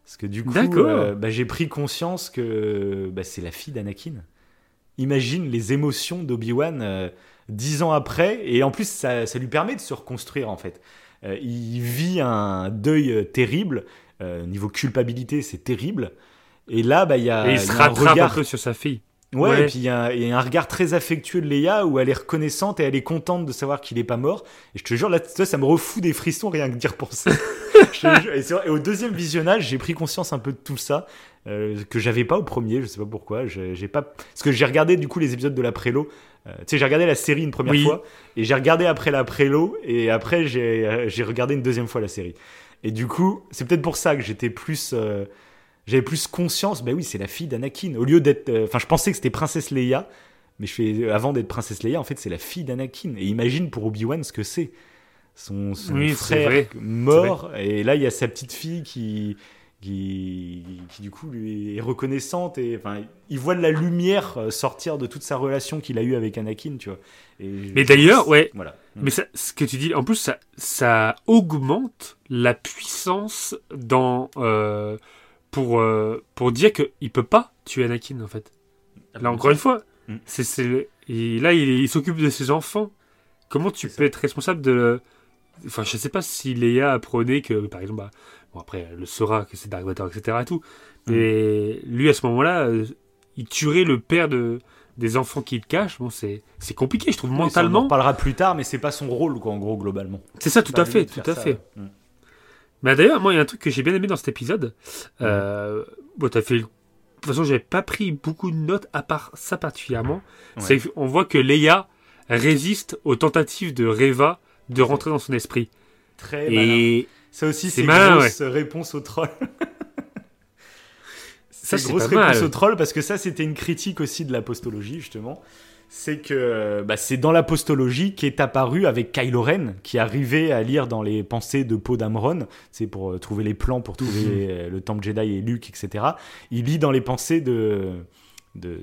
Parce que du coup, euh, bah, j'ai pris conscience que bah, c'est la fille d'Anakin. Imagine les émotions d'Obi-Wan euh, dix ans après, et en plus, ça, ça lui permet de se reconstruire en fait. Euh, il vit un deuil terrible, niveau culpabilité, c'est terrible. Et là, bah, il y a, Et il il se y a un rattrape regard un peu sur sa fille. Ouais, Ouais. et puis il y, a il y a un regard très affectueux de Leia où elle est reconnaissante et elle est contente de savoir qu'il est pas mort. Et je te jure, là, ça me refout des frissons rien que d'y repenser. [laughs] Et, au deuxième visionnage, j'ai pris conscience un peu de tout ça euh, que j'avais pas au premier. Je sais pas pourquoi. J'ai pas parce que j'ai regardé du coup les épisodes de la prélo. Euh, tu sais, j'ai regardé la série une première Oui. fois et j'ai regardé après la prélo et après j'ai euh, j'ai regardé une deuxième fois la série. Et du coup, c'est peut-être pour ça que j'étais plus euh, j'avais plus conscience, bah oui, c'est la fille d'Anakin. Au lieu d'être. euh, Enfin, je pensais que c'était Princesse Leia, mais je fais, avant d'être Princesse Leia, en fait, c'est la fille d'Anakin. Et imagine pour Obi-Wan ce que c'est. Son, son Oui, frère mort, et là, il y a sa petite fille qui. Qui, qui du coup lui est reconnaissante et enfin il voit de la lumière euh, sortir de toute sa relation qu'il a eue avec Anakin tu vois et Mais d'ailleurs, ouais. voilà Mais ça, ce que tu dis, en plus, ça, ça augmente la puissance dans euh, pour euh, pour dire que il peut pas tuer Anakin en fait. Là encore une fois, Mm. c'est là il, il s'occupe de ses enfants. Comment tu peux être responsable de Enfin, je sais pas si Leia apprenait que, par exemple, bah, bon après elle le saura que c'est Dark Vador, etc. Et tout. Mm. Mais lui à ce moment-là, euh, il tuerait le père de des enfants qu'il cache. Bon, c'est c'est compliqué, je trouve Oui, ça, on en mentalement. reparlera plus tard mais c'est pas son rôle quoi en gros globalement C'est ça, tout à fait, tout à ça. fait. Mm. Mais d'ailleurs, moi, il y a un truc que j'ai bien aimé dans cet épisode. Euh, bon, t'as fait. De toute façon, j'avais pas pris beaucoup de notes à part ça particulièrement. Ouais. C'est qu'on voit que Leia résiste aux tentatives de Reva de rentrer dans son esprit. très malin. Et Ça aussi, C'est malin, grosse réponse au troll. Ça, c'est grosse pas mal. réponse au troll parce que ça, c'était une critique aussi de l'apostologie, justement. C'est que bah, c'est dans l'apostologie qu'est apparu avec Kylo Ren, qui arrivait à lire dans les pensées de Poe Dameron, c'est pour euh, trouver les plans, pour trouver Mhm. euh, le temple Jedi et Luke, etc. Il lit dans les pensées de. de,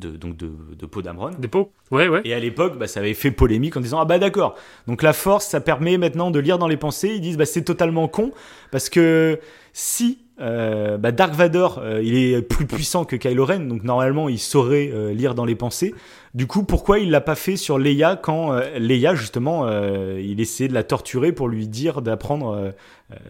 de donc de, de Poe Dameron. des pots Ouais, ouais. Et à l'époque, bah, ça avait fait polémique en disant ah bah d'accord. Donc la force, ça permet maintenant de lire dans les pensées. Ils disent bah c'est totalement con parce que si euh, bah, Dark Vador, euh, il est plus puissant que Kylo Ren, donc normalement il saurait euh, lire dans les pensées. Du coup, pourquoi il l'a pas fait sur Leia quand Leia justement, il essayait de la torturer pour lui dire d'apprendre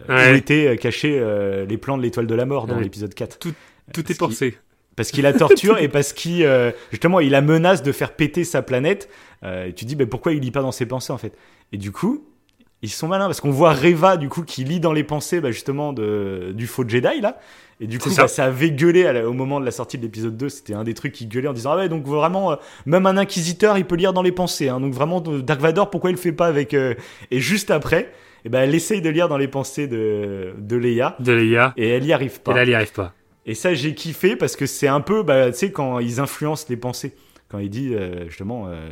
Ouais. où étaient cachés les plans de l'étoile de la mort dans Ouais. l'épisode 4 Tout Parce est pensé. Parce qu'il la torture et parce qu'il euh, justement il la menace de faire péter sa planète. Euh, et tu te dis bah, pourquoi il lit pas dans ses pensées en fait? Et du coup ils sont malins parce qu'on voit Reva du coup qui lit dans les pensées bah, justement de, du faux Jedi là. Et du coup ça. ça. ça avait gueulé la- au moment de la sortie de l'épisode 2. C'était un des trucs qui gueulait en disant ah ouais donc vraiment euh, même un inquisiteur il peut lire dans les pensées. hein. donc vraiment Dark Vador pourquoi il le fait pas avec euh, et juste après et ben elle essaye de lire dans les pensées de, de Leia De Leia. et elle y arrive pas. Et là, elle y arrive pas. Et ça, j'ai kiffé parce que c'est un peu, bah, tu sais, quand ils influencent les pensées. Quand il dit, euh, justement, euh,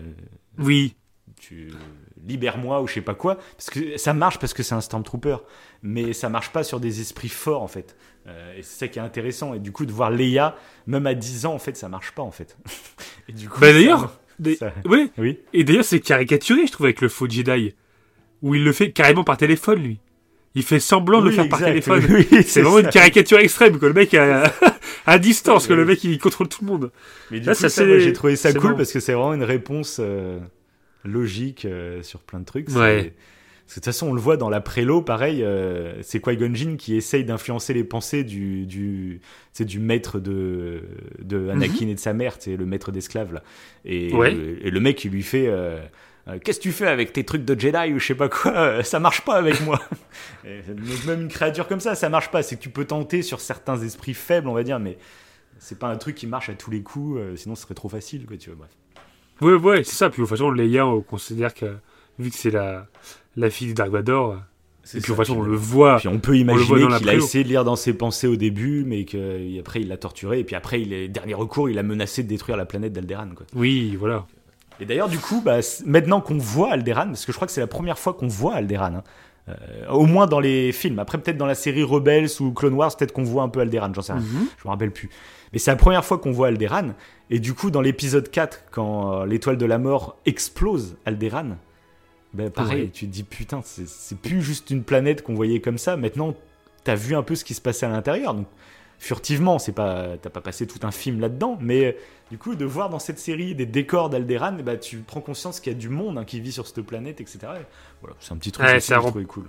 Oui. tu libère-moi ou je sais pas quoi. Parce que ça marche parce que c'est un Stormtrooper. Mais ça marche pas sur des esprits forts, en fait. Euh, et c'est ça qui est intéressant. Et du coup, de voir Leia, même à 10 ans, en fait, ça marche pas, en fait. [laughs] et du coup, Bah d'ailleurs, [laughs] ça-. Oui. Et d'ailleurs, c'est caricaturé, je trouve, avec le faux Jedi. Où il le fait carrément par téléphone, lui. Il fait semblant de le faire par téléphone. [laughs] Oui, C'est vraiment ça. une caricature extrême, que le mec à, à distance, que le mec il contrôle tout le monde. Mais du Là, coup, ça, j'ai trouvé ça cool marrant. parce que c'est vraiment une réponse euh, logique euh, sur plein de trucs. Ouais. parce que De toute façon, on le voit dans la prélo, pareil, euh, c'est Qui-Gon Jinn qui essaye d'influencer les pensées du, du, du maître de, de Anakin et de sa mère, c'est le maître d'esclaves, là. Et, Ouais. le, et le mec, il lui fait... euh, Qu'est-ce que tu fais avec tes trucs de Jedi ou je sais pas quoi euh, Ça marche pas avec moi. [laughs] Et même une créature comme ça, ça marche pas. C'est que tu peux tenter sur certains esprits faibles, on va dire, mais c'est pas un truc qui marche à tous les coups. euh, sinon, ce serait trop facile, quoi. Tu vois. Bref. Ouais, ouais, c'est ça. Puis de toute façon, Leia, on considère que, vu que c'est la, la fille de Dark Vador, C'est et puis de ça, toute façon, on le voit. Puis on peut imaginer qu'il a essayé de lire dans ses pensées au début, mais qu'après il l'a torturé, et puis après, il est, dernier recours, il a menacé de détruire la planète d'Alderan. Oui, voilà. Et d'ailleurs, du coup, bah, maintenant qu'on voit Alderan, parce que je crois que c'est la première fois qu'on voit Alderan, hein, euh, au moins dans les films. Après, peut-être dans la série Rebels ou Clone Wars, peut-être qu'on voit un peu Alderan, j'en sais rien. Mhm. Je me rappelle plus. Mais c'est la première fois qu'on voit Alderan. Et du coup, dans l'épisode 4, quand euh, l'étoile de la mort explose Alderan, ben pareil, tu te dis putain, c'est- c'est plus juste une planète qu'on voyait comme ça. Maintenant, t'as vu un peu ce qui se passait à l'intérieur. Donc, furtivement, c'est pas, t'as pas passé tout un film là-dedans. Mais euh, du coup, de voir dans cette série des décors d'Alderan, bah, tu prends conscience qu'il y a du monde hein, qui vit sur cette planète, etc. Et voilà, c'est un petit truc Ouais, aussi ça rend- cool.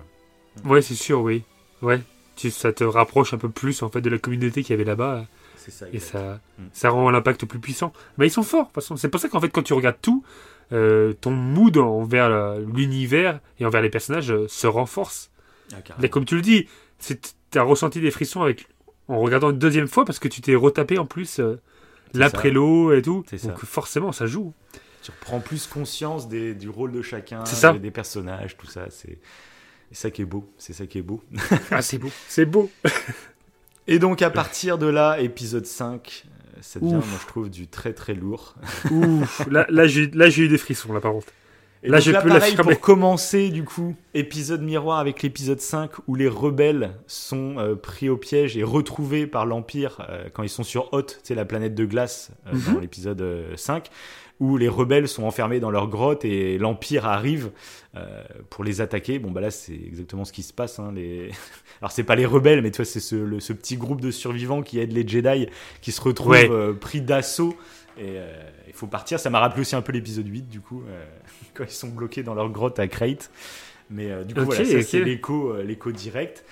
Ouais, c'est sûr, oui. Ouais. Tu- ça te rapproche un peu plus, en fait, de la communauté qu'il y avait là-bas. C'est ça. Et ça, Mm. ça rend l'impact plus puissant. Mais ils sont forts, de toute façon. C'est pour ça qu'en fait, quand tu regardes tout, euh, ton mood envers l'univers et envers les personnages euh, se renforce. Ah. Mais comme tu le dis, tu as ressenti des frissons avec, en regardant une deuxième fois parce que tu t'es retapé en plus euh, l'après-l'eau et tout. Ça. Donc forcément, ça joue. Tu reprends plus conscience des, du rôle de chacun, ça. des, personnages, tout ça. C'est ça qui est beau. C'est ça qui est beau. Ah, c'est beau. C'est beau. [laughs] Et donc à partir de là, épisode 5, euh, ça devient, Ouf. moi je trouve, du très très lourd. Ouf. Là, là, j'ai eu des frissons, là, par contre. Et Là, donc je peux pareil, pour commencer, du coup, épisode miroir avec l'épisode 5 où les rebelles sont euh, pris au piège et retrouvés par l'Empire euh, quand ils sont sur Hoth, c'est la planète de glace euh, Mhm. dans l'épisode euh, 5, où les rebelles sont enfermés dans leur grotte et l'Empire arrive pour les attaquer. Bon, bah là, c'est exactement ce qui se passe. Hein, les... [laughs] Alors, c'est pas les rebelles, mais toi, c'est ce, le- ce petit groupe de survivants qui aident les Jedi qui se retrouvent Ouais. pris d'assaut. Et euh, il faut partir. Ça m'a rappelé aussi un peu l'épisode 8, du coup, euh, [laughs] quand ils sont bloqués dans leur grotte à Crate. Mais euh, du coup, voilà, ça, c'est l'écho, euh, l'écho direct.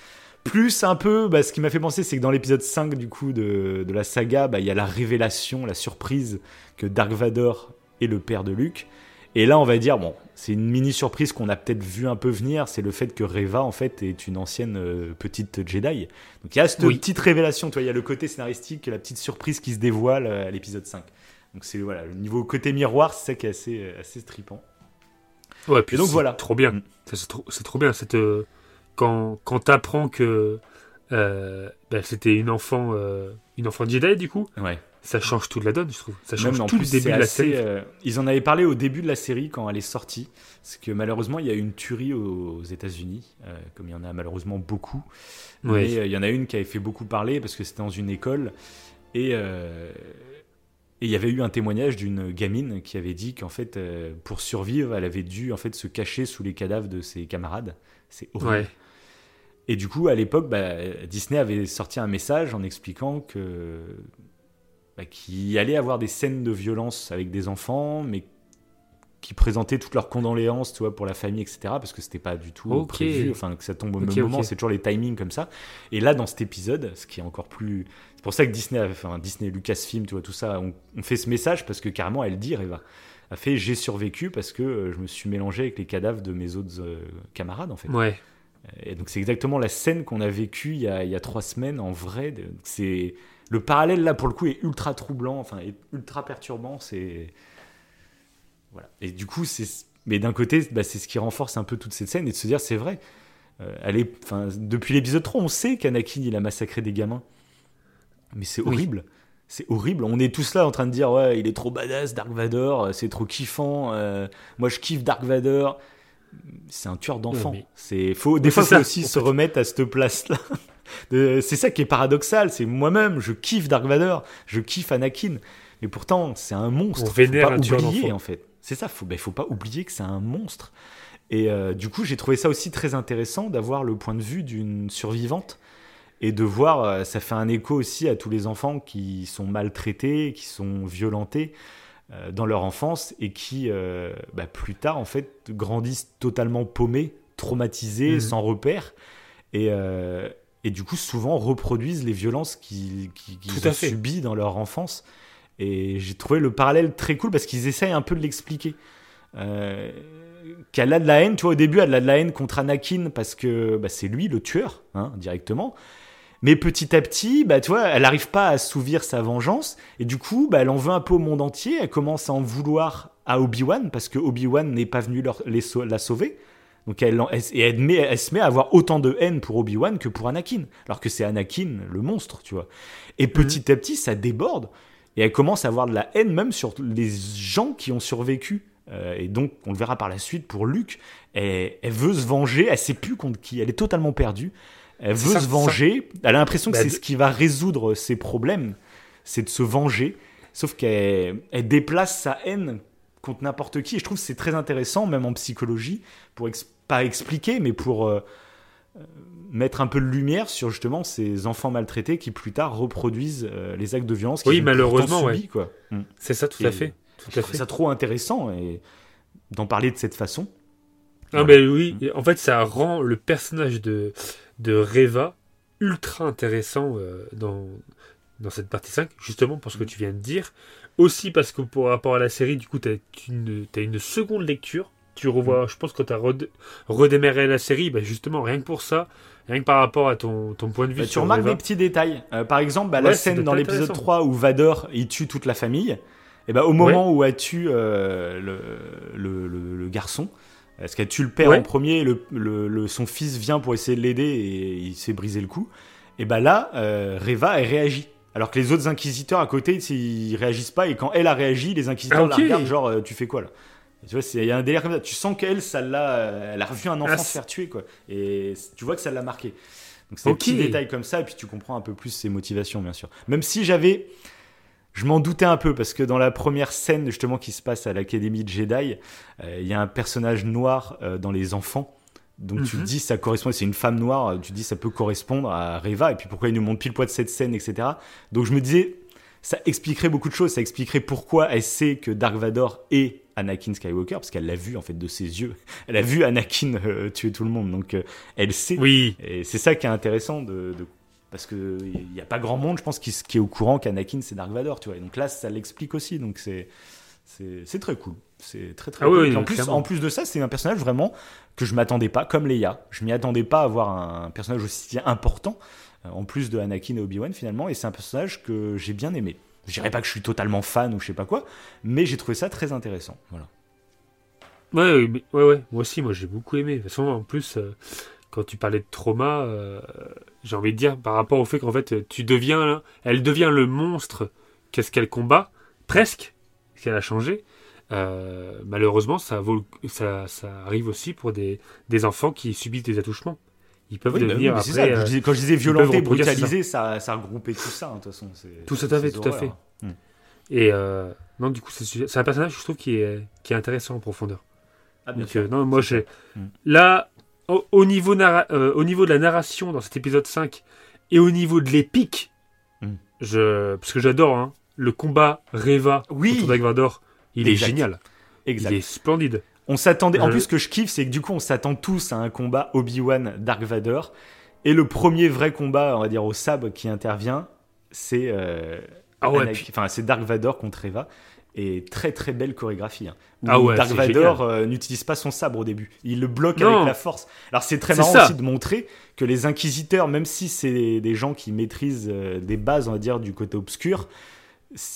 Plus un peu, bah, ce qui m'a fait penser, c'est que dans l'épisode 5 du coup de, de la saga, bah, il y a la révélation, la surprise que Dark Vador est le père de Luke. Et là, on va dire, bon, c'est une mini surprise qu'on a peut-être vu un peu venir, c'est le fait que Reva, en fait, est une ancienne euh, petite Jedi. Donc il y a cette Oui. petite révélation, tu vois, il y a le côté scénaristique, la petite surprise qui se dévoile à l'épisode 5. Donc c'est voilà, le niveau côté miroir, c'est ça qui est assez, euh, assez strippant. Ouais, puis Et donc c'est voilà. Trop bien. Mm. C'est trop, c'est trop bien. Cette, euh, quand quand t'apprends que euh, ben, c'était une enfant, euh, une enfant Jedi, du coup, Ouais. ça change toute la donne, je trouve. Ça change Même tout plus, le début de la assez, série. ils en avaient parlé au début de la série quand elle est sortie. C'est que malheureusement, il y a eu une tuerie aux États-Unis, comme il y en a malheureusement beaucoup. Ouais. Mais il y en a une qui avait fait beaucoup parler parce que c'était dans une école. Et euh, et il y avait eu un témoignage d'une gamine qui avait dit qu'en fait, euh, pour survivre, elle avait dû en fait se cacher sous les cadavres de ses camarades. C'est horrible. Ouais. Et du coup, à l'époque, bah, Disney avait sorti un message en expliquant que bah, qu'il allait avoir des scènes de violence avec des enfants, mais qui présentaient toutes leurs condoléances, tu vois, pour la famille, etc. Parce que c'était pas du tout prévu, enfin que ça tombe au même moment, c'est toujours les timings comme ça. Et là, dans cet épisode, ce qui est encore plus, c'est pour ça que Disney, enfin Disney, Lucasfilm, tu vois, tout ça, on, on fait ce message parce que carrément, elle dit, Reva, a fait, j'ai survécu parce que euh, je me suis mélangé avec les cadavres de mes autres euh, camarades, en fait. Ouais. Et donc c'est exactement la scène qu'on a vécue il y a, il y a trois semaines en vrai. C'est le parallèle là pour le coup est ultra troublant, enfin est ultra perturbant. C'est voilà. Et du coup c'est mais d'un côté bah, c'est ce qui renforce un peu toute cette scène et de se dire c'est vrai. Euh, elle est, enfin depuis l'épisode 3 on sait qu'Anakin il a massacré des gamins, mais c'est Oui. horrible. C'est horrible. On est tous là en train de dire ouais il est trop badass Dark Vador, euh, c'est trop kiffant. euh, moi je kiffe Dark Vador. C'est un tueur d'enfants. Mais- C'est faut des fois faut aussi se remettre à cette place-là. C'est ça qui est paradoxal. C'est moi-même, je kiffe Dark Vador, je kiffe Anakin, mais pourtant c'est un monstre. On faut pas un oublier en fait. C'est ça. Faut, ben, faut pas oublier que c'est un monstre. Et euh, du coup, j'ai trouvé ça aussi très intéressant d'avoir le point de vue d'une survivante et de voir, euh, ça fait un écho aussi à tous les enfants qui sont maltraités, qui sont violentés euh, dans leur enfance et qui, euh, bah, plus tard, en fait, grandissent totalement paumés, traumatisés, Mhm. sans repère. Et, euh, et du coup, souvent reproduisent les violences qu'ils à ont fait. subies dans leur enfance. Et j'ai trouvé le parallèle très cool parce qu'ils essayent un peu de l'expliquer. Euh, qu'elle a de la haine, tu vois, au début, elle a de la haine contre Anakin parce que bah, c'est lui le tueur, hein, directement. Mais petit à petit, bah, tu vois, elle n'arrive pas à assouvir sa vengeance. Et du coup, bah, elle en veut un peu au monde entier. Elle commence à en vouloir à Obi-Wan parce que Obi-Wan n'est pas venu leur- les la sauver. Donc elle, elle- et elle, met- elle se met à avoir autant de haine pour Obi-Wan que pour Anakin. Alors que c'est Anakin, le monstre, tu vois. Et petit à petit, ça déborde. Et elle commence à avoir de la haine même sur les gens qui ont survécu. Euh, et donc, on le verra par la suite pour Luke. Elle, elle veut se venger, elle sait plus contre qui. Elle est totalement perdue. Elle C'est veut ça, se c'est venger. Elle a l'impression que Bah, c'est de- ce qui va résoudre ses problèmes. C'est de se venger. Sauf qu'elle elle déplace sa haine contre n'importe qui. Et je trouve que c'est très intéressant, même en psychologie, pour ex- pas expliquer, mais pour euh, euh, mettre un peu de lumière sur justement ces enfants maltraités qui plus tard reproduisent euh, les actes de violence qu'ils Oui, ont malheureusement, subis, quoi. Mm. C'est ça, tout Et à fait. Tout Je à trouve fait. ça trop intéressant et d'en parler de cette façon. Ah Voilà. ben oui, Et en fait ça rend le personnage de, de Reva ultra intéressant euh, dans, dans cette partie 5, justement pour ce que tu viens de dire. Aussi parce que pour rapport à la série, du coup, tu as une, t'as une seconde lecture. Tu revois, je pense, quand tu as redémarré la série, bah, justement, rien que pour ça, rien que par rapport à ton, ton point de vue. Bah, tu remarques des petits détails. Euh, par exemple, bah, la scène dans l'épisode 3 où Vador il tue toute la famille. Et bah, au moment où elle tue euh, le, le, le, garçon, parce qu'elle tue le père en premier, le, le, son fils vient pour essayer de l'aider et il s'est brisé le cou? Et bah là, euh, Reva, elle réagit. Alors que les autres inquisiteurs à côté, ils réagissent pas. Et quand elle a réagi, les inquisiteurs la regardent, genre, euh, tu fais quoi là? Tu vois, il y a un délire comme ça. Tu sens qu'elle, ça l'a, elle a revu un enfant ah, se faire tuer, quoi. Et tu vois que ça l'a marqué. Donc c'est des petits détails comme ça, et puis tu comprends un peu plus ses motivations, bien sûr. Même si j'avais je m'en doutais un peu parce que dans la première scène justement qui se passe à l'académie de Jedi, euh, il y a un personnage noir euh, dans les enfants. Donc tu te mhm. dis ça correspond, c'est une femme noire, tu te dis ça peut correspondre à Reva et puis pourquoi il nous montre pile poids de cette scène, etc. Donc je me disais ça expliquerait beaucoup de choses, ça expliquerait pourquoi elle sait que Dark Vador est Anakin Skywalker parce qu'elle l'a vu en fait de ses yeux. [laughs] Elle a vu Anakin euh, tuer tout le monde, donc elle sait. Oui. Et c'est ça qui est intéressant de, de parce que il n'y a pas grand monde, je pense, qui, qui est au courant qu'Anakin c'est Dark Vador, tu vois. Et donc là, ça l'explique aussi, donc c'est c'est très cool. C'est très très ah cool. Oui, en, plus, en plus de ça, c'est un personnage vraiment que je m'attendais pas, comme Leia. Je m'y attendais pas à avoir un personnage aussi important, euh, en plus de Anakin et Obi-Wan finalement, et c'est un personnage que j'ai bien aimé. Je dirais pas que je suis totalement fan ou je sais pas quoi, mais j'ai trouvé ça très intéressant. Voilà. Ouais, ouais, ouais, moi aussi, moi j'ai beaucoup aimé. De toute façon, en plus, euh, quand tu parlais de trauma, euh, j'ai envie de dire par rapport au fait qu'en fait tu deviens, elle devient le monstre qu'est-ce qu'elle combat, presque, ce qu'elle a changé. Euh, malheureusement, ça, ça, ça, arrive aussi pour des, des, enfants qui subissent des attouchements. Ils peuvent bah devenir après. Ça. Euh, quand je disais violenter, brutaliser, ça. ça, regroupait tout ça. Hein, de toute façon, tout ça, fait, tout à fait. Hmm. Et non, du coup, c'est un personnage, je trouve, qui est, qui est intéressant en profondeur. Ah, Donc, non, moi, j'ai. Hmm. Là, au, niveau euh, au niveau de la narration dans cet épisode 5 et au niveau de l'épique, hmm. je, parce que j'adore hein, le combat Reva oui. contre Dark Vador, il est génial. Exact. Il est splendide. On s'attendait. En plus, ce que je kiffe, c'est que du coup, on s'attend tous à un combat Obi-Wan Dark Vador. Et le premier vrai combat, on va dire au sabre qui intervient, c'est euh, ah Dark Vador contre Reva et très très belle chorégraphie. Hein, ah Dark Vador euh, n'utilise pas son sabre au début, il le bloque avec la force. Alors c'est très marrant aussi de montrer que les inquisiteurs, même si c'est des gens qui maîtrisent euh, des bases, on va dire, du côté obscur,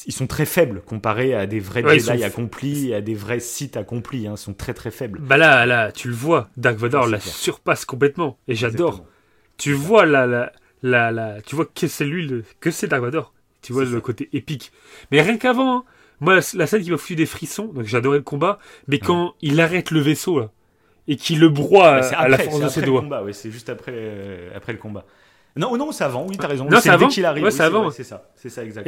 ils sont très faibles comparés à des vrais Jedi accomplis à des vrais Sith accomplis. Hein, ils sont très très faibles. Bah là, là, tu le vois, Dark Vador la surpasse complètement et j'adore. Tu vois la, la, la, la, tu vois que c'est lui, que c'est Dark Vador. Tu vois le côté épique. Mais rien qu'avant, hein, moi, la scène qui m'a foutu des frissons, donc j'adorais le combat, mais quand il arrête le vaisseau, là, et qu'il le broie à la force de ses doigts. c'est juste après, euh, après le combat. Non, non, c'est avant, oui, t'as raison. Non, c'est avant. qu'il arrive. Ouais, c'est avant. C'est ça, c'est ça, exact.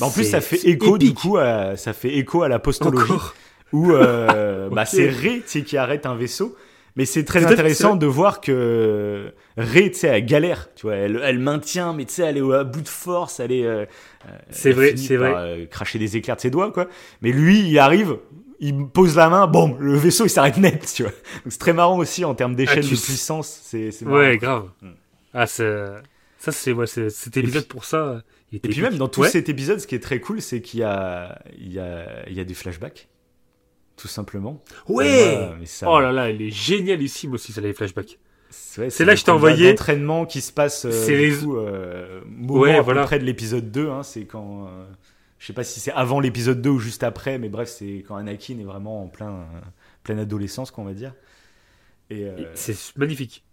Bah, en plus, ça fait écho, du coup, à, ça fait écho à la [laughs] postologie, où euh, [laughs] bah, c'est Ré qui arrête un vaisseau. Mais c'est très intéressant de voir que Ré, tu sais, elle galère, tu vois, elle, elle maintient, mais tu sais, elle est à bout de force, elle est. Euh, c'est vrai, c'est vrai. Euh, cracher des éclairs de ses doigts, quoi. Mais lui, il arrive, il pose la main, bon, le vaisseau il s'arrête net, tu vois. c'est très marrant aussi en termes d'échelle ah, de puissance. C'est, ouais, grave. Mm. Ah, ça, c'est, ouais, cet épisode pour ça. et puis même dans tout cet épisode, ce qui est très cool, c'est qu'il y a, il y a, il y a des flashbacks tout simplement. Ouais. Oh là là, il est génialissime aussi, ça les flashbacks. C'est là que je t'ai envoyé. L'entraînement qui se passe euh, c'est les... euh, ouais, voilà. près de l'épisode 2. Hein, c'est quand. Euh, je sais pas si c'est avant l'épisode 2 ou juste après, mais bref, c'est quand Anakin est vraiment en plein, euh, pleine adolescence, qu'on va dire. Et, c'est magnifique.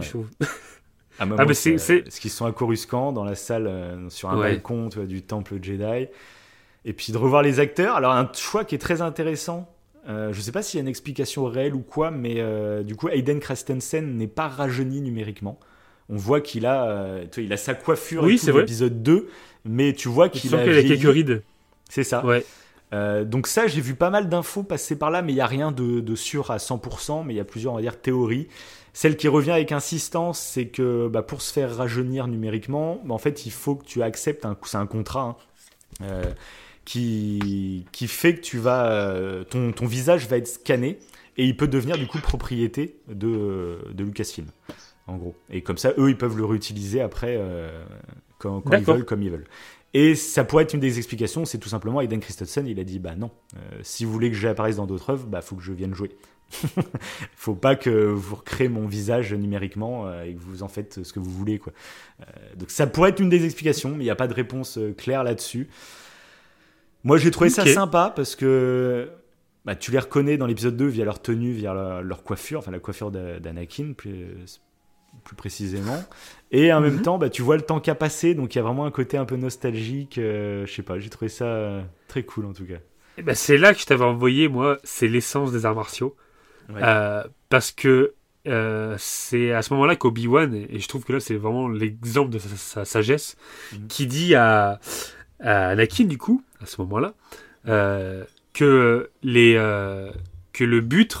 Je trouve. [laughs] ah, mais c'est. Parce qu'ils sont à Coruscant, dans la salle, sur un balcon tu vois, du temple Jedi. Et puis de revoir les acteurs. Alors, un choix qui est très intéressant. Euh, je ne sais pas s'il y a une explication réelle ou quoi, mais euh, du coup, Aiden Christensen n'est pas rajeuni numériquement. On voit qu'il a, euh, il a sa coiffure oui, c'est l'épisode 2, mais tu vois qu'il a, a quelques rides. C'est ça. Ouais. donc ça, j'ai vu pas mal d'infos passer par là, mais il n'y a rien de, sûr à 100%, mais il y a plusieurs, on va dire, théories. Celle qui revient avec insistance, c'est que bah, pour se faire rajeunir numériquement, bah, en fait, il faut que tu acceptes, c'est un contrat, hein, qui, qui fait que tu vas, euh, ton, ton visage va être scanné et il peut devenir du coup propriété de, de Lucasfilm, en gros. Et comme ça, eux, ils peuvent le réutiliser après euh, quand, ils veulent, comme ils veulent. Et ça pourrait être une des explications, c'est tout simplement Aiden Christensen, il a dit bah non, euh, si vous voulez que j'apparaisse dans d'autres œuvres, bah faut que je vienne jouer. [laughs] faut pas que vous recréez mon visage numériquement euh, et que vous en faites ce que vous voulez quoi. Euh, donc ça pourrait être une des explications, mais il n'y a pas de réponse claire là-dessus. Moi j'ai trouvé ça sympa parce que bah, tu les reconnais dans l'épisode 2 via leur tenue, via leur, coiffure, enfin la coiffure d'Anakin plus, plus précisément. Et en même mhm. temps, bah, tu vois le temps qui a passé, donc il y a vraiment un côté un peu nostalgique. Euh, je sais pas, j'ai trouvé ça euh, très cool en tout cas. Et eh ben, c'est là que je t'avais envoyé, moi, c'est l'essence des arts martiaux. Euh, parce que c'est à ce moment-là qu'Obi-Wan, et je trouve que là c'est vraiment l'exemple de sa, sagesse, mhm. qui dit à, à, Anakin, du coup, à ce moment-là, que, les, que le but,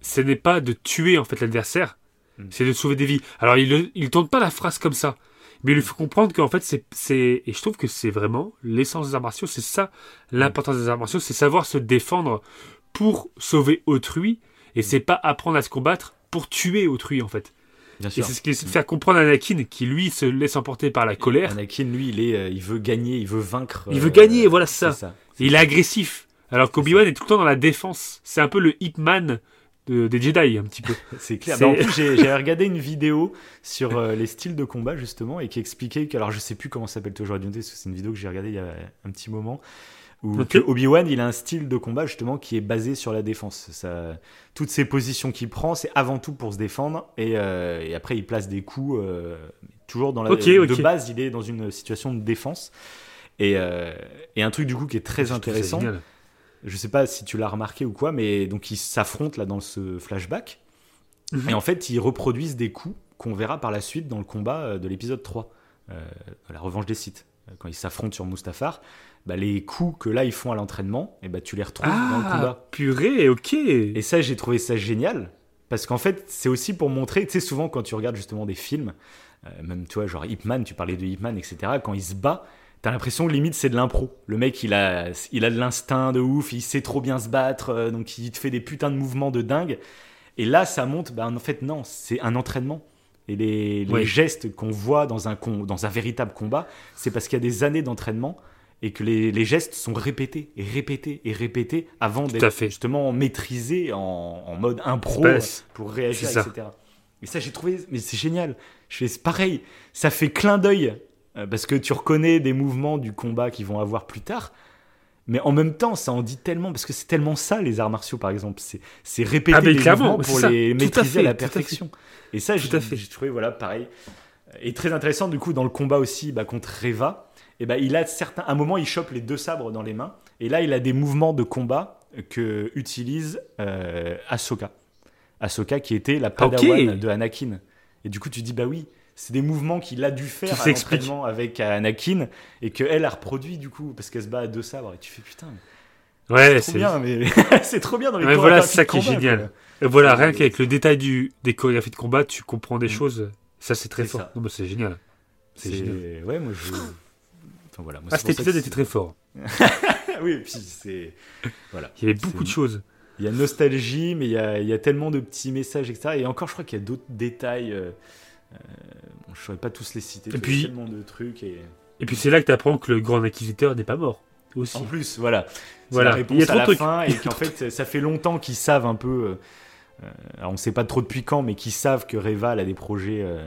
ce n'est pas de tuer en fait l'adversaire, Mm. c'est de sauver des vies. Alors il ne tourne pas la phrase comme ça, mais il lui faut comprendre qu'en fait c'est et je trouve que c'est vraiment l'essence des arts martiaux, c'est ça l'importance des arts martiaux, c'est savoir se défendre pour sauver autrui et c'est pas apprendre à se combattre pour tuer autrui en fait. Bien et c'est ce qui essaie de faire comprendre à Anakin qui lui se laisse emporter par la colère. Anakin lui il est euh, il veut gagner, il veut vaincre. Il veut gagner, voilà ça. ça. il est agressif. Alors qu'Obi-Wan est tout le temps dans la défense. C'est un peu le Ip-Man des Jedi un petit peu. [laughs] c'est clair. Bah, en plus, j'ai [laughs] regardé une vidéo sur euh, les styles de combat justement et qui expliquait que, alors je sais plus comment s'appelle toujours parce que c'est une vidéo que j'ai regardée il y a un petit moment où Obi-Wan il a un style de combat justement qui est basé sur la défense. Ça, toutes ces positions qu'il prend, c'est avant tout pour se défendre et, euh, et, après il place des coups euh, toujours dans la de base, il est dans une situation de défense. Et, et un truc du coup qui est très intéressant, je sais pas si tu l'as remarqué ou quoi, mais donc ils s'affrontent là dans ce flashback. Mhm. Et en fait, ils reproduisent des coups qu'on verra par la suite dans le combat euh, de l'épisode 3, euh, la revanche des sites. Euh, quand ils s'affrontent sur Mustafar, bah, les coups que là ils font à l'entraînement, et bah, tu les retrouves dans le ah, combat. Purée, ok. Et ça, j'ai trouvé ça génial. Parce qu'en fait, c'est aussi pour montrer, tu sais, souvent quand tu regardes justement des films, même toi, genre Ip Man, tu parlais de Ip Man, etc., quand il se bat, T'as l'impression que limite c'est de l'impro. Le mec il a, il a de l'instinct de ouf, il sait trop bien se battre, euh, donc il te fait des putains de mouvements de dingue. Et là ça monte, bah, en fait non, c'est un entraînement. Et les, les gestes qu'on voit dans un, dans un véritable combat, c'est parce qu'il y a des années d'entraînement et que les, les, gestes sont répétés et répétés et répétés avant d'être justement maîtrisés en, en mode impro pour réagir, etc. Et ça j'ai trouvé, mais c'est génial. Je fais pareil, ça fait clin d'œil euh, parce que tu reconnais des mouvements du combat qu'ils vont avoir plus tard. Mais en même temps, ça en dit tellement, parce que c'est tellement ça, les arts martiaux, par exemple. C'est répéter ah, les mouvements pour les maîtriser à, la perfection. Et ça, j'ai trouvé, voilà, pareil. Et très intéressant, du coup, dans le combat aussi bah, contre Reva, et eh ben il a certains, à un moment, il chope les deux sabres dans les mains. Et là, il a des mouvements de combat que utilise euh, Ahsoka. Ahsoka, qui était la padawan de Anakin. Et du coup, tu dis, bah oui, c'est des mouvements qu'il a dû faire à l'entraînement avec Anakin et qu'elle a reproduit du coup parce qu'elle se bat à deux sabres et tu fais putain. Ouais, c'est trop bien, mais [laughs] c'est trop bien dans les mais voilà, c'est ça qui est génial. Et voilà, rien qu'avec le détail du, des chorégraphies de combat, tu comprends des mm. choses. Ça, c'est très fort. C'est génial. C'est génial. Ouais, moi je. Enfin, voilà, moi, ah, cet épisode était très fort. [laughs] oui, et puis c'est. Voilà. Il y avait beaucoup de choses. Il y a nostalgie, mais il y a, il y a tellement de petits messages, etc. Et encore, je crois qu'il y a d'autres détails. Euh, euh, bon, je ne saurais pas tous les citer. Et puis, tellement de trucs. Et, et puis c'est là que tu apprends que le grand inquisiteur n'est pas mort. Aussi. En plus, voilà. Voilà. La réponse à la fin et qu'en fait, ça fait longtemps qu'ils savent un peu. Euh, alors on ne sait pas trop depuis quand, mais qu'ils savent que Reva a des projets euh,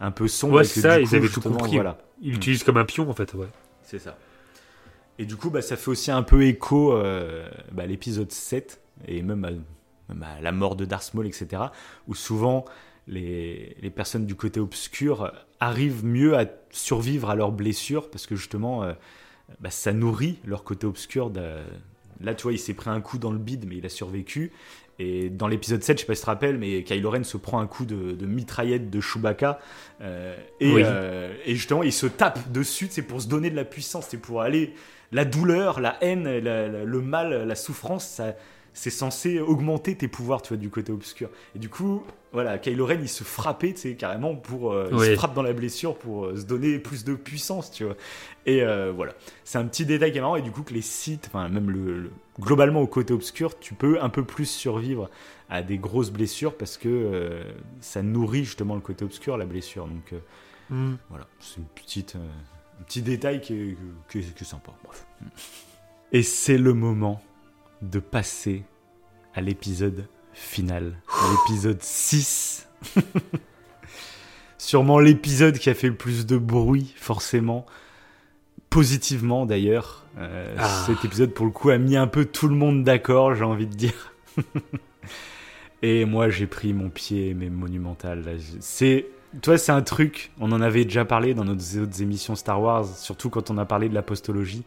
un peu sombres. Ouais, c'est ça. ils avaient tout compris. Voilà. Ils l'utilisent comme un pion en fait. Ouais. C'est ça. Et du coup, bah, ça fait aussi un peu écho bah, à l'épisode 7 et même à, la mort de Darth Maul, etc. Où souvent les, personnes du côté obscur arrivent mieux à survivre à leurs blessures parce que justement, euh, bah, ça nourrit leur côté obscur. Là, tu vois, il s'est pris un coup dans le bide, mais il a survécu. Et dans l'épisode 7, je sais pas si tu te rappelles, mais Kylo Ren se prend un coup de, mitraillette de Chewbacca. Euh, euh, et, justement, il se tape dessus, c'est pour se donner de la puissance, c'est pour aller. La douleur, la haine, le mal, la souffrance, ça, c'est censé augmenter tes pouvoirs, tu vois, du côté obscur. Et du coup, voilà, Kylo Ren, il se frappait, tu sais, carrément pour, euh, il se frappe dans la blessure pour euh, se donner plus de puissance, tu vois. Et euh, voilà, c'est un petit détail qui est marrant. Et du coup, que les sites, enfin même le, globalement au côté obscur, tu peux un peu plus survivre à des grosses blessures parce que ça nourrit justement le côté obscur, la blessure. Donc mm. voilà, c'est une petite Un petit détail qui est, qui est- qui est sympa. Bref. Et c'est le moment de passer à l'épisode final. L'épisode 6. [laughs] Sûrement l'épisode qui a fait le plus de bruit, forcément. Positivement d'ailleurs. Euh, Ah. Cet épisode, pour le coup, a mis un peu tout le monde d'accord, j'ai envie de dire. [laughs] Et moi, j'ai pris mon pied, mais monumental. C'est, toi, c'est un truc. On en avait déjà parlé dans nos autres émissions Star Wars, surtout quand on a parlé de la postologie,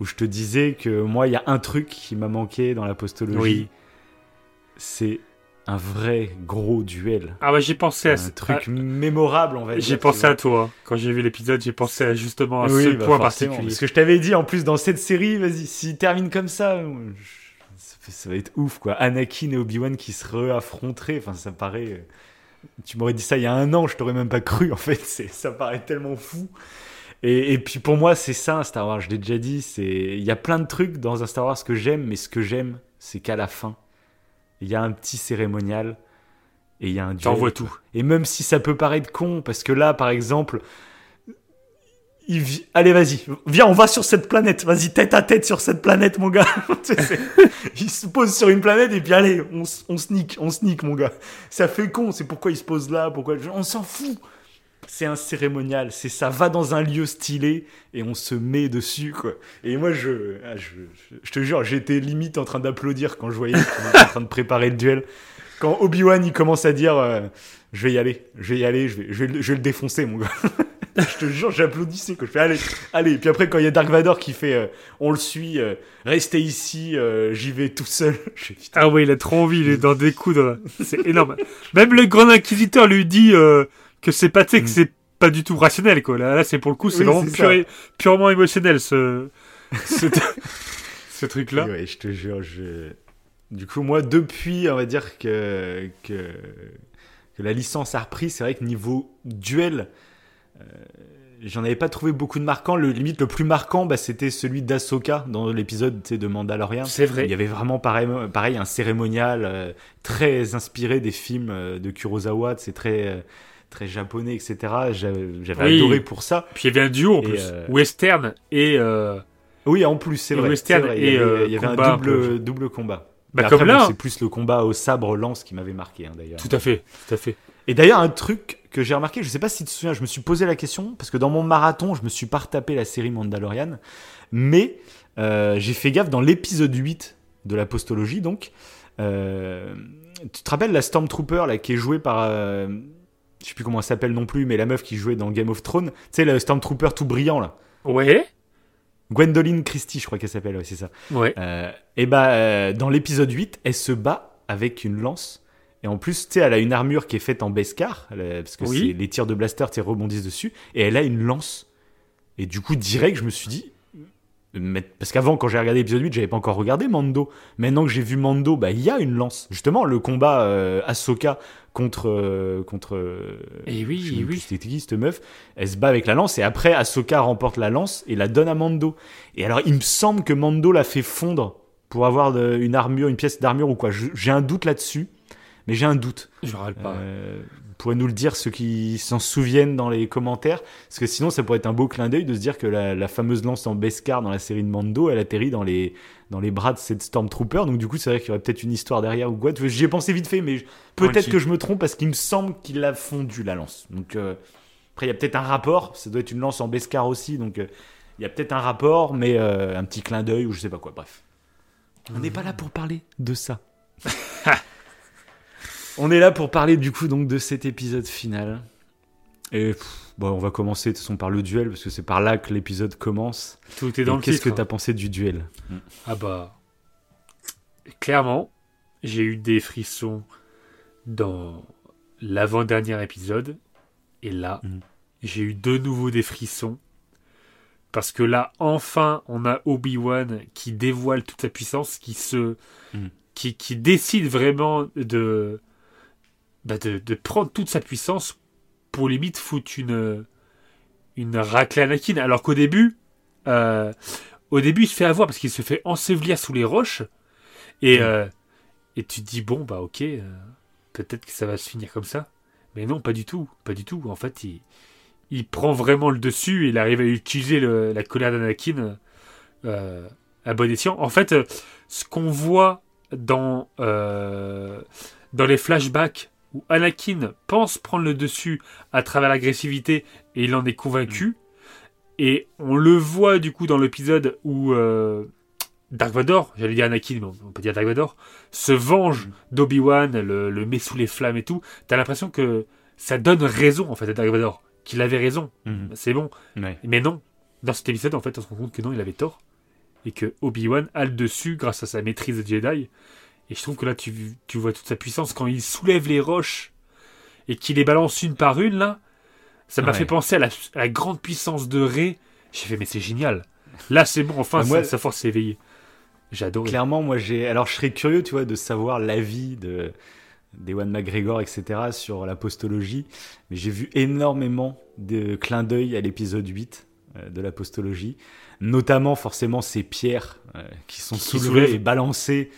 où je te disais que moi, il y a un truc qui m'a manqué dans la postologie. Oui. C'est un vrai gros duel. Ah ouais, j'ai pensé à ce truc mémorable, on va dire. J'ai pensé à toi. Quand j'ai vu l'épisode, j'ai pensé à justement à Oui, ce bah, point particulier. Parce que je t'avais dit, en plus, dans cette série, vas-y, s'il termine comme ça, je- ça va être ouf, quoi. Anakin et Obi-Wan qui se réaffronteraient, enfin, ça paraît... euh, Tu m'aurais dit ça il y a un an, je t'aurais même pas cru, en fait. Ça paraît tellement fou. Et, et puis pour moi, c'est ça, Star Wars, je l'ai déjà dit. C'est... Il y a plein de trucs dans un Star Wars que j'aime, mais ce que j'aime, c'est qu'à la fin, il y a un petit cérémonial et il y a un duel. T'envoies tout. Et même si ça peut paraître con, parce que là, par exemple, il vi- allez, vas-y, viens, on va sur cette planète. Vas-y, tête à tête sur cette planète, mon gars. [laughs] Il se pose sur une planète et puis allez, on, on sneak, on sneak, mon gars. Ça fait con, c'est pourquoi il se pose là, pourquoi on s'en fout. C'est un cérémonial, c'est ça. Va dans un lieu stylé et on se met dessus, quoi. Et moi, je, ah, je, je, te jure, j'étais limite en train d'applaudir quand je voyais qu'on était en train de préparer le duel. Quand Obi-Wan il commence à dire euh, je vais y aller, je vais y aller, je vais, je vais, le- je vais le défoncer mon gars. [laughs] je te jure, j'applaudissais quoi. Je fais allez, allez. Puis après quand il y a Dark Vador qui fait euh, on le suit, euh, restez ici, j'y vais tout seul. [laughs] Ah ouais, il a trop envie, il est dans des coups. C'est énorme. Même le grand inquisiteur lui dit que c'est pas, que Mm. c'est pas du tout rationnel, quoi. Là, là c'est pour le coup, c'est Oui, vraiment purement émotionnel, ce, [laughs] ce, truc-là. Ouais, je te jure, je... Du coup, moi, depuis, on va dire que, que, que la licence a repris, c'est vrai que niveau duel, euh, j'en avais pas trouvé beaucoup de marquants. Le limite, le plus marquant, bah, c'était celui d'Asoka dans l'épisode de Mandalorian. C'est vrai. Il y avait vraiment pareil, pareil un cérémonial euh, très inspiré des films euh, de Kurosawa, c'est très, très japonais, etc. J'avais Oui. adoré pour ça. Puis il y avait un duo en Et, plus. euh, Western et. euh, Oui, en plus, c'est vrai. western vrai. et, il y avait, euh, il y avait un double, double combat. Bah, après, comme bon, là. c'est plus le combat au sabre-lance qui m'avait marqué, hein, d'ailleurs. Tout à fait, tout à fait. Et d'ailleurs, un truc que j'ai remarqué, je sais pas si tu te souviens, je me suis posé la question, parce que dans mon marathon, je me suis pas retapé la série Mandalorian, mais euh, j'ai fait gaffe dans l'épisode 8 de la postologie, donc. euh, tu te rappelles la Stormtrooper, là, qui est jouée par. euh, je sais plus comment elle s'appelle non plus, mais la meuf qui jouait dans Game of Thrones. Tu sais, le Stormtrooper tout brillant, là. Ouais, Gwendoline Christie, je crois qu'elle s'appelle, ouais, c'est ça. ouais. Euh, et bah, euh, dans l'épisode 8, elle se bat avec une lance. Et en plus, tu sais, elle a une armure qui est faite en Beskar, a- parce que Oui. les tirs de blaster, rebondissent dessus. Et elle a une lance. Et du coup, direct, je me suis dit. Parce qu'avant, quand j'ai regardé l'épisode 8, j'avais pas encore regardé Mando. Maintenant que j'ai vu Mando, bah, il y a une lance. Justement, le combat euh, Ahsoka contre. euh, contre euh, Et oui, je sais même plus oui. C'était qui cette meuf Elle se bat avec la lance et après Ahsoka remporte la lance et la donne à Mando. Et alors il me semble que Mando l'a fait fondre pour avoir de- une armure, une pièce d'armure ou quoi. J'ai un doute là-dessus, mais j'ai un doute. Je rappelle pas. Euh, pourrez nous le dire ceux qui s'en souviennent dans les commentaires, parce que sinon ça pourrait être un beau clin d'œil de se dire que la, la fameuse lance en Beskar dans la série de Mando, elle atterrit dans les dans les bras de cette Stormtrooper. Donc du coup c'est vrai qu'il y aurait peut-être une histoire derrière ou quoi. J'y ai pensé vite fait, mais peut-être que je me trompe parce qu'il me semble qu'il a fondu la lance. Donc euh, après il y a peut-être un rapport. Ça doit être une lance en Beskar aussi, donc euh, il y a peut-être un rapport, mais euh, un petit clin d'œil ou je sais pas quoi. Bref, on n'est pas là pour parler de ça. [laughs] On est là pour parler du coup donc de cet épisode final. Et pff, bon, on va commencer de toute façon par le duel parce que c'est par là que l'épisode commence. Tout est Et dans le Qu'est-ce que t'as pensé du duel? Ah bah. Clairement, j'ai eu des frissons dans l'avant-dernier épisode. Et là, Mhm. j'ai eu de nouveau des frissons. Parce que là, enfin, on a Obi-Wan qui dévoile toute sa puissance, qui se. Qui, qui décide vraiment de, bah de. de prendre toute sa puissance pour limite foutre une. Une raclée à Anakin. Alors qu'au début. euh, au début, il se fait avoir parce qu'il se fait ensevelir sous les roches. Et, euh, et tu te dis, bon, bah ok, euh, peut-être que ça va se finir comme ça. Mais non, pas du tout. Pas du tout. En fait, il, il prend vraiment le dessus et il arrive à utiliser le- la colère d'Anakin euh, à bon escient. En fait, ce qu'on voit dans, dans les flashbacks où Anakin pense prendre le dessus à travers l'agressivité et il en est convaincu. Et on le voit du coup dans l'épisode où euh, Dark Vador, j'allais dire Anakin, mais on peut dire Dark Vador, se venge d'Obi-Wan, le, le met sous les flammes et tout. T'as l'impression que ça donne raison en fait à Dark Vador, qu'il avait raison. Mhm. C'est bon. Ouais. Mais non, dans cet épisode, en fait, on se rend compte que non, il avait tort. Et que Obi-Wan a le dessus grâce à sa maîtrise de Jedi. Et je trouve que là, tu, tu vois toute sa puissance quand il soulève les roches et qu'il les balance une par une, là. Ça m'a Ouais. fait penser à la, à la grande puissance de Rey. J'ai fait, mais c'est génial. Là, c'est bon, enfin, moi- sa, sa force s'est éveillée. J'ai adoré. Clairement, moi, j'ai. Alors, je serais curieux, tu vois, de savoir l'avis de d'Ewan McGregor, etc., sur la postologie. Mais j'ai vu énormément de clins d'œil à l'épisode 8 euh, de la postologie. Notamment, forcément, ces pierres euh, qui sont Qui soulevées soulèvent. et balancées.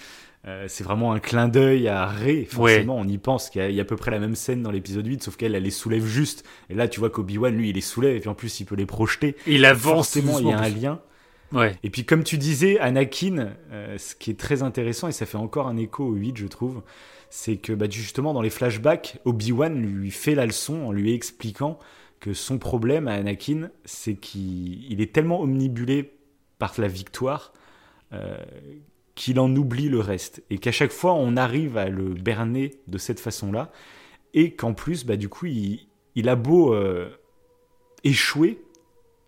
Euh, c'est vraiment un clin d'œil à Rey. Forcément, on y pense qu'il y, a- il y a à peu près la même scène dans l'épisode 8, sauf qu'elle, elle les soulève juste. Et là, tu vois qu'Obi-Wan, lui, il les soulève, et puis en plus, il peut les projeter. Il avance Forcément, il y a un lien. Ouais. Et puis comme tu disais, Anakin, euh, ce qui est très intéressant, et ça fait encore un écho au 8, je trouve, c'est que bah, justement dans les flashbacks, Obi-Wan lui fait la leçon en lui expliquant que son problème à Anakin, c'est qu'il il est tellement omnibulé par la victoire euh, qu'il en oublie le reste. Et qu'à chaque fois, on arrive à le berner de cette façon-là, et qu'en plus, bah, du coup, il, il a beau euh, échouer,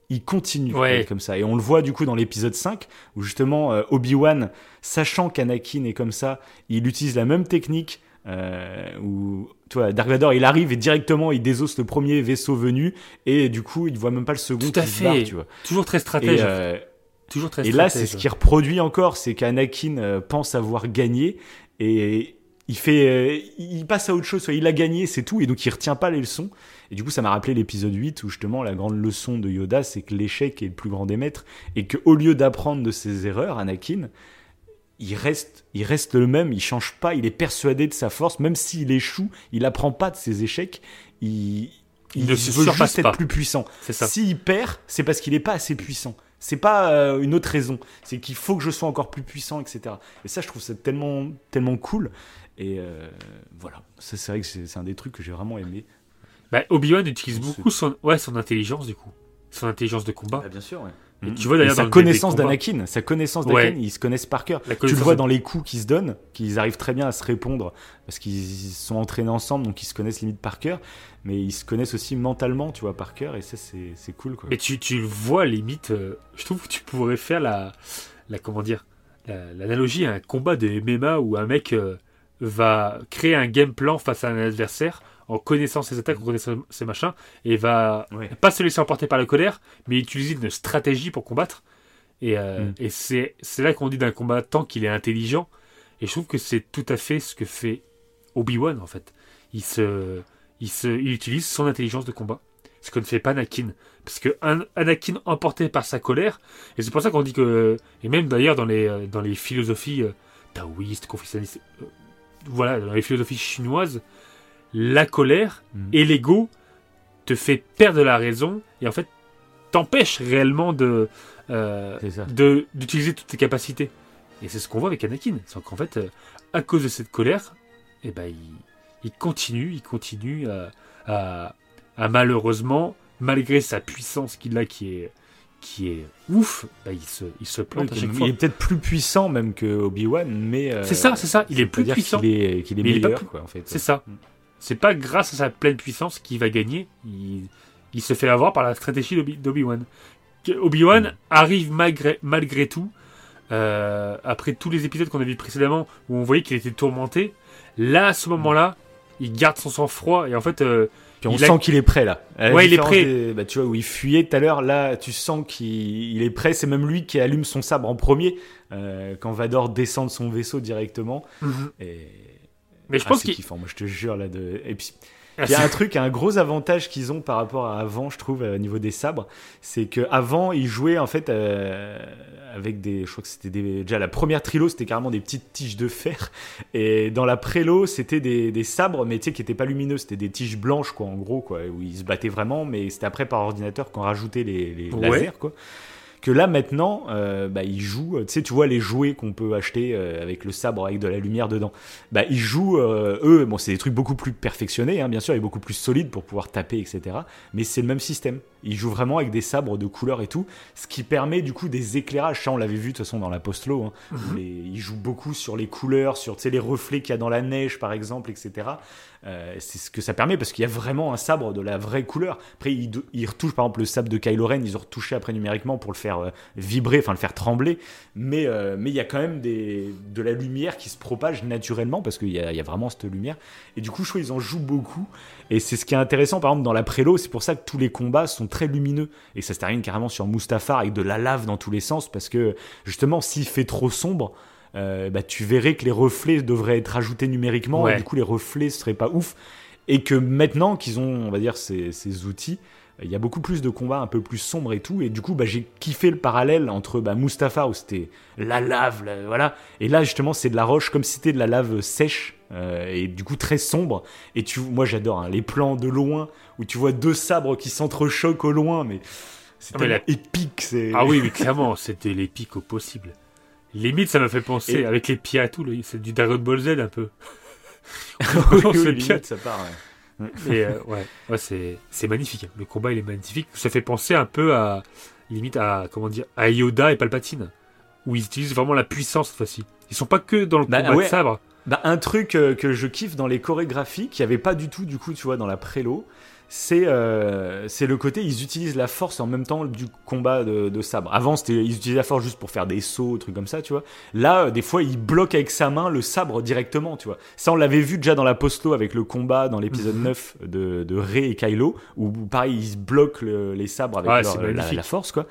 il continue Ouais. comme ça. Et on le voit du coup dans l'épisode 5, où justement euh, Obi-Wan, sachant qu'Anakin est comme ça, il utilise la même technique. Euh, où tu vois, Dark Vador il arrive et directement il désosse le premier vaisseau venu et du coup il voit même pas le second Tout à barre, fait. tu vois. Toujours très stratège. euh, Toujours très et là, c'est ce qui reproduit encore, c'est qu'Anakin euh, pense avoir gagné et il fait, euh, il passe à autre chose. soit Il a gagné, c'est tout, et donc il retient pas les leçons. Et du coup, ça m'a rappelé l'épisode 8 où justement la grande leçon de Yoda, c'est que l'échec est le plus grand des maîtres et que au lieu d'apprendre de ses erreurs, Anakin, il reste, il reste le même, il change pas, il est persuadé de sa force, même s'il échoue, il apprend pas de ses échecs, il, Il ne se veut juste être plus puissant. S'il perd, c'est parce qu'il n'est pas assez puissant. C'est pas euh, une autre raison. C'est qu'il faut que je sois encore plus puissant, etc. Et ça, je trouve ça tellement, tellement cool. Et euh, voilà. Ça, c'est vrai que c'est un des trucs que j'ai vraiment aimé. Bah, Obi-Wan utilise beaucoup son, ouais, son intelligence, du coup. Son intelligence de combat. bien sûr, ouais. Et tu vois d'ailleurs sa le connaissance d'Anakin, sa connaissance d'Anakin, ils se connaissent par cœur. Tu le vois dans les coups qu'ils se donnent, qu'ils arrivent très bien à se répondre parce qu'ils sont entraînés ensemble, donc ils se connaissent limite par cœur, mais ils se connaissent aussi mentalement, tu vois, par cœur, et ça c'est c'est cool quoi. Et tu, tu le vois limite, euh, je trouve que tu pourrais faire la, la comment dire, la- l'analogie à un combat de MMA où un mec euh, va créer un game plan face à un adversaire en connaissant ses attaques, en connaissant ses machins, et va Ouais. pas se laisser emporter par la colère, mais utiliser une stratégie pour combattre. Et, euh, Mm. et c'est c'est là qu'on dit d'un combattant qu'il est intelligent. Et je trouve que c'est tout à fait ce que fait Obi-Wan en fait. Il se, il se, il utilise son intelligence de combat, ce que ne fait pas Anakin. Parce que un- Anakin emporté par sa colère, et c'est pour ça qu'on dit que, et même d'ailleurs dans les, euh, dans les philosophies euh, taoïstes, confucianistes, voilà, dans les philosophies chinoises, la colère Mhm. et l'ego te fait perdre la raison et en fait t'empêche réellement de euh, de- d'utiliser toutes tes capacités. Et c'est ce qu'on voit avec Anakin. C'est qu'en fait, euh, à cause de cette colère, eh ben, il, il continue, il continue à, à- à malheureusement, malgré sa puissance qu'il a qui est, qui est ouf, bah, il, se, il se plante à chaque il fois. est peut-être plus puissant même que Obi-Wan, mais. euh, C'est ça, c'est ça. Il est plus puissant. Qu'il est, qu'il est il meilleur, plus- quoi, en fait. C'est ça. C'est pas grâce à sa pleine puissance qu'il va gagner. Il, il se fait avoir par la stratégie d'Obi- d'Obi-Wan. Obi-Wan Mm. arrive malgré, malgré tout, euh, après tous les épisodes qu'on a vus précédemment, où on voyait qu'il était tourmenté, là, à ce moment-là, il garde son sang-froid et en fait, euh, Puis on Il a- sent qu'il est prêt là. Ouais, il est prêt. des- bah, tu vois où il fuyait tout à l'heure, là tu sens qu'il il est prêt. C'est même lui qui allume son sabre en premier euh, quand Vador descend de son vaisseau directement. Et mais je Ah, pense c'est qu'il. Moi je te jure là de. Et puis Il y a un truc, un gros avantage qu'ils ont par rapport à avant, je trouve, au niveau des sabres, c'est que avant ils jouaient en fait euh, avec des, je crois que c'était déjà la première trilo, c'était carrément des petites tiges de fer, et dans la prélo c'était des, des, sabres, mais tu sais qui étaient pas lumineux, c'était des tiges blanches quoi, en gros quoi, où ils se battaient vraiment, mais c'était après par ordinateur qu'on rajoutait les, les lasers quoi que là maintenant, euh, bah, ils jouent, tu sais, tu vois les jouets qu'on peut acheter euh, avec le sabre avec de la lumière dedans. Bah, ils jouent, euh, eux, bon, c'est des trucs beaucoup plus perfectionnés, hein, bien sûr, et beaucoup plus solides pour pouvoir taper, etc. Mais c'est le même système. Ils jouent vraiment avec des sabres de couleur et tout, ce qui permet du coup des éclairages. Ça, on l'avait vu de toute façon dans la post-low. Hein, mhm. Ils jouent beaucoup sur les couleurs, sur les reflets qu'il y a dans la neige, par exemple, etc. Euh, c'est ce que ça permet parce qu'il y a vraiment un sabre de la vraie couleur. Après, ils, ils, retouchent par exemple le sabre de Kylo Ren, ils ont retouché après numériquement pour le faire euh, vibrer, enfin le faire trembler. Mais euh, mais il y a quand même des, de la lumière qui se propage naturellement parce qu'il y, y a, vraiment cette lumière. Et du coup, je trouve qu'ils en jouent beaucoup. Et c'est ce qui est intéressant, par exemple, dans la prélo, c'est pour ça que tous les combats sont très lumineux. Et ça se termine carrément sur Mustafar avec de la lave dans tous les sens parce que justement, s'il fait trop sombre, euh, bah, tu verrais que les reflets devraient être ajoutés numériquement, et du coup les reflets seraient pas ouf. Et que maintenant qu'ils ont, on va dire, ces, ces outils, il y a beaucoup plus de combats un peu plus sombres et tout. Et du coup, bah, j'ai kiffé le parallèle entre bah, Mustapha, où c'était la lave, voilà. Et là, justement, c'est de la roche, comme si c'était de la lave sèche, euh, et du coup très sombre. Et tu, moi, j'adore hein, les plans de loin, où tu vois deux sabres qui s'entrechoquent au loin, mais c'est ah, épique. Ah oui, mais clairement, [laughs] c'était l'épique au possible. Limite, ça m'a fait penser, avec les pieds à tout, c'est du Dragon Ball Z un peu. [laughs] oui, ça part. Et euh, ouais, ouais c'est magnifique. Hein. Le combat, il est magnifique. Ça fait penser un peu à, limite, à, comment dire, à Yoda et Palpatine, où ils utilisent vraiment la puissance cette fois-ci. Ils sont pas que dans le bah, combat de sabre. Bah, un truc euh, que je kiffe dans les chorégraphies, qu'il n'y avait pas du tout, du coup, tu vois, dans la prélo, c'est euh, c'est le côté ils utilisent la force en même temps du combat de, sabre. Avant c'était ils utilisaient la force juste pour faire des sauts, trucs comme ça, tu vois. Là, euh, des fois ils bloquent avec sa main le sabre directement, tu vois. Ça on l'avait vu déjà dans la postlo avec le combat dans l'épisode 9 mhm. de, de Rey et Kylo où pareil ils bloquent les sabres avec la, force quoi.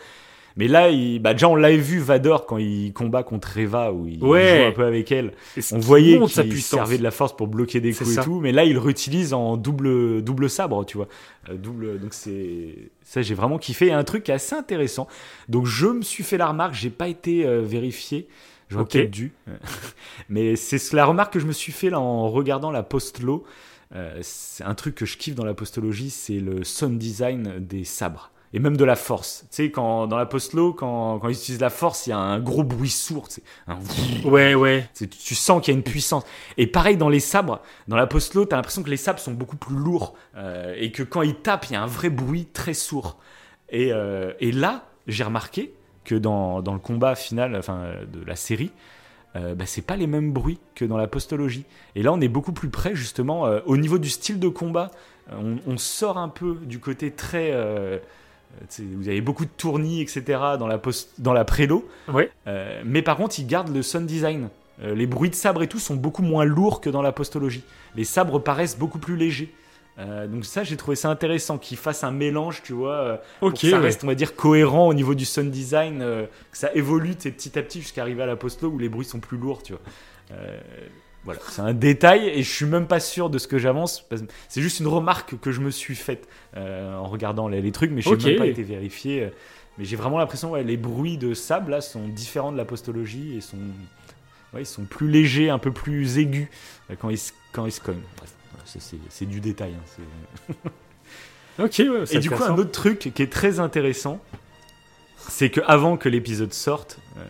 Mais là, il, bah déjà, on l'avait vu Vador quand il combat contre Reva, où il joue un peu avec elle. On voyait qu'il servait de la force pour bloquer des coups et tout. Mais là, il réutilise en double, double sabre, tu vois. Euh, double, donc c'est, ça, j'ai vraiment kiffé. Et un truc assez intéressant. Donc, je me suis fait la remarque, j'ai pas été euh, vérifié. J'aurais peut-être dû. [laughs] mais c'est la remarque que je me suis fait là en regardant la post-lo. Euh, c'est un truc que je kiffe dans la postologie, c'est le sound design des sabres et même de la force. Tu sais, quand dans la post-low, quand, quand ils utilisent la force, il y a un gros bruit sourd. Un... Ouais, ouais. Tu sens qu'il y a une puissance. Et pareil dans les sabres, dans la post-low, t'as l'impression que les sabres sont beaucoup plus lourds euh, et que quand ils tapent, il y a un vrai bruit très sourd. Et, euh, et là, j'ai remarqué que dans, dans, le combat final, enfin de la série, euh, bah, c'est pas les mêmes bruits que dans la postologie. Et là, on est beaucoup plus près justement euh, au niveau du style de combat. On, on, sort un peu du côté très vous avez beaucoup de tournis, etc. dans la, post, dans la prélo. Euh, mais par contre, ils gardent le sound design. Euh, les bruits de sabre et tout sont beaucoup moins lourds que dans la postologie. Les sabres paraissent beaucoup plus légers. Euh, donc ça, j'ai trouvé ça intéressant qu'ils fassent un mélange, tu vois, pour que ça reste, on va dire, cohérent au niveau du sound design, que ça évolue petit à petit jusqu'à arriver à la postlo où les bruits sont plus lourds, tu vois. Voilà, c'est un détail et je suis même pas sûr de ce que j'avance. C'est juste une remarque que je me suis faite euh, en regardant les, trucs, mais je n'ai même pas été vérifié. Mais j'ai vraiment l'impression que les bruits de sable là sont différents de la postologie et sont, ouais, ils sont plus légers, un peu plus aigus euh, quand ils, quand ils se cognent. Bref, c'est du détail. Hein, [laughs] ok, ouais, Et du coup, un autre truc qui est très intéressant, c'est que avant que l'épisode sorte, euh,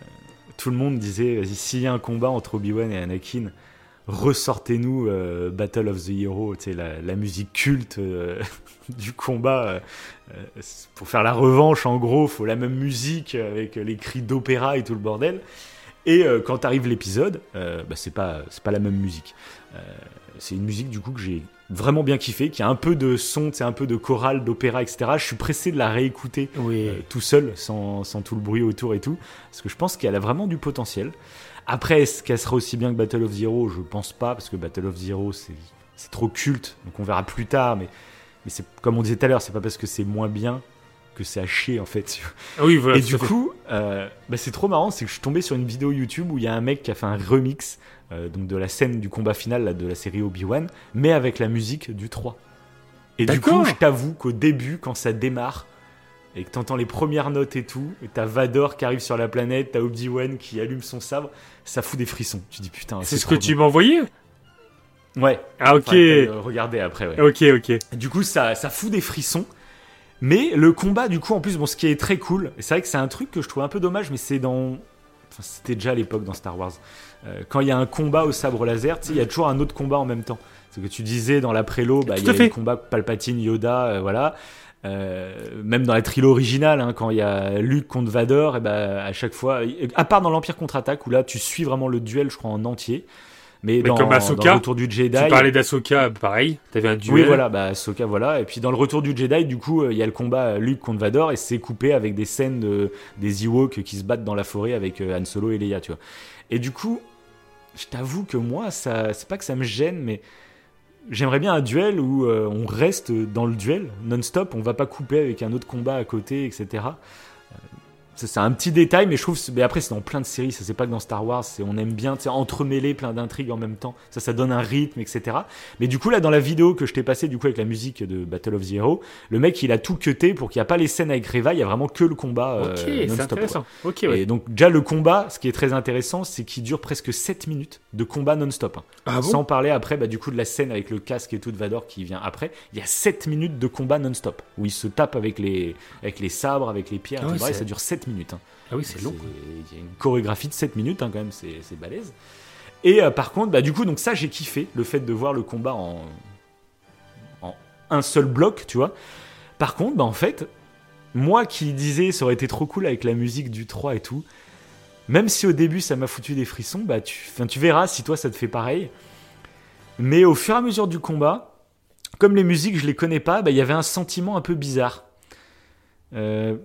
tout le monde disait s'il y a un combat entre Obi-Wan et Anakin, ressortez-nous euh, Battle of the Hero, la, la musique culte euh, [laughs] du combat. Euh, pour faire la revanche, en gros, faut la même musique avec les cris d'opéra et tout le bordel. Et quand arrive l'épisode, bah, c'est pas pas la même musique. c'est une musique du coup que j'ai vraiment bien kiffé, qui a un peu de son, c'est un peu de chorale, d'opéra, etc. Je suis pressé de la réécouter tout seul, sans, sans, tout le bruit autour et tout, parce que je pense qu'elle a vraiment du potentiel. Après, est-ce qu'elle sera aussi bien que Battle of Zero? Je pense pas, parce que Battle of Zero, c'est trop culte, donc on verra plus tard. Mais, mais c'est comme on disait tout à l'heure, c'est pas parce que c'est moins bien que c'est à chier en fait. Ah oui, voilà, et du coup, euh, bah, c'est trop marrant, c'est que je suis tombé sur une vidéo YouTube où il y a un mec qui a fait un remix euh, donc de la scène du combat final de la série Obi-Wan, mais avec la musique du 3. Et du coup, je t'avoue qu'au début, quand ça démarre, et que t'entends les premières notes et tout, et t'as Vador qui arrive sur la planète, t'as Obi-Wan qui allume son sabre, ça fout des frissons. Tu dis putain, C'est ce que tu m'as envoyé? Ouais. Ah, ok. Enfin, euh, regardez après, ouais. Ok, ok. Du coup, ça, ça fout des frissons. Mais le combat, du coup, en plus, bon, ce qui est très cool, c'est vrai que c'est un truc que je trouve un peu dommage, mais c'est dans. Enfin, c'était déjà à l'époque dans Star Wars. Euh, quand il y a un combat au sabre laser, il y a toujours un autre combat en même temps. Ce que tu disais dans la prélo, bah, il y a le combat Palpatine, Yoda, euh, voilà. Euh, même dans la trilogie originale, hein, quand il y a Luke contre Vador, et bah, à chaque fois, à part dans l'Empire contre-attaque, où là tu suis vraiment le duel, je crois, en entier. Mais, Mais dans, comme dans Ahsoka, le retour du Jedi. Tu parlais d'Asoka, pareil. T'avais un duel. Oui, voilà, bah, Ahsoka, voilà. Et puis dans le retour du Jedi, du coup, euh, il y a le combat euh, Luke contre Vador et c'est coupé avec des scènes de, des Ewoks qui se battent dans la forêt avec euh, Han Solo et Leia, tu vois. Et du coup, je t'avoue que moi, ça, c'est pas que ça me gêne, mais j'aimerais bien un duel où euh, on reste dans le duel non-stop, on va pas couper avec un autre combat à côté, etc. C'est un petit détail, mais je trouve. Mais après, c'est dans plein de séries. Ça, c'est pas que dans Star Wars. C'est on aime bien, entremêler plein d'intrigues en même temps. Ça, ça donne un rythme, etc. Mais du coup, là, dans la vidéo que je t'ai passée, du coup, avec la musique de Battle of the Hero, le mec, il a tout cuté pour qu'il n'y a pas les scènes avec Reva. Il y a vraiment que le combat euh, Ok, c'est non-stop. intéressant. Ok, ouais. Et donc, déjà, le combat, ce qui est très intéressant, c'est qu'il dure presque 7 minutes de combat non-stop. hein. Ah bon? Sans parler après, bah, du coup, de la scène avec le casque et tout de Vador qui vient après. Il y a 7 minutes de combat non-stop où il se tape avec les, avec les sabres, avec les pierres. Ah et ouais, ça dure 7 minutes. hein. Ah oui, c'est long. Il y a une chorégraphie de 7 minutes hein, quand même, c'est balèze. Et euh, par contre, bah, du coup, donc ça, j'ai kiffé le fait de voir le combat en, en un seul bloc, tu vois. Par contre, bah, en fait, moi qui disais ça aurait été trop cool avec la musique du 3 et tout, même si au début ça m'a foutu des frissons, bah, tu, tu verras si toi ça te fait pareil. Mais au fur et à mesure du combat, comme les musiques je les connais pas, bah, il y avait un sentiment un peu bizarre. Euh,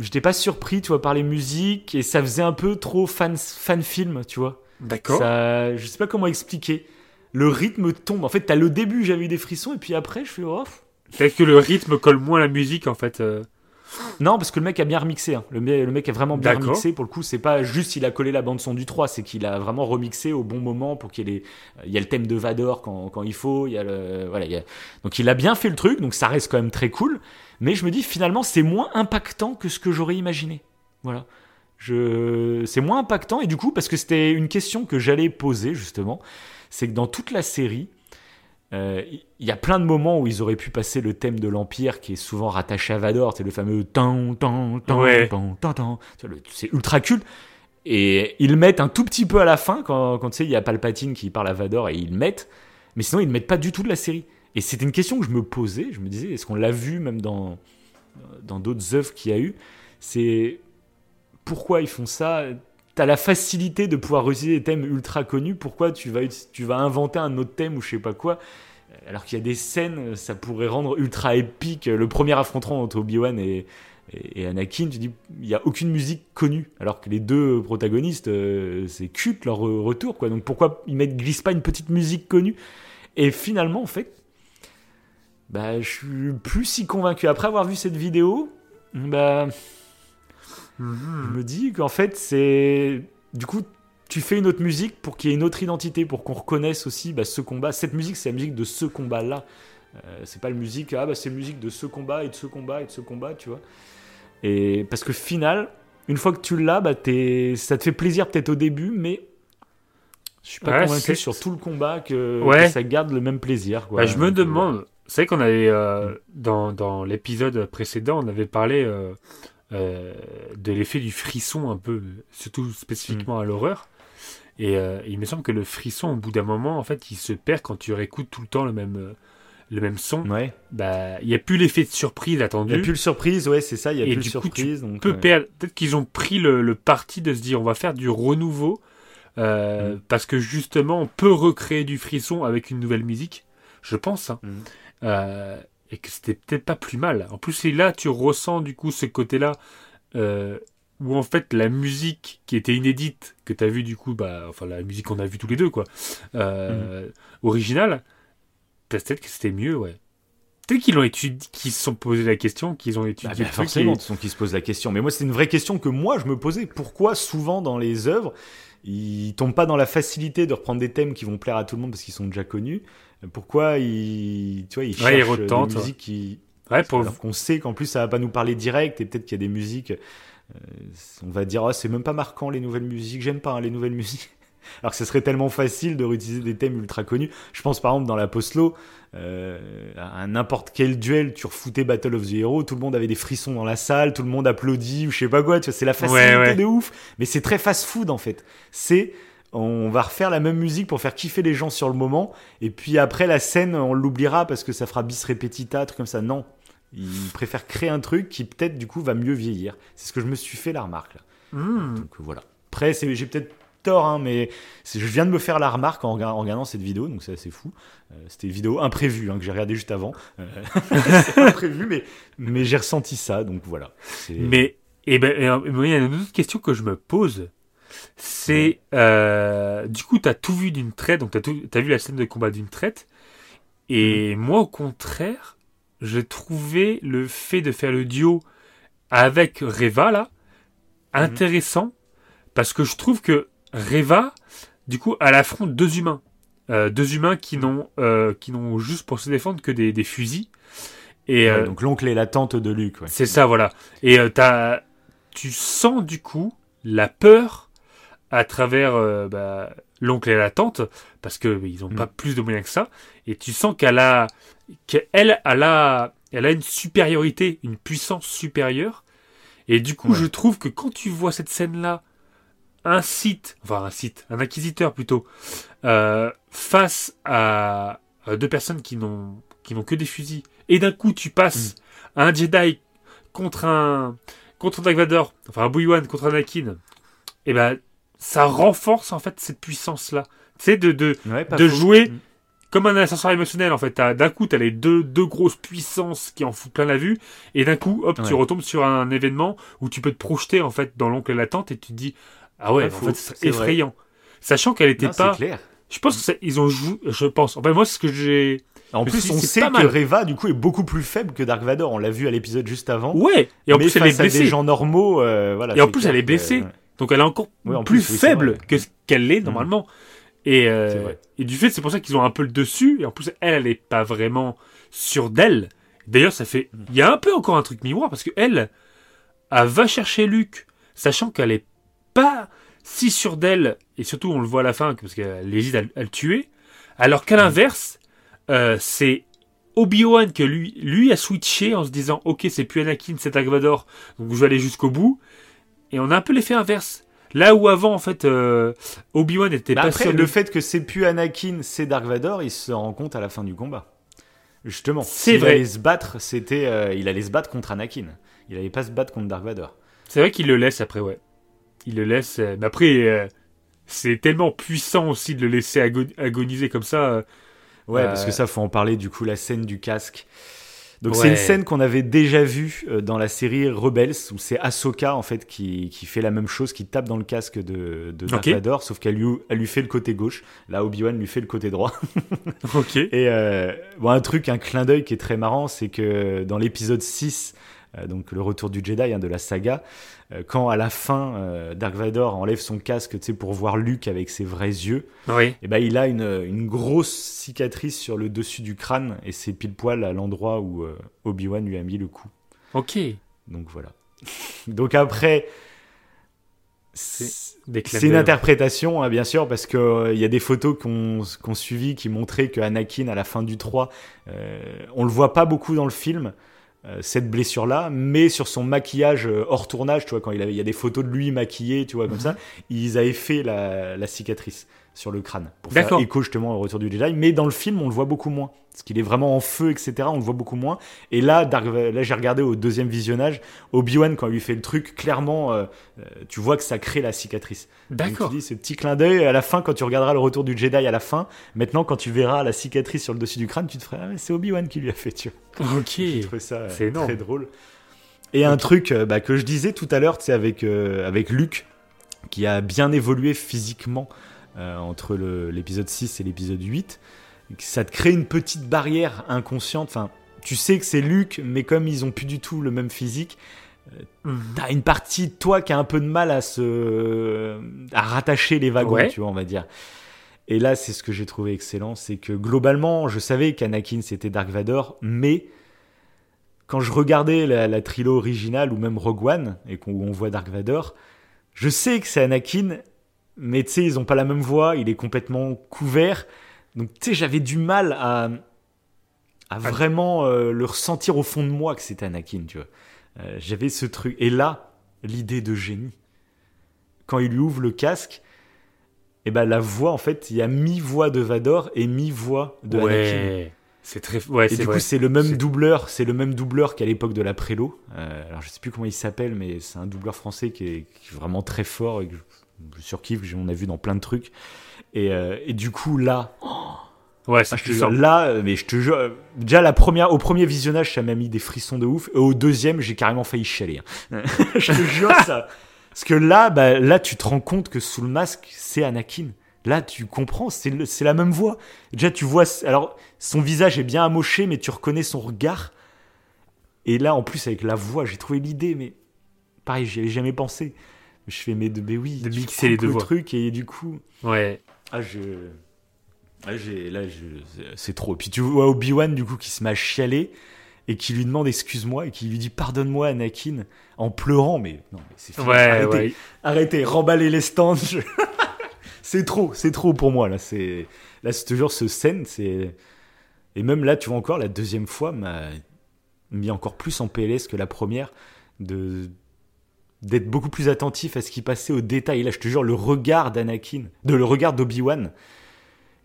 J'étais pas surpris, tu vois, par les musiques et ça faisait un peu trop fan, fan film, tu vois. D'accord. Ça, je sais pas comment expliquer. Le rythme tombe. En fait, t'as le début, j'avais eu des frissons, et puis après, je fais oh. Peut-être que le rythme colle moins à la musique, en fait. euh. Non, parce que le mec a bien remixé. hein. Le, mec, le mec a vraiment bien remixé. Pour le coup, c'est pas juste il a collé la bande son du 3, c'est qu'il a vraiment remixé au bon moment pour qu'il y ait les... Il y a le thème de Vador quand, quand il faut. Il y a le... voilà, il y a- Donc il a bien fait le truc, donc ça reste quand même très cool. Mais je me dis finalement, c'est moins impactant que ce que j'aurais imaginé. Voilà. Je... C'est moins impactant, et du coup, parce que c'était une question que j'allais poser justement, c'est que dans toute la série, euh, il y a plein de moments où ils auraient pu passer le thème de l'Empire qui est souvent rattaché à Vador, c'est le fameux tan tan tan Ouais. tan tan tan. C'est ultra culte. Et ils mettent un tout petit peu à la fin quand, quand tu sais, il y a Palpatine qui parle à Vador et ils mettent. Mais sinon, ils ne mettent pas du tout de la série. Et c'était une question que je me posais. Je me disais, est-ce qu'on l'a vu même dans dans d'autres œuvres qu'il y a eu C'est pourquoi ils font ça? T'as la facilité de pouvoir réutiliser des thèmes ultra connus. Pourquoi tu vas, tu vas inventer un autre thème ou je sais pas quoi? Alors qu'il y a des scènes, ça pourrait rendre ultra épique. Le premier affrontement entre Obi-Wan et, et, Anakin, tu dis, il n'y a aucune musique connue. Alors que les deux protagonistes, euh, c'est culte leur retour. Quoi. Donc pourquoi ils mettent, glissent pas une petite musique connue? Et finalement, en fait, bah, je suis plus si convaincu. Après avoir vu cette vidéo, bah, je Mhm. me dis qu'en fait, c'est. Du coup, tu fais une autre musique pour qu'il y ait une autre identité, pour qu'on reconnaisse aussi bah, ce combat. Cette musique, c'est la musique de ce combat-là. Euh, c'est pas la musique, ah bah c'est la musique de ce combat et de ce combat et de ce combat, tu vois. Et parce que final, une fois que tu l'as, bah, ça te fait plaisir peut-être au début, mais je suis pas Ouais, convaincu sur tout le combat que, Ouais. que ça garde le même plaisir. Quoi. Bah, je me euh, demande. C'est vrai qu'on avait Mm. euh, dans, dans l'épisode précédent, on avait parlé euh, euh, de l'effet du frisson un peu, surtout spécifiquement Mm. à l'horreur. Et il me semble que le frisson, au bout d'un moment, en fait, il se perd quand tu réécoutes tout le temps le même le même son. Ouais. Bah, il n'y a plus l'effet de surprise Il n'y attendu. a plus le surprise, ouais, c'est ça, il y a Et plus du coup, surprise. donc, peut ouais. perdre. Peut-être qu'ils ont pris le, le parti de se dire on va faire du renouveau Mm. parce que justement on peut recréer du frisson avec une nouvelle musique. Je pense. hein. Mm. Euh, et que c'était peut-être pas plus mal. En plus, et là tu ressens du coup ce côté-là euh, où en fait la musique qui était inédite que tu as vu du coup, bah, enfin la musique qu'on a vu tous les deux quoi, euh, Mm. originale, peut-être que c'était mieux, ouais. Peut-être qu'ils l'ont étudié, qu'ils se sont posé la question, qu'ils ont Bah, étudié bah, truc forcément, et- de toute façon, qui se pose la question. Mais moi, c'est une vraie question que moi, je me posais. Pourquoi, souvent, dans les œuvres, ils tombent pas dans la facilité de reprendre des thèmes qui vont plaire à tout le monde parce qu'ils sont déjà connus Pourquoi il, tu vois, il Ouais, il cherche retente, des musiques qui, Ouais, pour... alors qu'on sait qu'en plus ça va pas nous parler direct et peut-être qu'il y a des musiques, euh, on va dire, oh, c'est même pas marquant les nouvelles musiques, j'aime pas hein, les nouvelles [laughs] musiques. Alors que ce serait tellement facile de réutiliser des thèmes ultra connus. Je pense par exemple dans la Postlo, euh, à n'importe quel duel, tu refoutais Battle of the Hero, tout le monde avait des frissons dans la salle, tout le monde applaudit ou je sais pas quoi, tu vois, c'est la facilité Ouais, ouais. de ouf. Mais c'est très fast-food en fait. C'est on va refaire la même musique pour faire kiffer les gens sur le moment, et puis après la scène, on l'oubliera parce que ça fera bis repetita, truc comme ça. Non, ils préfèrent créer un truc qui peut-être du coup va mieux vieillir. C'est ce que je me suis fait la remarque là. Hmm. Donc euh, voilà. Après, j'ai peut-être tort, hein, mais je viens de me faire la remarque en, rega- en regardant cette vidéo, donc c'est assez fou. Euh, C'était une vidéo imprévue hein, que j'ai regardé juste avant. Euh, [laughs] c'est imprévu, mais, mais j'ai ressenti ça, donc voilà. Mais eh ben, et, euh, il y a une autre question que je me pose. C'est euh, du coup, t'as tout vu d'une traite, donc t'as tout- t'as vu la scène de combat d'une traite. Et moi, au contraire, j'ai trouvé le fait de faire le duo avec Reva là intéressant parce que je trouve que Reva, du coup, elle affronte deux humains, Euh, deux humains qui n'ont euh, qui n'ont juste pour se défendre que des, des fusils. Et Ouais, euh, donc l'oncle et la tante de Luc. Ouais. c'est ça, voilà. Et euh, t'as, tu sens du coup la peur à travers euh, bah, l'oncle et la tante, parce que bah, ils ont Mm. pas plus de moyens que ça. Et tu sens qu'elle a, qu'elle, elle a, elle a une supériorité, une puissance supérieure. Et du coup, Ouais. je trouve que quand tu vois cette scène-là, un site, enfin un site, un inquisiteur plutôt, euh, face à, à deux personnes qui n'ont qui n'ont que des fusils, et d'un coup tu passes à un Jedi contre un contre Dark Vador, enfin un Obi-Wan contre Anakin, et ben ça renforce en fait cette puissance là, tu sais de de Ouais, de jouer Mm. comme un ascenseur émotionnel en fait. D'un coup, t'as les deux, deux grosses puissances qui en foutent plein la vue, et d'un coup, hop, tu retombes sur un événement où tu peux te projeter en fait dans l'oncle et la tante, et tu te dis ah ouais, Ouais, en fait, c'est vrai. effrayant. Sachant qu'elle était Non, pas. clair. Je pense que c'est- ils ont joué. Je pense. Enfin, moi, c'est ce que j'ai. En plus, si, on sait que. Reva, du coup, est beaucoup plus faible que Dark Vador. On l'a vu à l'épisode juste avant. Ouais. Et en mais plus, elle est à blessée. des gens normaux, euh, voilà. Et en plus, clair elle est blessée. ouais. Donc, elle est encore en plus, plus, oui, c'est faible que ce qu'elle l'est normalement. Et, euh, et du fait, c'est pour ça qu'ils ont un peu le dessus. Et en plus, elle, elle est pas vraiment sûre d'elle. D'ailleurs, ça fait. Il y a un peu encore un truc miroir parce que elle, elle va chercher Luke, sachant qu'elle est pas si sûre d'elle. Et surtout, on le voit à la fin, parce qu'elle hésite à, le- à le tuer. Alors qu'à Mm. l'inverse, euh, c'est Obi-Wan que lui, lui a switché en se disant Ok, c'est plus Anakin, c'est Dark Vador, donc je vais aller jusqu'au bout. Et on a un peu l'effet inverse. Là où avant, en fait, euh, Obi-Wan était Bah pas après, le fait que c'est plus Anakin, c'est Dark Vador, il se rend compte à la fin du combat. Justement, C'est vrai. allait se battre, c'était, euh, il allait se battre contre Anakin. Il allait pas se battre contre Dark Vador. C'est vrai qu'il le laisse après, ouais. Il le laisse. euh, Mais après, euh, c'est tellement puissant aussi de le laisser ago- agoniser comme ça. euh. Ouais, Euh, parce que ça, faut en parler du coup, la scène du casque. Donc Ouais. c'est une scène qu'on avait déjà vue euh, dans la série Rebels, où c'est Ahsoka en fait qui, qui fait la même chose, qui tape dans le casque de, de Dark. Vador, sauf qu'elle lui, elle lui fait le côté gauche. Là, Obi-Wan lui fait le côté droit. [laughs] Ok. Et euh, bon, un truc, un clin d'œil qui est très marrant, c'est que dans l'épisode 6, euh, donc le retour du Jedi hein, de la saga, euh, quand à la fin euh, Dark Vador enlève son casque tu sais, pour voir Luke avec ses vrais yeux, Oui. et ben il a une, une grosse cicatrice sur le dessus du crâne et c'est pile poil à l'endroit où euh, Obi-Wan lui a mis le coup. Ok. Donc voilà. [laughs] Donc après, C'est une interprétation, hein, bien sûr, parce que euh, il y a des photos qu'on qu'on suivi qui montraient que Anakin, à la fin du 3, euh, on le voit pas beaucoup dans le film, euh, cette blessure-là, mais sur son maquillage euh, hors tournage, tu vois, quand il, avait, il y a des photos de lui maquillé, tu vois, comme Mhm. ça, ils avaient fait la, la cicatrice sur le crâne pour faire écho justement au retour du Jedi. Mais dans le film, on le voit beaucoup moins, parce qu'il est vraiment en feu, etc. On le voit beaucoup moins. Et là, Dark- là, j'ai regardé au deuxième visionnage, Obi-Wan quand il lui fait le truc, clairement, euh, euh, tu vois que ça crée la cicatrice. D'accord. tu dis ce petit clin d'œil à la fin quand tu regarderas le retour du Jedi à la fin. Maintenant quand tu verras la cicatrice sur le dessus du crâne, tu te feras ah, c'est Obi-Wan qui lui a fait tu vois. Ok. [laughs] J'ai trouvé ça euh, énorme. très drôle. Et un truc bah, que je disais tout à l'heure, tu sais avec euh, avec Luke qui a bien évolué physiquement euh, entre l'épisode 6 et l'épisode 8, ça te crée une petite barrière inconsciente. Enfin, tu sais que c'est Luke, mais comme ils ont plus du tout le même physique, Mhm. t'as une partie de toi qui a un peu de mal à se à rattacher les wagons, Ouais. tu vois, on va dire. Et là, c'est ce que j'ai trouvé excellent, c'est que globalement, je savais qu'Anakin c'était Dark Vador, mais quand je regardais la, la trilo originale ou même Rogue One et qu'on voit Dark Vador, je sais que c'est Anakin, mais tu sais, ils ont pas la même voix, il est complètement couvert. Donc tu sais, j'avais du mal à, à vraiment euh, le ressentir au fond de moi que c'était Anakin, tu vois. Euh, j'avais ce truc. Et là, l'idée de génie. Quand il lui ouvre le casque, et ben la voix, en fait, il y a mi-voix de Vador et mi-voix de Anakin. Ouais. C'est très. Ouais, Et c'est du vrai. coup, c'est le même doubleur, c'est le même doubleur qu'à l'époque de la prélo. Euh, alors, je sais plus comment il s'appelle, mais c'est un doubleur français qui est, qui est vraiment très fort et que je, surkiffe, on a vu dans plein de trucs. Et, euh, et du coup, là, [gasps] Ouais, c'est ah, là, mais je te jure, déjà la première, au premier visionnage, ça m'a mis des frissons de ouf. Et au deuxième, j'ai carrément failli chialer. hein. [laughs] je te jure ça. Parce que là, bah, là, tu te rends compte que sous le masque, c'est Anakin. Là, tu comprends, c'est la même voix. Déjà, tu vois, alors, son visage est bien amoché, mais tu reconnais son regard. Et là, en plus, avec la voix, j'ai trouvé l'idée, mais pareil, j'y avais jamais pensé. Je fais, mais, de, mais oui, De mixer les deux le voix. truc, et du coup, Ouais. ah, je. Ah, j'ai- là, je... c'est trop. Puis tu vois Obi-Wan, du coup, qui se met à chialer et qui lui demande excuse-moi et qui lui dit pardonne-moi, Anakin, en pleurant. Mais non, mais c'est fini. Ouais, arrêtez, ouais. arrêtez, remballez les stands. je- [laughs] c'est trop, c'est trop pour moi, là. C'est là, c'est toujours ce scène. c'est Et même là, tu vois encore, la deuxième fois m'a mis encore plus en PLS que la première. De d'être beaucoup plus attentif à ce qui passait aux détails. Là, je te jure, le regard d'Anakin, de le regard d'Obi-Wan,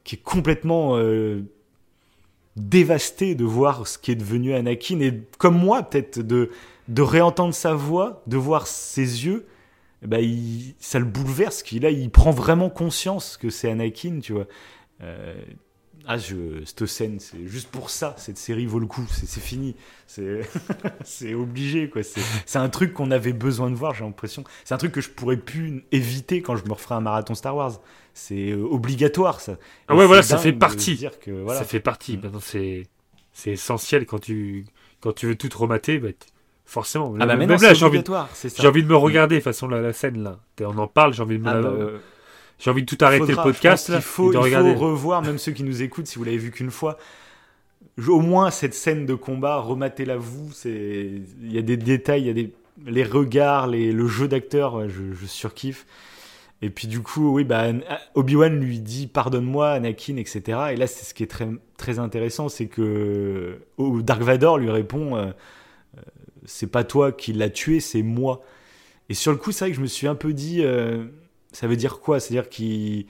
qui est complètement euh, dévasté de voir ce qui est devenu Anakin, et comme moi, peut-être, de, de réentendre sa voix, de voir ses yeux, il- ça le bouleverse, qu'il là, il prend vraiment conscience que c'est Anakin, tu vois. Euh, ah, je, cette scène, c'est juste pour ça, cette série vaut le coup, c'est c'est fini, c'est [laughs] obligé, quoi. C'est un truc qu'on avait besoin de voir, j'ai l'impression. C'est un truc que je pourrais plus éviter quand je me referai un marathon Star Wars. C'est euh, obligatoire, ça. Ah ouais, voilà, ça fait partie. dire que, voilà. Ça fait partie. C'est c'est essentiel quand tu quand tu veux tout te remater. Bah, forcément. Ah bah Même là, j'ai envie, de me regarder. De toute façon, la, la scène là, on en parle. J'ai envie de me Ah la- bah, euh, j'ai envie de tout arrêter faudra, le podcast là, faut, il regarder. faut revoir, même ceux qui nous écoutent, si vous l'avez vu qu'une fois. Au moins cette scène de combat, rematez-la vous. Il y a des détails, il y a des les regards, les, le jeu d'acteur, ouais, je, je surkiffe. Et puis du coup, oui, bah, Obi-Wan lui dit pardonne-moi, Anakin, etc. Et là, c'est ce qui est très, très intéressant, c'est que oh, Dark Vador lui répond euh, euh, c'est pas toi qui l'as tué, c'est moi. Et sur le coup, c'est vrai que je me suis un peu dit euh, ça veut dire quoi? C'est-à-dire qu'il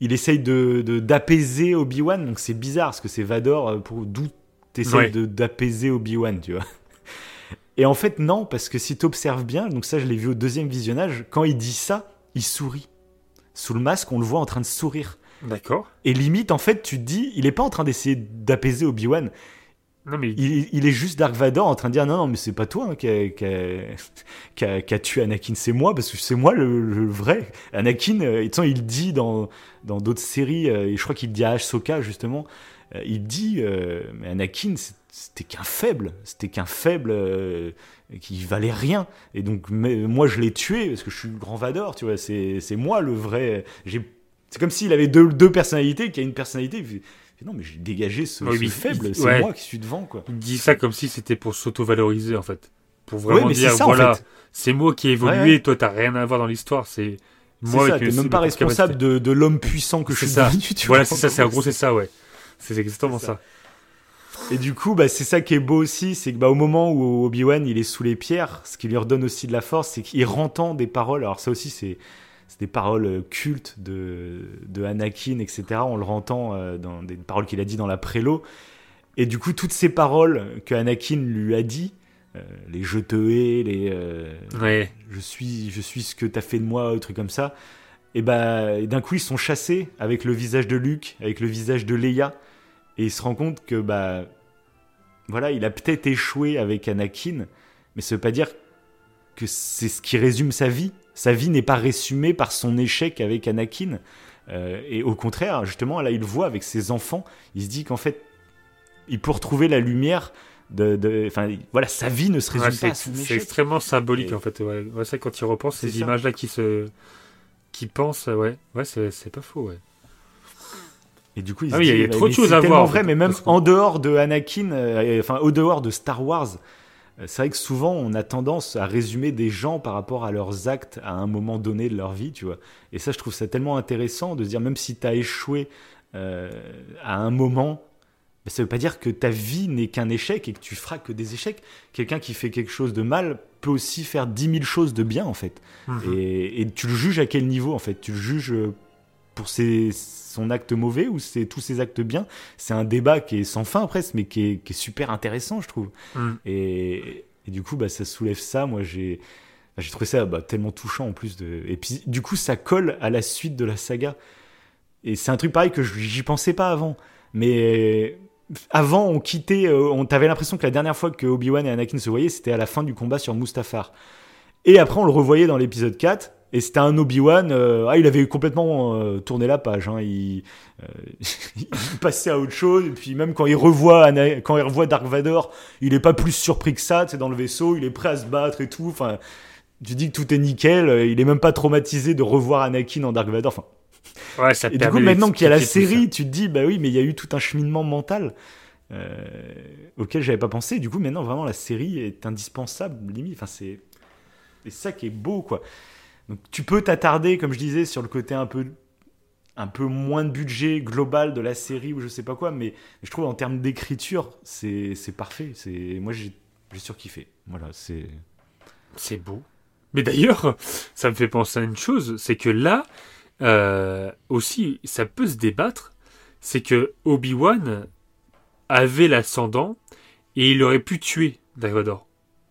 il essaye de d'apaiser Obi-Wan, donc c'est bizarre parce que c'est Vador euh, pour d'où t'essayes Ouais. d'apaiser Obi-Wan, tu vois. [laughs] Et en fait non, parce que si t'observes bien, donc ça je l'ai vu au deuxième visionnage, quand il dit ça, il sourit. Sous le masque, on le voit en train de sourire. D'accord. Et limite, en fait, tu te dis, il est pas en train d'essayer d'apaiser Obi-Wan. Non mais Il, est juste Dark Vador en train de dire non, non, mais c'est pas toi hein, qui, a, qui a- [laughs] qui a- tué Anakin, c'est moi, parce que c'est moi le, le vrai. Anakin, euh, et il dit dans dans d'autres séries, euh, et je crois qu'il dit à Ahsoka justement, euh, il dit, euh, mais Anakin, c'était qu'un faible, c'était qu'un faible euh, qui valait rien. Et donc, mais, moi, je l'ai tué parce que je suis le grand Vador, tu vois, c'est moi le vrai. C'est comme s'il avait deux, deux personnalités, qu'il y a une personnalité. Non, mais j'ai dégagé ce, Oui, ce faible, c'est ouais. moi qui suis devant, quoi. il dit ça comme si c'était pour s'auto-valoriser en fait, pour vraiment Ouais, dire ça, en voilà, fait. c'est moi qui ai évolué, Ouais, toi t'as rien à voir dans l'histoire, c'est moi ça, mes- même pas responsable de, de l'homme puissant que je suis ça. devenu, tu Voilà, c'est ça, c'est en gros c'est ça, ouais. C'est exactement ça. Et du coup, bah, c'est ça qui est beau aussi, c'est que bah, au moment où Obi-Wan il est sous les pierres, ce qui lui redonne aussi de la force, c'est qu'il rentend des paroles. Alors ça aussi, c'est c'est des paroles euh, cultes de, de Anakin, etc. On le rentend euh, dans des paroles qu'il a dit dans la prélo. Et du coup, toutes ces paroles que Anakin lui a dit, euh, les je te hais, les euh, Ouais. je suis je suis ce que t'as fait de moi, un truc comme ça. Et bah, d'un coup, ils sont chassés avec le visage de Luke, avec le visage de Leia, et il se rend compte que bah, voilà, il a peut-être échoué avec Anakin, mais ça veut pas dire que c'est ce qui résume sa vie. Sa vie n'est pas résumée par son échec avec Anakin. Euh, et au contraire, justement, là, il le voit avec ses enfants. Il se dit qu'en fait, il peut retrouver la lumière. De, voilà, sa vie ne se résume Ouais, pas c'est à son c'est extrêmement symbolique Et- en fait. Ouais. Ouais, ça, quand il repense ces images-là qui se, qui pensent, ouais, ouais, c'est pas faux, ouais. Et du coup, il Ah y a- y trop de choses c'est à voir, en vrai, mais même en dehors de Anakin, euh, enfin au dehors de Star Wars, c'est vrai que souvent on a tendance à résumer des gens par rapport à leurs actes à un moment donné de leur vie, tu vois. Et ça, je trouve ça tellement intéressant de se dire, même si tu as échoué euh, à un moment, bah, ça veut pas dire que ta vie n'est qu'un échec et que tu feras que des échecs. Quelqu'un qui fait quelque chose de mal peut aussi faire 10 000 choses de bien, en fait. Mhm. Et, et tu le juges à quel niveau, en fait? Tu le juges euh, pour ses- son acte mauvais ou c'est tous ses actes bien C'est un débat qui est sans fin, presque, mais qui est, qui est super intéressant, je trouve. Mm. Et, et du coup, bah, ça soulève ça. Moi, j'ai bah, j'ai trouvé ça bah, tellement touchant en plus. De... Et puis, du coup, ça colle à la suite de la saga. Et c'est un truc pareil que j'y pensais pas avant. Mais avant, on quittait. euh, on t'avait l'impression que la dernière fois que Obi-Wan et Anakin se voyaient, c'était à la fin du combat sur Mustafar. Et après, on le revoyait dans l'épisode 4. Et c'était un Obi-Wan. euh, ah, il avait complètement euh, tourné la page. hein. Il, euh, [laughs] il passait à autre chose. Et puis, même quand il revoit, quand il revoit Dark Vador, il est pas plus surpris que ça. C'est dans le vaisseau. Il est prêt à se battre et tout. Enfin, tu dis que tout est nickel. Il est même pas traumatisé de revoir Anakin en Dark Vador. Enfin, Ouais, ça et du coup, maintenant qu'il y a la série, tu te dis, bah oui, mais il y a eu tout un cheminement mental auquel j'avais pas pensé. Du coup, maintenant, vraiment, la série est indispensable, limite. Enfin, c'est ça qui est beau, quoi. Donc, tu peux t'attarder, comme je disais, sur le côté un peu un peu moins de budget global de la série ou je sais pas quoi, mais je trouve en termes d'écriture, c'est parfait. C'est moi, j'ai surkiffé. Voilà, c'est C'est beau. Mais d'ailleurs, ça me fait penser à une chose, c'est que là, euh, aussi, ça peut se débattre, c'est que Obi-Wan avait l'ascendant et il aurait pu tuer Dark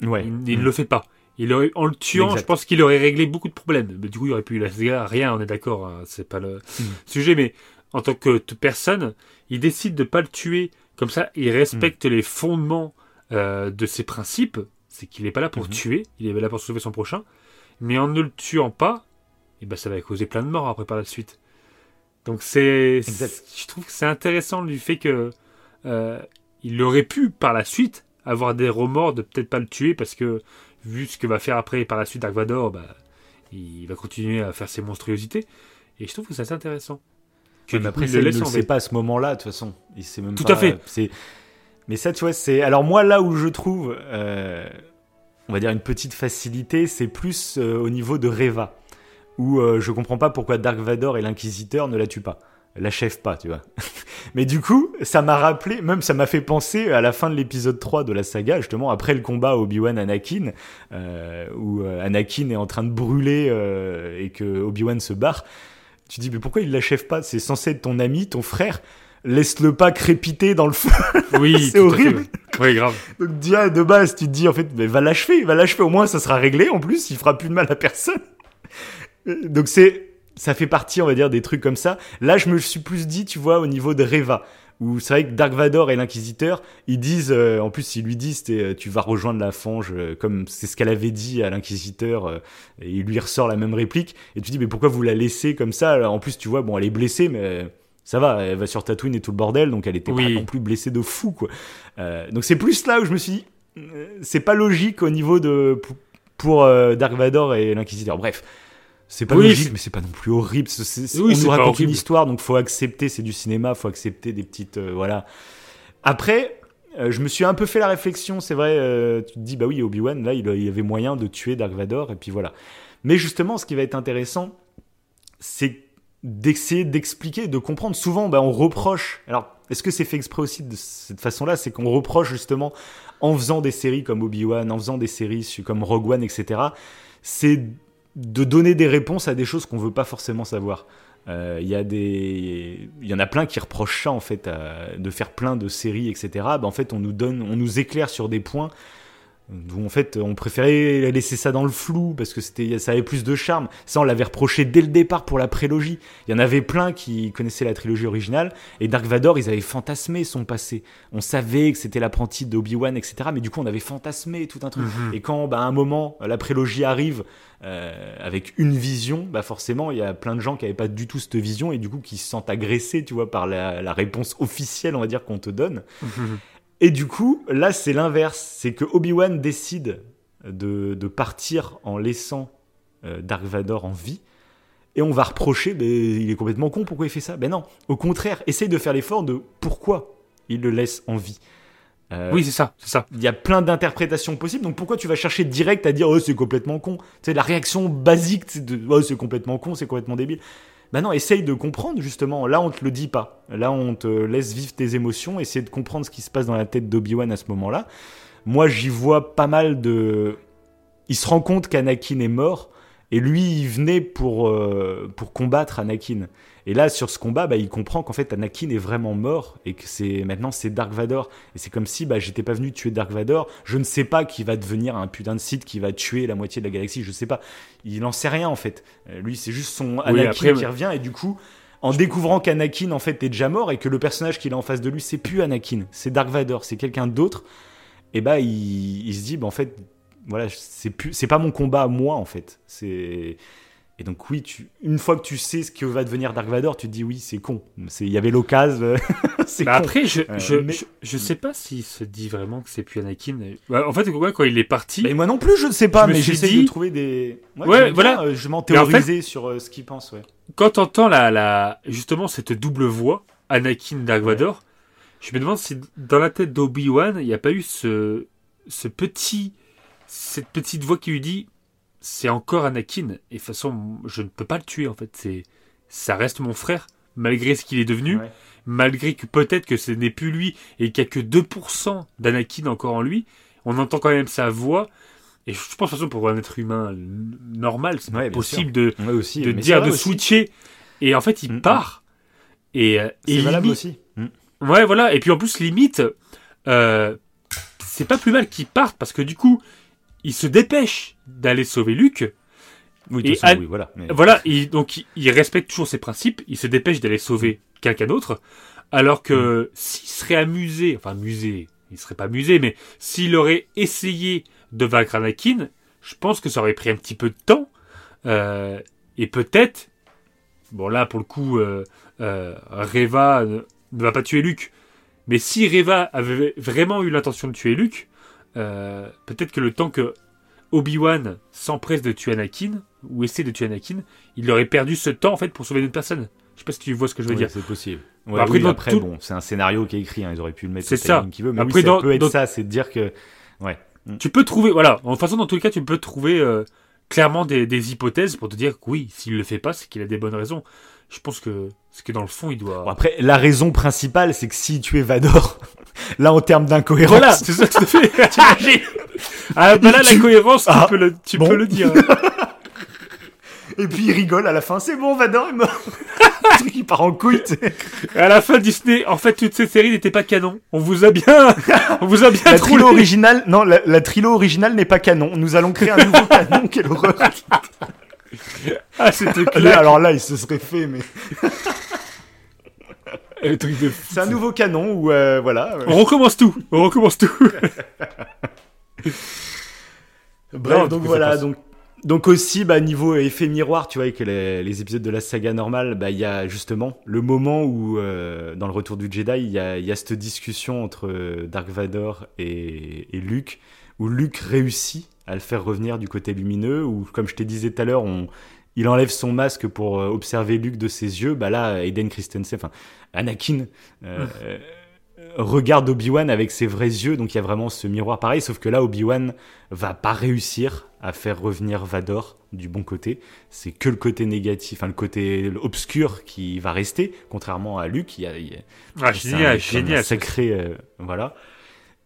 ouais. Il, il ne le fait pas. Il aurait, en le tuant, Exact. je pense qu'il aurait réglé beaucoup de problèmes. Mais du coup, il aurait pu la saga, rien, on est d'accord, hein, c'est pas le Mm. sujet. Mais en tant que personne, il décide de pas le tuer. Comme ça, il respecte les fondements euh, de ses principes. C'est qu'il n'est pas là pour Mhm. tuer, il est là pour sauver son prochain. Mais en ne le tuant pas, eh ben, ça va causer plein de morts après par la suite. Donc c'est, je trouve que c'est intéressant du fait que euh, il aurait pu par la suite avoir des remords de peut-être pas le tuer parce que vu ce que va faire après par la suite Dark Vador, bah, il va continuer à faire ses monstruosités. Et je trouve que c'est assez intéressant. Que Ouais, du mais coup, après, il ça, ne le sait pas à ce moment-là, de toute façon. Il sait même Tout pas, à fait. c'est- Mais ça, tu vois, c'est. Alors, moi, là où je trouve, euh, on va dire, une petite facilité, c'est plus euh, au niveau de Reva. Où euh, je comprends pas pourquoi Dark Vador et l'Inquisiteur ne la tuent pas. L'achèvent pas, tu vois. [laughs] Mais du coup, ça m'a rappelé, même ça m'a fait penser à la fin de l'épisode 3 de la saga, justement, après le combat Obi-Wan-Anakin, euh, où euh, Anakin est en train de brûler euh, et que Obi-Wan se barre. Tu dis, mais pourquoi il l'achève pas? C'est censé être ton ami, ton frère. Laisse-le pas crépiter dans le feu. [laughs] Oui, C'est fait, horrible. ouais. Oui, grave. Donc, déjà, de base, tu te dis, en fait, mais va l'achever, va l'achever. Au moins, ça sera réglé. En plus, il fera plus de mal à personne. Donc, c'est, ça fait partie, on va dire, des trucs comme ça. Là, je me suis plus dit, tu vois, au niveau de Reva. Où c'est vrai que Dark Vador et l'Inquisiteur, ils disent, euh, en plus, ils lui disent, euh, tu vas rejoindre la fange, euh, comme c'est ce qu'elle avait dit à l'Inquisiteur, euh, et il lui ressort la même réplique. Et tu dis, mais pourquoi vous la laissez comme ça? Alors, En plus, tu vois, bon, elle est blessée, mais euh, ça va, elle va sur Tatooine et tout le bordel, donc elle était Oui. pas non plus blessée de fou, quoi. Euh, donc c'est plus là où je me suis dit, c'est pas logique au niveau de pour, pour, Dark Vador et l'Inquisiteur. Bref, c'est pas Oui, logique, mais c'est pas non plus horrible. Oui, on nous raconte une histoire, donc faut accepter. C'est du cinéma, faut accepter des petites, euh, voilà. Après. euh, je me suis un peu fait la réflexion, c'est vrai, euh, tu te dis, bah oui, Obi-Wan, là, il, il avait moyen de tuer Dark Vador, et puis voilà. Mais justement, ce qui va être intéressant, c'est d'essayer d'expliquer, de comprendre. Souvent, bah, on reproche. Alors, est-ce que c'est fait exprès aussi de cette façon-là? C'est qu'on reproche justement, en faisant des séries comme Obi-Wan, en faisant des séries comme Rogue One, etc., c'est de donner des réponses à des choses qu'on veut pas forcément savoir. Euh, Il y a des, il y en a plein qui reprochent ça en fait, à- de faire plein de séries, etc. Bah, en fait, on nous donne, on nous éclaire sur des points où en fait on préférait laisser ça dans le flou parce que c'était ça avait plus de charme ça on l'avait reproché dès le départ pour la prélogie il y en avait plein qui connaissaient la trilogie originale et Dark Vador ils avaient fantasmé son passé on savait que c'était l'apprenti d'Obi-Wan etc mais du coup on avait fantasmé tout un truc Mhm. et quand bah, à un moment la prélogie arrive euh, avec une vision bah forcément il y a plein de gens qui n'avaient pas du tout cette vision et du coup qui se sentent agressés tu vois par la, la réponse officielle on va dire qu'on te donne [laughs] et du coup, là, c'est l'inverse. C'est que Obi-Wan décide de, de partir en laissant euh, Dark Vador en vie. et on va reprocher, ben, il est complètement con, pourquoi il fait ça? Ben non, au contraire, essaye de faire l'effort de pourquoi il le laisse en vie. Euh, oui, c'est ça, c'est ça. Il y a plein d'interprétations possibles, donc pourquoi tu vas chercher direct à dire oh c'est complètement con? C'est la réaction basique c'est de oh c'est complètement con, c'est complètement débile. Ben non, essaye de comprendre justement. Là, on te le dit pas. Là, on te laisse vivre tes émotions, essayer de comprendre ce qui se passe dans la tête d'Obi-Wan à ce moment-là. Moi, j'y vois pas mal de. Il se rend compte qu'Anakin est mort, et lui, il venait pour, euh, pour combattre Anakin. Et là, sur ce combat, bah, il comprend qu'en fait, Anakin est vraiment mort et que c'est maintenant c'est Dark Vador. Et c'est comme si bah, j'étais pas venu tuer Dark Vador. Je ne sais pas qui va devenir un putain de site qui va tuer la moitié de la galaxie. Je sais pas. Il n'en sait rien en fait. Euh, lui, c'est juste son Anakin qui revient et du coup. En découvrant qu'Anakin en fait est déjà mort et que le personnage qu'il a en face de lui c'est plus Anakin, c'est Dark Vador, c'est quelqu'un d'autre, et bah il, il se dit bah en fait voilà c'est plus c'est pas mon combat à moi en fait, c'est et donc oui, tu, une fois que tu sais ce que va devenir Dark Vador, tu te dis oui, c'est con. Il y avait l'occasion. [laughs] bah après, je, je, je, sais pas s'il se dit vraiment que c'est plus Anakin. Bah, en fait, quand il est parti. Mais moi non plus, je ne sais pas, mais j'essaie dit... de trouver des. Ouais, voilà. Euh, je m'en théorisais sur euh, ce qu'il pense. Ouais. Quand t'entends la, la, justement cette double voix, Anakin Dark Vador, je me demande si dans la tête d'Obi-Wan, il n'y a pas eu ce, ce petit, cette petite voix qui lui dit c'est encore Anakin. Et de toute façon, je ne peux pas le tuer en fait. C'est, ça reste mon frère, malgré ce qu'il est devenu, malgré que peut-être que ce n'est plus lui et qu'il n'y a que 2% d'Anakin encore en lui. On entend quand même sa voix. Et je pense de toute façon pour un être humain normal, c'est possible de, de dire de switcher. Et en fait, il mm, mm. part. Et, euh, c'est valable aussi. Mm. Ouais, voilà. Et puis en plus, limite, euh, c'est pas plus mal qu'il parte parce que du coup, il se dépêche d'aller sauver Luke. Oui, voilà. Voilà, donc il, respecte toujours ses principes, il se dépêche d'aller sauver quelqu'un d'autre, alors que mm. s'il serait amusé, enfin amusé, il serait pas amusé, mais s'il aurait essayé de vaincre Anakin, je pense que ça aurait pris un petit peu de temps, euh, et peut-être, bon là pour le coup, euh, euh, Reva ne, va pas tuer Luke, mais si Reva avait vraiment eu l'intention de tuer Luke, euh, peut-être que le temps que Obi-Wan s'empresse de tuer Anakin, ou essaie de tuer Anakin, il aurait perdu ce temps en fait pour sauver une personne. Je sais pas si tu vois ce que je veux dire. C'est possible. après, bon, c'est un scénario qui est écrit, hein, ils auraient pu le mettre c'est ça. Qui veut, mais après, ça peut être ça, c'est de dire que. Ouais. Mm. Tu peux trouver, voilà, en façon, dans tous les cas, tu peux trouver euh, clairement des, des, hypothèses pour te dire que oui, s'il le fait pas, c'est qu'il a des bonnes raisons. Je pense que, ce que dans le fond, il doit. après, la raison principale, c'est que si tu es Vador, [laughs] là, en termes d'incohérence. Voilà, c'est ça, tout à fait. ah, bah là, la cohérence, tu, ah, peux, le, tu peux le dire. [laughs] Et puis il rigole à la fin, c'est bon, Vador est mort. [laughs] il part en couille. À la fin, Disney, en fait, toutes ces séries n'étaient pas canon. On vous a bien, [laughs] on vous a bien La trilo originale, non, la, la trilo originale n'est pas canon. Nous allons créer un nouveau canon. Quelle horreur. ah, c'était clair. alors là, il se serait fait, mais. [laughs] C'est un nouveau canon où, euh, voilà. On recommence tout. On recommence tout. [laughs] Bref, donc voilà, donc donc aussi, bah, niveau effet miroir, tu vois, avec les, épisodes de la saga normale, bah, il y a justement le moment où, euh, dans le retour du Jedi, il y a, y a, cette discussion entre euh, Dark Vador et, et, Luke, où Luke réussit à le faire revenir du côté lumineux, où, comme je te disais tout à l'heure, on, il enlève son masque pour euh, observer Luke de ses yeux. Bah là, Aiden Christensen, enfin, Anakin, euh, regarde Obi-Wan avec ses vrais yeux, donc il y a vraiment ce miroir pareil, sauf que là, Obi-Wan va pas réussir à faire revenir Vador du bon côté. C'est que le côté négatif, enfin le côté obscur qui va rester, contrairement à Luke. Il y a, il y a ah, génial, génial, sacré, euh, voilà.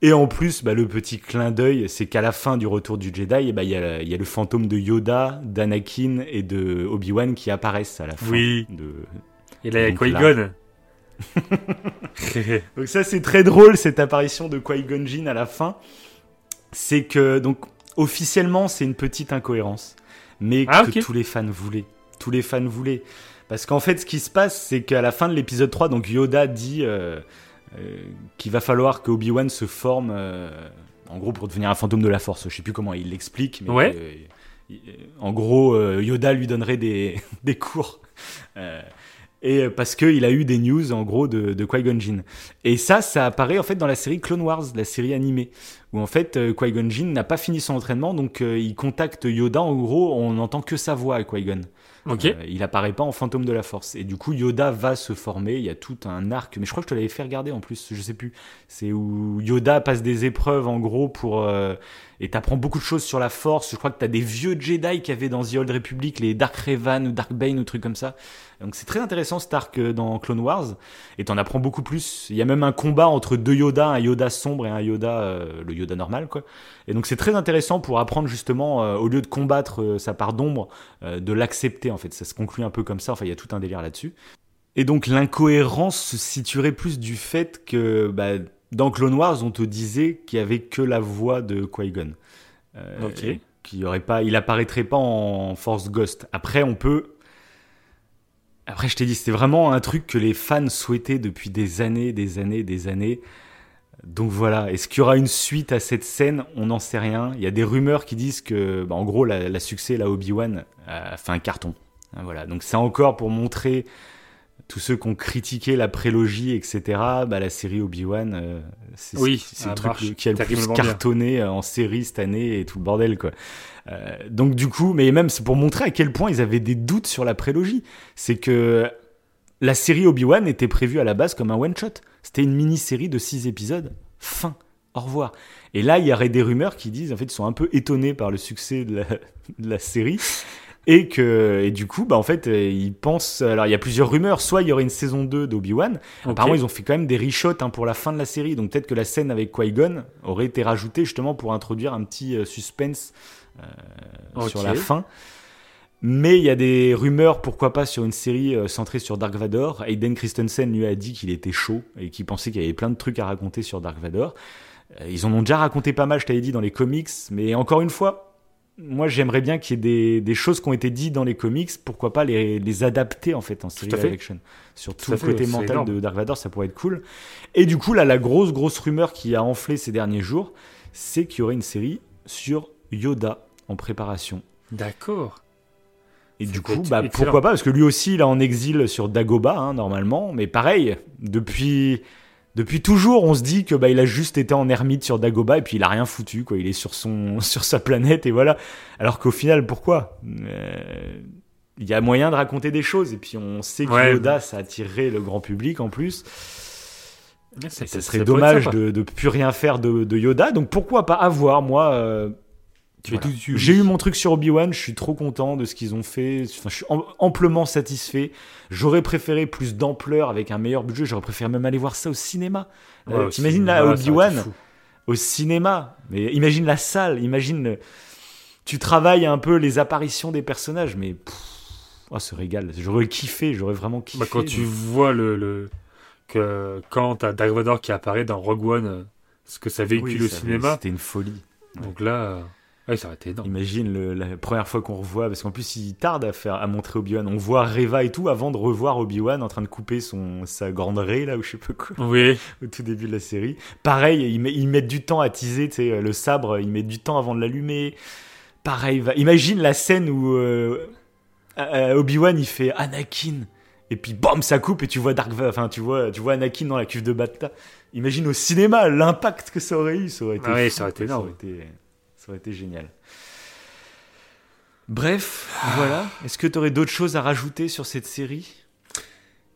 Et en plus, bah, le petit clin d'œil, c'est qu'à la fin du retour du Jedi, bah, il, y a, il y a le fantôme de Yoda, d'Anakin et de Obi-Wan qui apparaissent à la fin. Oui. De... Et là, il y a Qui-Gon. [laughs] donc ça c'est très drôle cette apparition de Qui-Gon Jinn à la fin. C'est que donc officiellement c'est une petite incohérence, mais ah, que tous les fans voulaient. Tous les fans voulaient. Parce qu'en fait ce qui se passe c'est qu'à la fin de l'épisode 3, donc Yoda dit euh, euh, qu'il va falloir que Obi-Wan se forme euh, en gros pour devenir un fantôme de la force. Je sais plus comment il l'explique, mais ouais. en gros Yoda lui donnerait des, [laughs] des cours et euh, parce qu'il a eu des news en gros de, de Qui-Gon Jinn. Et ça, ça apparaît en fait dans la série Clone Wars, la série animée, où en fait euh, Qui-Gon Jinn n'a pas fini son entraînement, donc euh, il contacte Yoda. En gros, on n'entend que sa voix à Qui-Gon. Ok. Euh, il apparaît pas en fantôme de la force. Et du coup, Yoda va se former. Il y a tout un arc. Mais je crois que je te l'avais fait regarder en plus. Je sais plus. C'est où Yoda passe des épreuves en gros pour. euh, et t'apprends beaucoup de choses sur la force. Je crois que t'as des vieux Jedi qu'il y avait dans The Old Republic, les Dark Revan ou Dark Bane ou trucs comme ça. Donc c'est très intéressant cet arc euh, dans Clone Wars. Et t'en apprends beaucoup plus. Il y a même un combat entre deux Yoda, un Yoda sombre et un Yoda, euh, le Yoda normal quoi. Et donc c'est très intéressant pour apprendre justement, euh, au lieu de combattre euh, sa part d'ombre, de l'accepter en fait. Ça se conclut un peu comme ça. Enfin, il y a tout un délire là-dessus. Et donc l'incohérence se situerait plus du fait que bah, dans Clone Wars, on te disait qu'il y avait que la voix de Qui-Gon. Ok. et qu'il y aurait pas, il apparaîtrait pas en Force Ghost. Après, on peut. Après, je t'ai dit, c'était vraiment un truc que les fans souhaitaient depuis des années, des années, des années. Donc voilà, est-ce qu'il y aura une suite à cette scène? On n'en sait rien. Il y a des rumeurs qui disent que, bah, en gros, la, la succès, la Obi-Wan, a fait un carton. Hein, Voilà, donc c'est encore pour montrer tous ceux qui ont critiqué la prélogie, etc. Bah, la série Obi-Wan, euh, c'est Oui, le truc marche qui a le plus bien. cartonné euh, en série cette année et tout le bordel, quoi. Euh, donc du coup, mais même c'est pour montrer à quel point ils avaient des doutes sur la prélogie. C'est que la série Obi-Wan était prévue à la base comme un one-shot. C'était une mini-série de six épisodes. Fin. Au revoir. Et là, il y aurait des rumeurs qui disent, en fait, ils sont un peu étonnés par le succès de la, [laughs] de la série. Et que, et du coup, bah, en fait, euh, ils pensent, alors il y a plusieurs rumeurs, soit il y aurait une saison 2 d'Obi-Wan. Apparemment, ils ont fait quand même des reshots hein, pour la fin de la série. Donc peut-être que la scène avec Qui-Gon aurait été rajoutée justement pour introduire un petit euh, suspense euh, sur la fin. Mais il y a des rumeurs, pourquoi pas, sur une série euh, centrée sur Dark Vador. Hayden Christensen lui a dit qu'il était chaud et qu'il pensait qu'il y avait plein de trucs à raconter sur Dark Vador. Euh, Ils en ont déjà raconté pas mal, je t'avais dit, dans les comics. Mais encore une fois, moi j'aimerais bien qu'il y ait des, des choses qui ont été dites dans les comics, pourquoi pas les, les adapter en fait en série live action. Sur tout, le côté mental énorme. de Dark Vador, ça pourrait être cool. Et du coup, là, la grosse, grosse rumeur qui a enflé ces derniers jours, c'est qu'il y aurait une série sur Yoda en préparation. D'accord. Et du coup, bah, pourquoi pas Parce que lui aussi, il est en exil sur Dagoba, hein, normalement. Mais pareil, depuis, depuis toujours, on se dit que bah, il a juste été en ermite sur Dagoba et puis il a rien foutu. Quoi. Il est sur, son, [laughs] sur sa planète et voilà. Alors qu'au final, pourquoi? Euh, Il y a moyen de raconter des choses. Et puis on sait que Ouais. Yoda, ça attirerait le grand public en plus. Ça serait dommage de, de plus rien faire de, de Yoda. Donc pourquoi pas avoir, moi. euh, voilà. J'ai eu mon truc sur Obi-Wan, je suis trop content de ce qu'ils ont fait. Enfin, je suis am- amplement satisfait. J'aurais préféré plus d'ampleur avec un meilleur budget. J'aurais préféré même aller voir ça au cinéma. Ouais, Euh, T'imagines là, Obi-Wan au cinéma. Mais imagine la salle, imagine. le- Tu travailles un peu les apparitions des personnages, mais. pff, Oh, ce régal. J'aurais kiffé, j'aurais vraiment kiffé. Bah, quand tu vois le, le que quand t'as Dark Vador qui apparaît dans Rogue One, euh, ce que ça véhicule Oui, au cinéma, C'était une folie. donc là, euh, ouais, ça aurait été énorme. Imagine le- la première fois qu'on revoit, parce qu'en plus il tarde à faire à montrer Obi-Wan. On voit Reva et tout avant de revoir Obi-Wan en train de couper son sa grande raie là ou je sais pas quoi Oui, [laughs] au tout début de la série. Pareil, ils, met- ils mettent du temps à teaser, tu sais, le sabre, ils mettent du temps avant de l'allumer. Pareil, va- imagine la scène où euh, euh, Obi-Wan il fait Anakin et puis bam ça coupe et tu vois Dark enfin tu vois tu vois Anakin dans la cuve de Bacta. Imagine au cinéma l'impact que ça aurait eu, ça aurait été Ah ouais, fou, ça aurait été énorme. Ça aurait été, ça aurait été génial. Bref, voilà. Est-ce que tu aurais d'autres choses à rajouter sur cette série?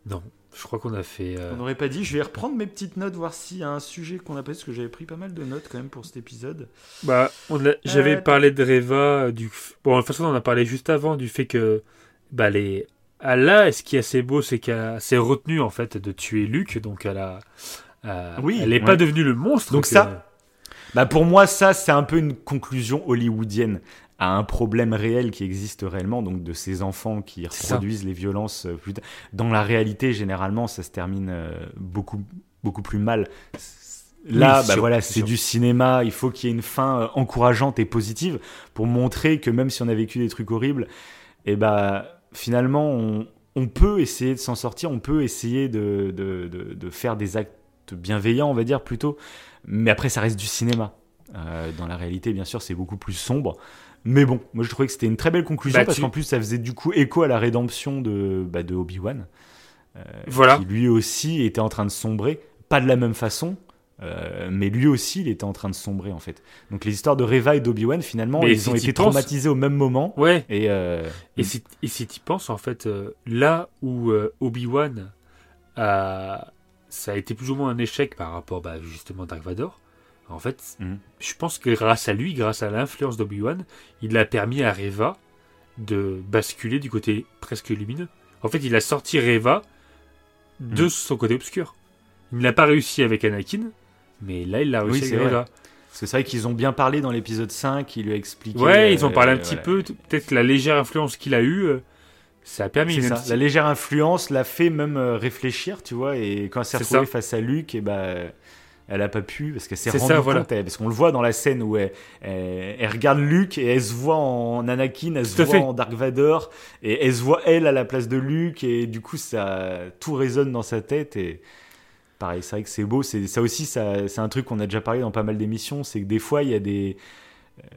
Non, je crois qu'on a fait. euh, On n'aurait pas dit. Je vais reprendre mes petites notes, voir s'il y a un sujet qu'on a pas, parce que j'avais pris pas mal de notes quand même pour cet épisode. Bah, on a- j'avais Euh, parlé de Reva, euh, du bon, de toute façon, on en a parlé juste avant du fait que bah les ah, là, ce qui est assez beau, c'est qu'elle s'est retenue en fait de tuer Luke, donc elle a, euh, Oui, elle n'est ouais. pas devenue le monstre. Donc que- ça, Bah pour moi, ça, c'est un peu une conclusion hollywoodienne à un problème réel qui existe réellement, donc de ces enfants qui ça. reproduisent les violences. euh. Dans la réalité, généralement, ça se termine euh, beaucoup, beaucoup plus mal. Là, Oui, bah sûr, voilà, c'est du cinéma. Il faut qu'il y ait une fin euh, encourageante et positive pour montrer que même si on a vécu des trucs horribles, et bah finalement, on, on peut essayer de s'en sortir. On peut essayer de, de, de, de faire des actes bienveillants, on va dire plutôt. Mais après, ça reste du cinéma. Euh, dans la réalité, bien sûr, c'est beaucoup plus sombre. Mais bon, moi je trouvais que c'était une très belle conclusion Bah, parce tu- qu'en plus ça faisait du coup écho à la rédemption de, bah, de Obi-Wan. euh, Voilà. Qui lui aussi était en train de sombrer. Pas de la même façon, Euh, mais lui aussi, il était en train de sombrer en fait. Donc les histoires de Reva et d'Obi-Wan, finalement, Mais ils si ont été penses- traumatisés au même moment. Ouais. Et, euh, Et si, et si tu penses, en fait, euh, là où Obi-Wan a. Ça a été plus ou moins un échec par rapport bah, justement à Dark Vador. En fait, Mhm. je pense que grâce à lui, grâce à l'influence d'Obi-Wan, il a permis à Reva de basculer du côté presque lumineux. En fait, il a sorti Reva de Mhm. son côté obscur. Il n'a pas réussi avec Anakin, mais là, il l'a réussi Oui, avec vrai. Reva. C'est vrai qu'ils ont bien parlé dans l'épisode 5, il lui a expliqué. Ouais, ils ont euh, parlé un petit peu, peut-être la légère influence qu'il a eue, euh, ça a permis. Ça. La légère influence l'a fait même euh, réfléchir, tu vois. Et quand elle s'est retrouvée ça. face à Luke, et bah, elle a pas pu parce qu'elle s'est rendue ça, voilà. compte. elle- parce qu'on le voit dans la scène où elle, elle- elle regarde Luke et elle se voit en Anakin, elle se Tout voit fait. en Dark Vador et elle se voit elle à la place de Luke et du coup ça tout résonne dans sa tête et pareil, c'est vrai que c'est beau. C'est ça aussi, ça, c'est un truc qu'on a déjà parlé dans pas mal d'émissions, c'est que des fois il y a des euh,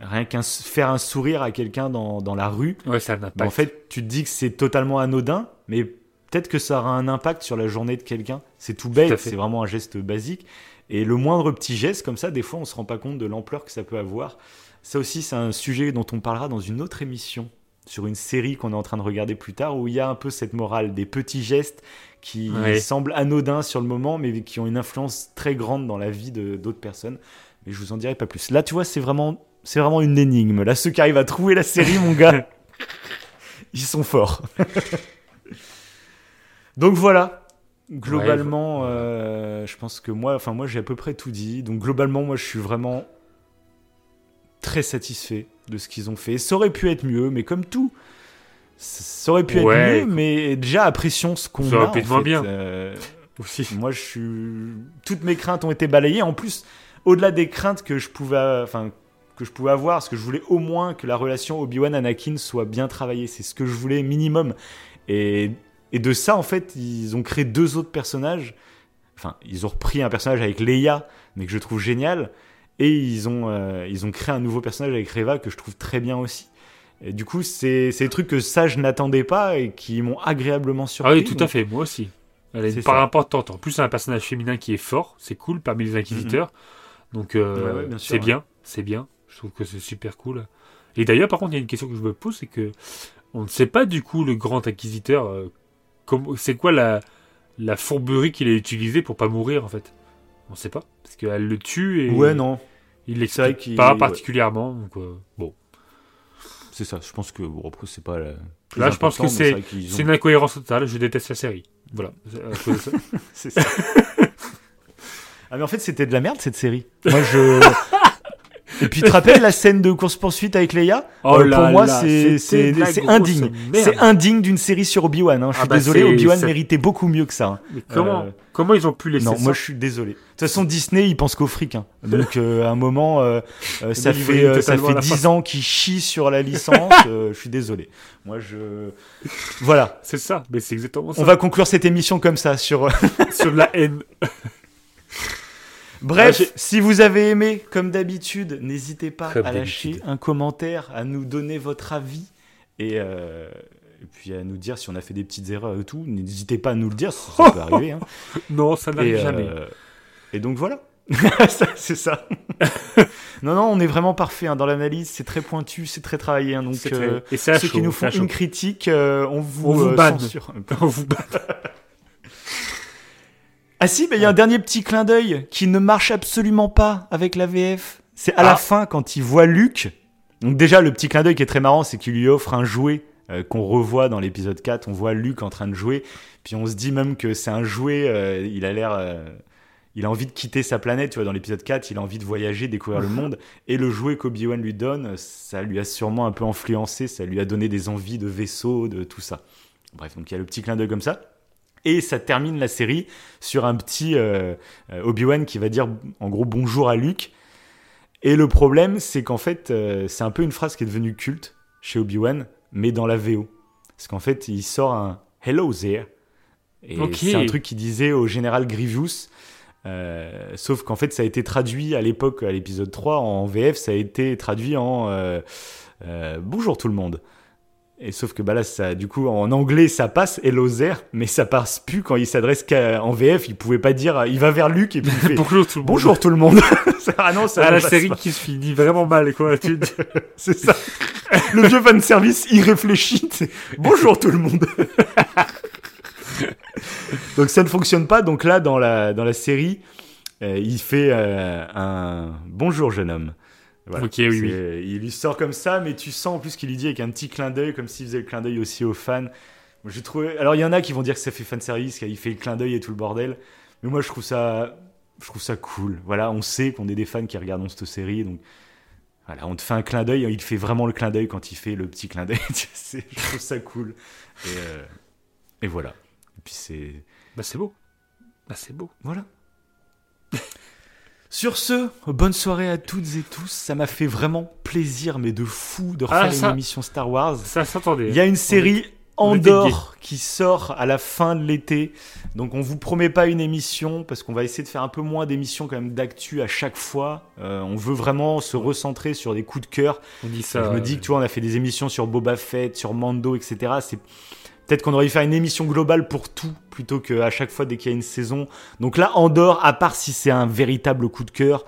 rien qu'un faire un sourire à quelqu'un dans, dans la rue. Ouais, ça en fait, tu te dis que c'est totalement anodin, mais peut-être que ça aura un impact sur la journée de quelqu'un. C'est tout bête, c'est vraiment un geste basique. Et le moindre petit geste comme ça, des fois, on se rend pas compte de l'ampleur que ça peut avoir. Ça aussi, c'est un sujet dont on parlera dans une autre émission, sur une série qu'on est en train de regarder plus tard, où il y a un peu cette morale des petits gestes qui Ouais. semblent anodins sur le moment, mais qui ont une influence très grande dans la vie d'autres personnes. Mais je vous en dirai pas plus. Là, tu vois, c'est vraiment, c'est vraiment une énigme. Là, ceux qui arrivent à trouver la série, mon gars, [laughs] ils sont forts. Donc voilà. Globalement, euh, je pense que moi, enfin moi, j'ai à peu près tout dit. Donc globalement, moi, je suis vraiment très satisfait de ce qu'ils ont fait. Ça aurait pu être mieux, mais comme tout, ça aurait pu Ouais. être mieux. Mais déjà, apprécions ce qu'on Ça a. aurait pu être moins bien. Euh, Aussi. moi, je suis. Toutes mes craintes ont été balayées. En plus, au-delà des craintes que je pouvais, enfin, que je pouvais avoir, parce que je voulais au moins que la relation Obi-Wan-Anakin soit bien travaillée. C'est ce que je voulais minimum. Et, et de ça, en fait, ils ont créé deux autres personnages. Enfin, ils ont repris un personnage avec Leia, mais que je trouve génial. Et ils ont, euh, ils ont créé un nouveau personnage avec Reva que je trouve très bien aussi. Et du coup, c'est des trucs que ça, je n'attendais pas et qui m'ont agréablement surpris. Ah oui, tout à fait, moi aussi. Elle a C'est une part ça. importante. En plus, c'est un personnage féminin qui est fort, c'est cool parmi les inquisiteurs. Donc, euh, Mhm. Ouais, ouais, bien c'est ouais. bien, c'est bien. Je trouve que c'est super cool. Et d'ailleurs, par contre, il y a une question que je me pose, c'est que on ne sait pas du coup le grand inquisiteur, euh, c'est quoi la, la fourberie qu'il a utilisée pour pas mourir en fait? On ne sait pas parce qu'elle le tue et Ouais, non. il l'explique pas particulièrement. Donc, euh, bon, C'est ça, je pense que bon, après, c'est pas la Là, je pense que c'est- ont- c'est une incohérence totale. Je déteste la série. Voilà. C'est ça. [laughs] [laughs] ah, mais en fait, c'était de la merde cette série. [laughs] Moi, je. Et puis, tu te rappelles la scène de course-poursuite avec Leia? Oh Euh, Pour moi, là, c'est indigne. C'est indigne d'une série sur Obi-Wan. hein. Je Ah suis bah, désolé, Obi-Wan méritait beaucoup mieux que ça. hein. Mais comment, Euh, comment ils ont pu laisser Non, ça moi je suis désolé. De toute façon, Disney, il pense qu'au fric. hein. [laughs] Donc, euh, à un moment, euh, euh, ça fait, ça fait la 10 face. ans qu'il chie sur la licence. je suis désolé. Moi, je. Voilà. C'est ça, mais c'est exactement ça. On va conclure cette émission comme ça. Sur... [laughs] sur de la haine. [laughs] Bref, Ah, si vous avez aimé, comme d'habitude, n'hésitez pas Comme à lâcher un commentaire, à nous donner votre avis et, euh, et puis à nous dire si on a fait des petites erreurs et tout. N'hésitez pas à nous le dire, ça, ça peut [laughs] arriver. hein. Non, ça n'arrive Et, jamais. euh, et donc voilà. [laughs] C'est ça. [laughs] non, non, on est vraiment parfait hein, dans l'analyse. C'est très pointu, c'est très travaillé. hein, donc euh, Et ceux chaud, qui nous font chaud. une critique, euh, on vous, On vous euh, censure. On vous bat. Ah si, mais il y a un dernier petit clin d'œil qui ne marche absolument pas avec la VF. C'est à la Ah. fin quand il voit Luke. Donc déjà, le petit clin d'œil qui est très marrant, c'est qu'il lui offre un jouet euh, qu'on revoit dans l'épisode 4. On voit Luke en train de jouer. Puis on se dit même que c'est un jouet, euh, il a l'air... euh, il a envie de quitter sa planète, tu vois, dans l'épisode 4, il a envie de voyager, découvrir le [laughs] monde. Et le jouet qu'Obi-Wan lui donne, ça lui a sûrement un peu influencé, ça lui a donné des envies de vaisseau, de tout ça. Bref, donc il y a le petit clin d'œil comme ça. Et ça termine la série sur un petit euh, euh, Obi-Wan qui va dire en gros bonjour à Luke. Et le problème, c'est qu'en fait, euh, c'est un peu une phrase qui est devenue culte chez Obi-Wan, mais dans la VO. Parce qu'en fait, il sort un Hello there. Et Ok. c'est un truc qu'il disait au général Grievous. Euh, sauf qu'en fait, ça a été traduit à l'époque, à l'épisode 3, en VF, ça a été traduit en Bonjour tout le monde. Et sauf que bah là, ça, du coup, en anglais, ça passe there, mais ça passe plus quand il s'adresse qu'en VF. Il pouvait pas dire, il va vers Luc et puis il fait Bonjour tout le monde. bonjour tout le monde. [laughs] ah non, ça Ah, la série pas. qui se finit vraiment mal, quoi. Tu- [laughs] C'est ça. Le vieux fan service, il réfléchit. Bonjour tout le monde. [laughs] donc ça ne fonctionne pas. Donc là, dans la, dans la série, euh, il fait euh, un bonjour jeune homme. Voilà. Ok, oui, Il lui sort comme ça, mais tu sens en plus qu'il lui dit avec un petit clin d'œil, comme s'il faisait le clin d'œil aussi aux fans. Moi, j'ai trouvé. Alors il y en a qui vont dire que ça fait fan service, qu'il fait le clin d'œil et tout le bordel. Mais moi, je trouve ça, je trouve ça cool. Voilà, on sait qu'on est des fans qui regardent cette série, donc voilà, on te fait un clin d'œil, il fait vraiment le clin d'œil quand il fait le petit clin d'œil. [laughs] Je trouve ça cool. Et, euh, et voilà. Et puis c'est. Bah, c'est beau. Bah, c'est beau. Voilà. Sur ce, bonne soirée à toutes et tous. Ça m'a fait vraiment plaisir, mais de fou, de refaire Ah, ça- une émission Star Wars. Ça s'entendait. Il y a une série on Andorre qui sort à la fin de l'été. Donc on vous promet pas une émission parce qu'on va essayer de faire un peu moins d'émissions quand même d'actu à chaque fois. Euh, on veut vraiment se recentrer sur des coups de cœur. On dit ça. je me dis que tu vois, on a fait des émissions sur Boba Fett, sur Mando, etc. C'est peut-être qu'on aurait dû faire une émission globale pour tout plutôt qu'à chaque fois dès qu'il y a une saison. Donc là, Andorre, à part si c'est un véritable coup de cœur.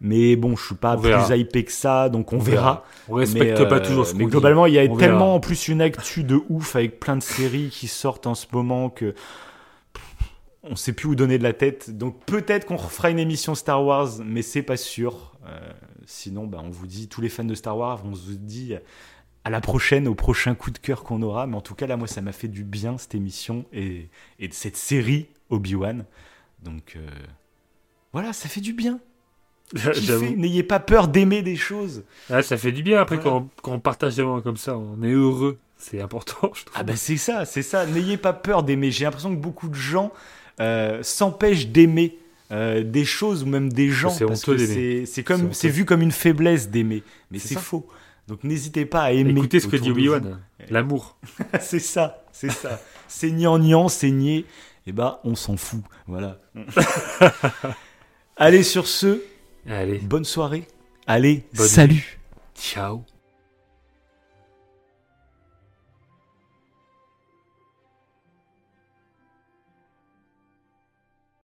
Mais bon, je suis pas verra. plus hypé que ça, donc on, verra. On respecte Mais, pas euh, toujours ce Mais globalement, il y a On tellement verra. en plus une actu de ouf avec plein de séries qui sortent en ce moment que on sait plus où donner de la tête. Donc peut-être qu'on refera une émission Star Wars, mais c'est pas sûr. Euh, sinon, bah, on vous dit, tous les fans de Star Wars, on se dit à la prochaine, au prochain coup de cœur qu'on aura. Mais en tout cas, là, moi, ça m'a fait du bien cette émission et, et cette série Obi-Wan. Donc euh, voilà, ça fait du bien. [laughs] N'ayez pas peur d'aimer des choses. Ah, ça fait du bien après Voilà. quand, on, quand on partage des moments comme ça. On est heureux. C'est important, je trouve. Ah bah c'est ça, c'est ça. N'ayez pas peur d'aimer. J'ai l'impression que beaucoup de gens euh, s'empêchent d'aimer euh, des choses ou même des gens C'est parce honteux que d'aimer. c'est comme C'est vu comme une faiblesse d'aimer, mais C'est faux. Donc n'hésitez pas à aimer. Écoutez ce que dit Obi-Wan. L'amour. [laughs] c'est ça, c'est ça. C'est niais. Et bah on s'en fout. Voilà. [laughs] Allez sur ce, Allez, bonne soirée. Allez, Bonne salut. ciao.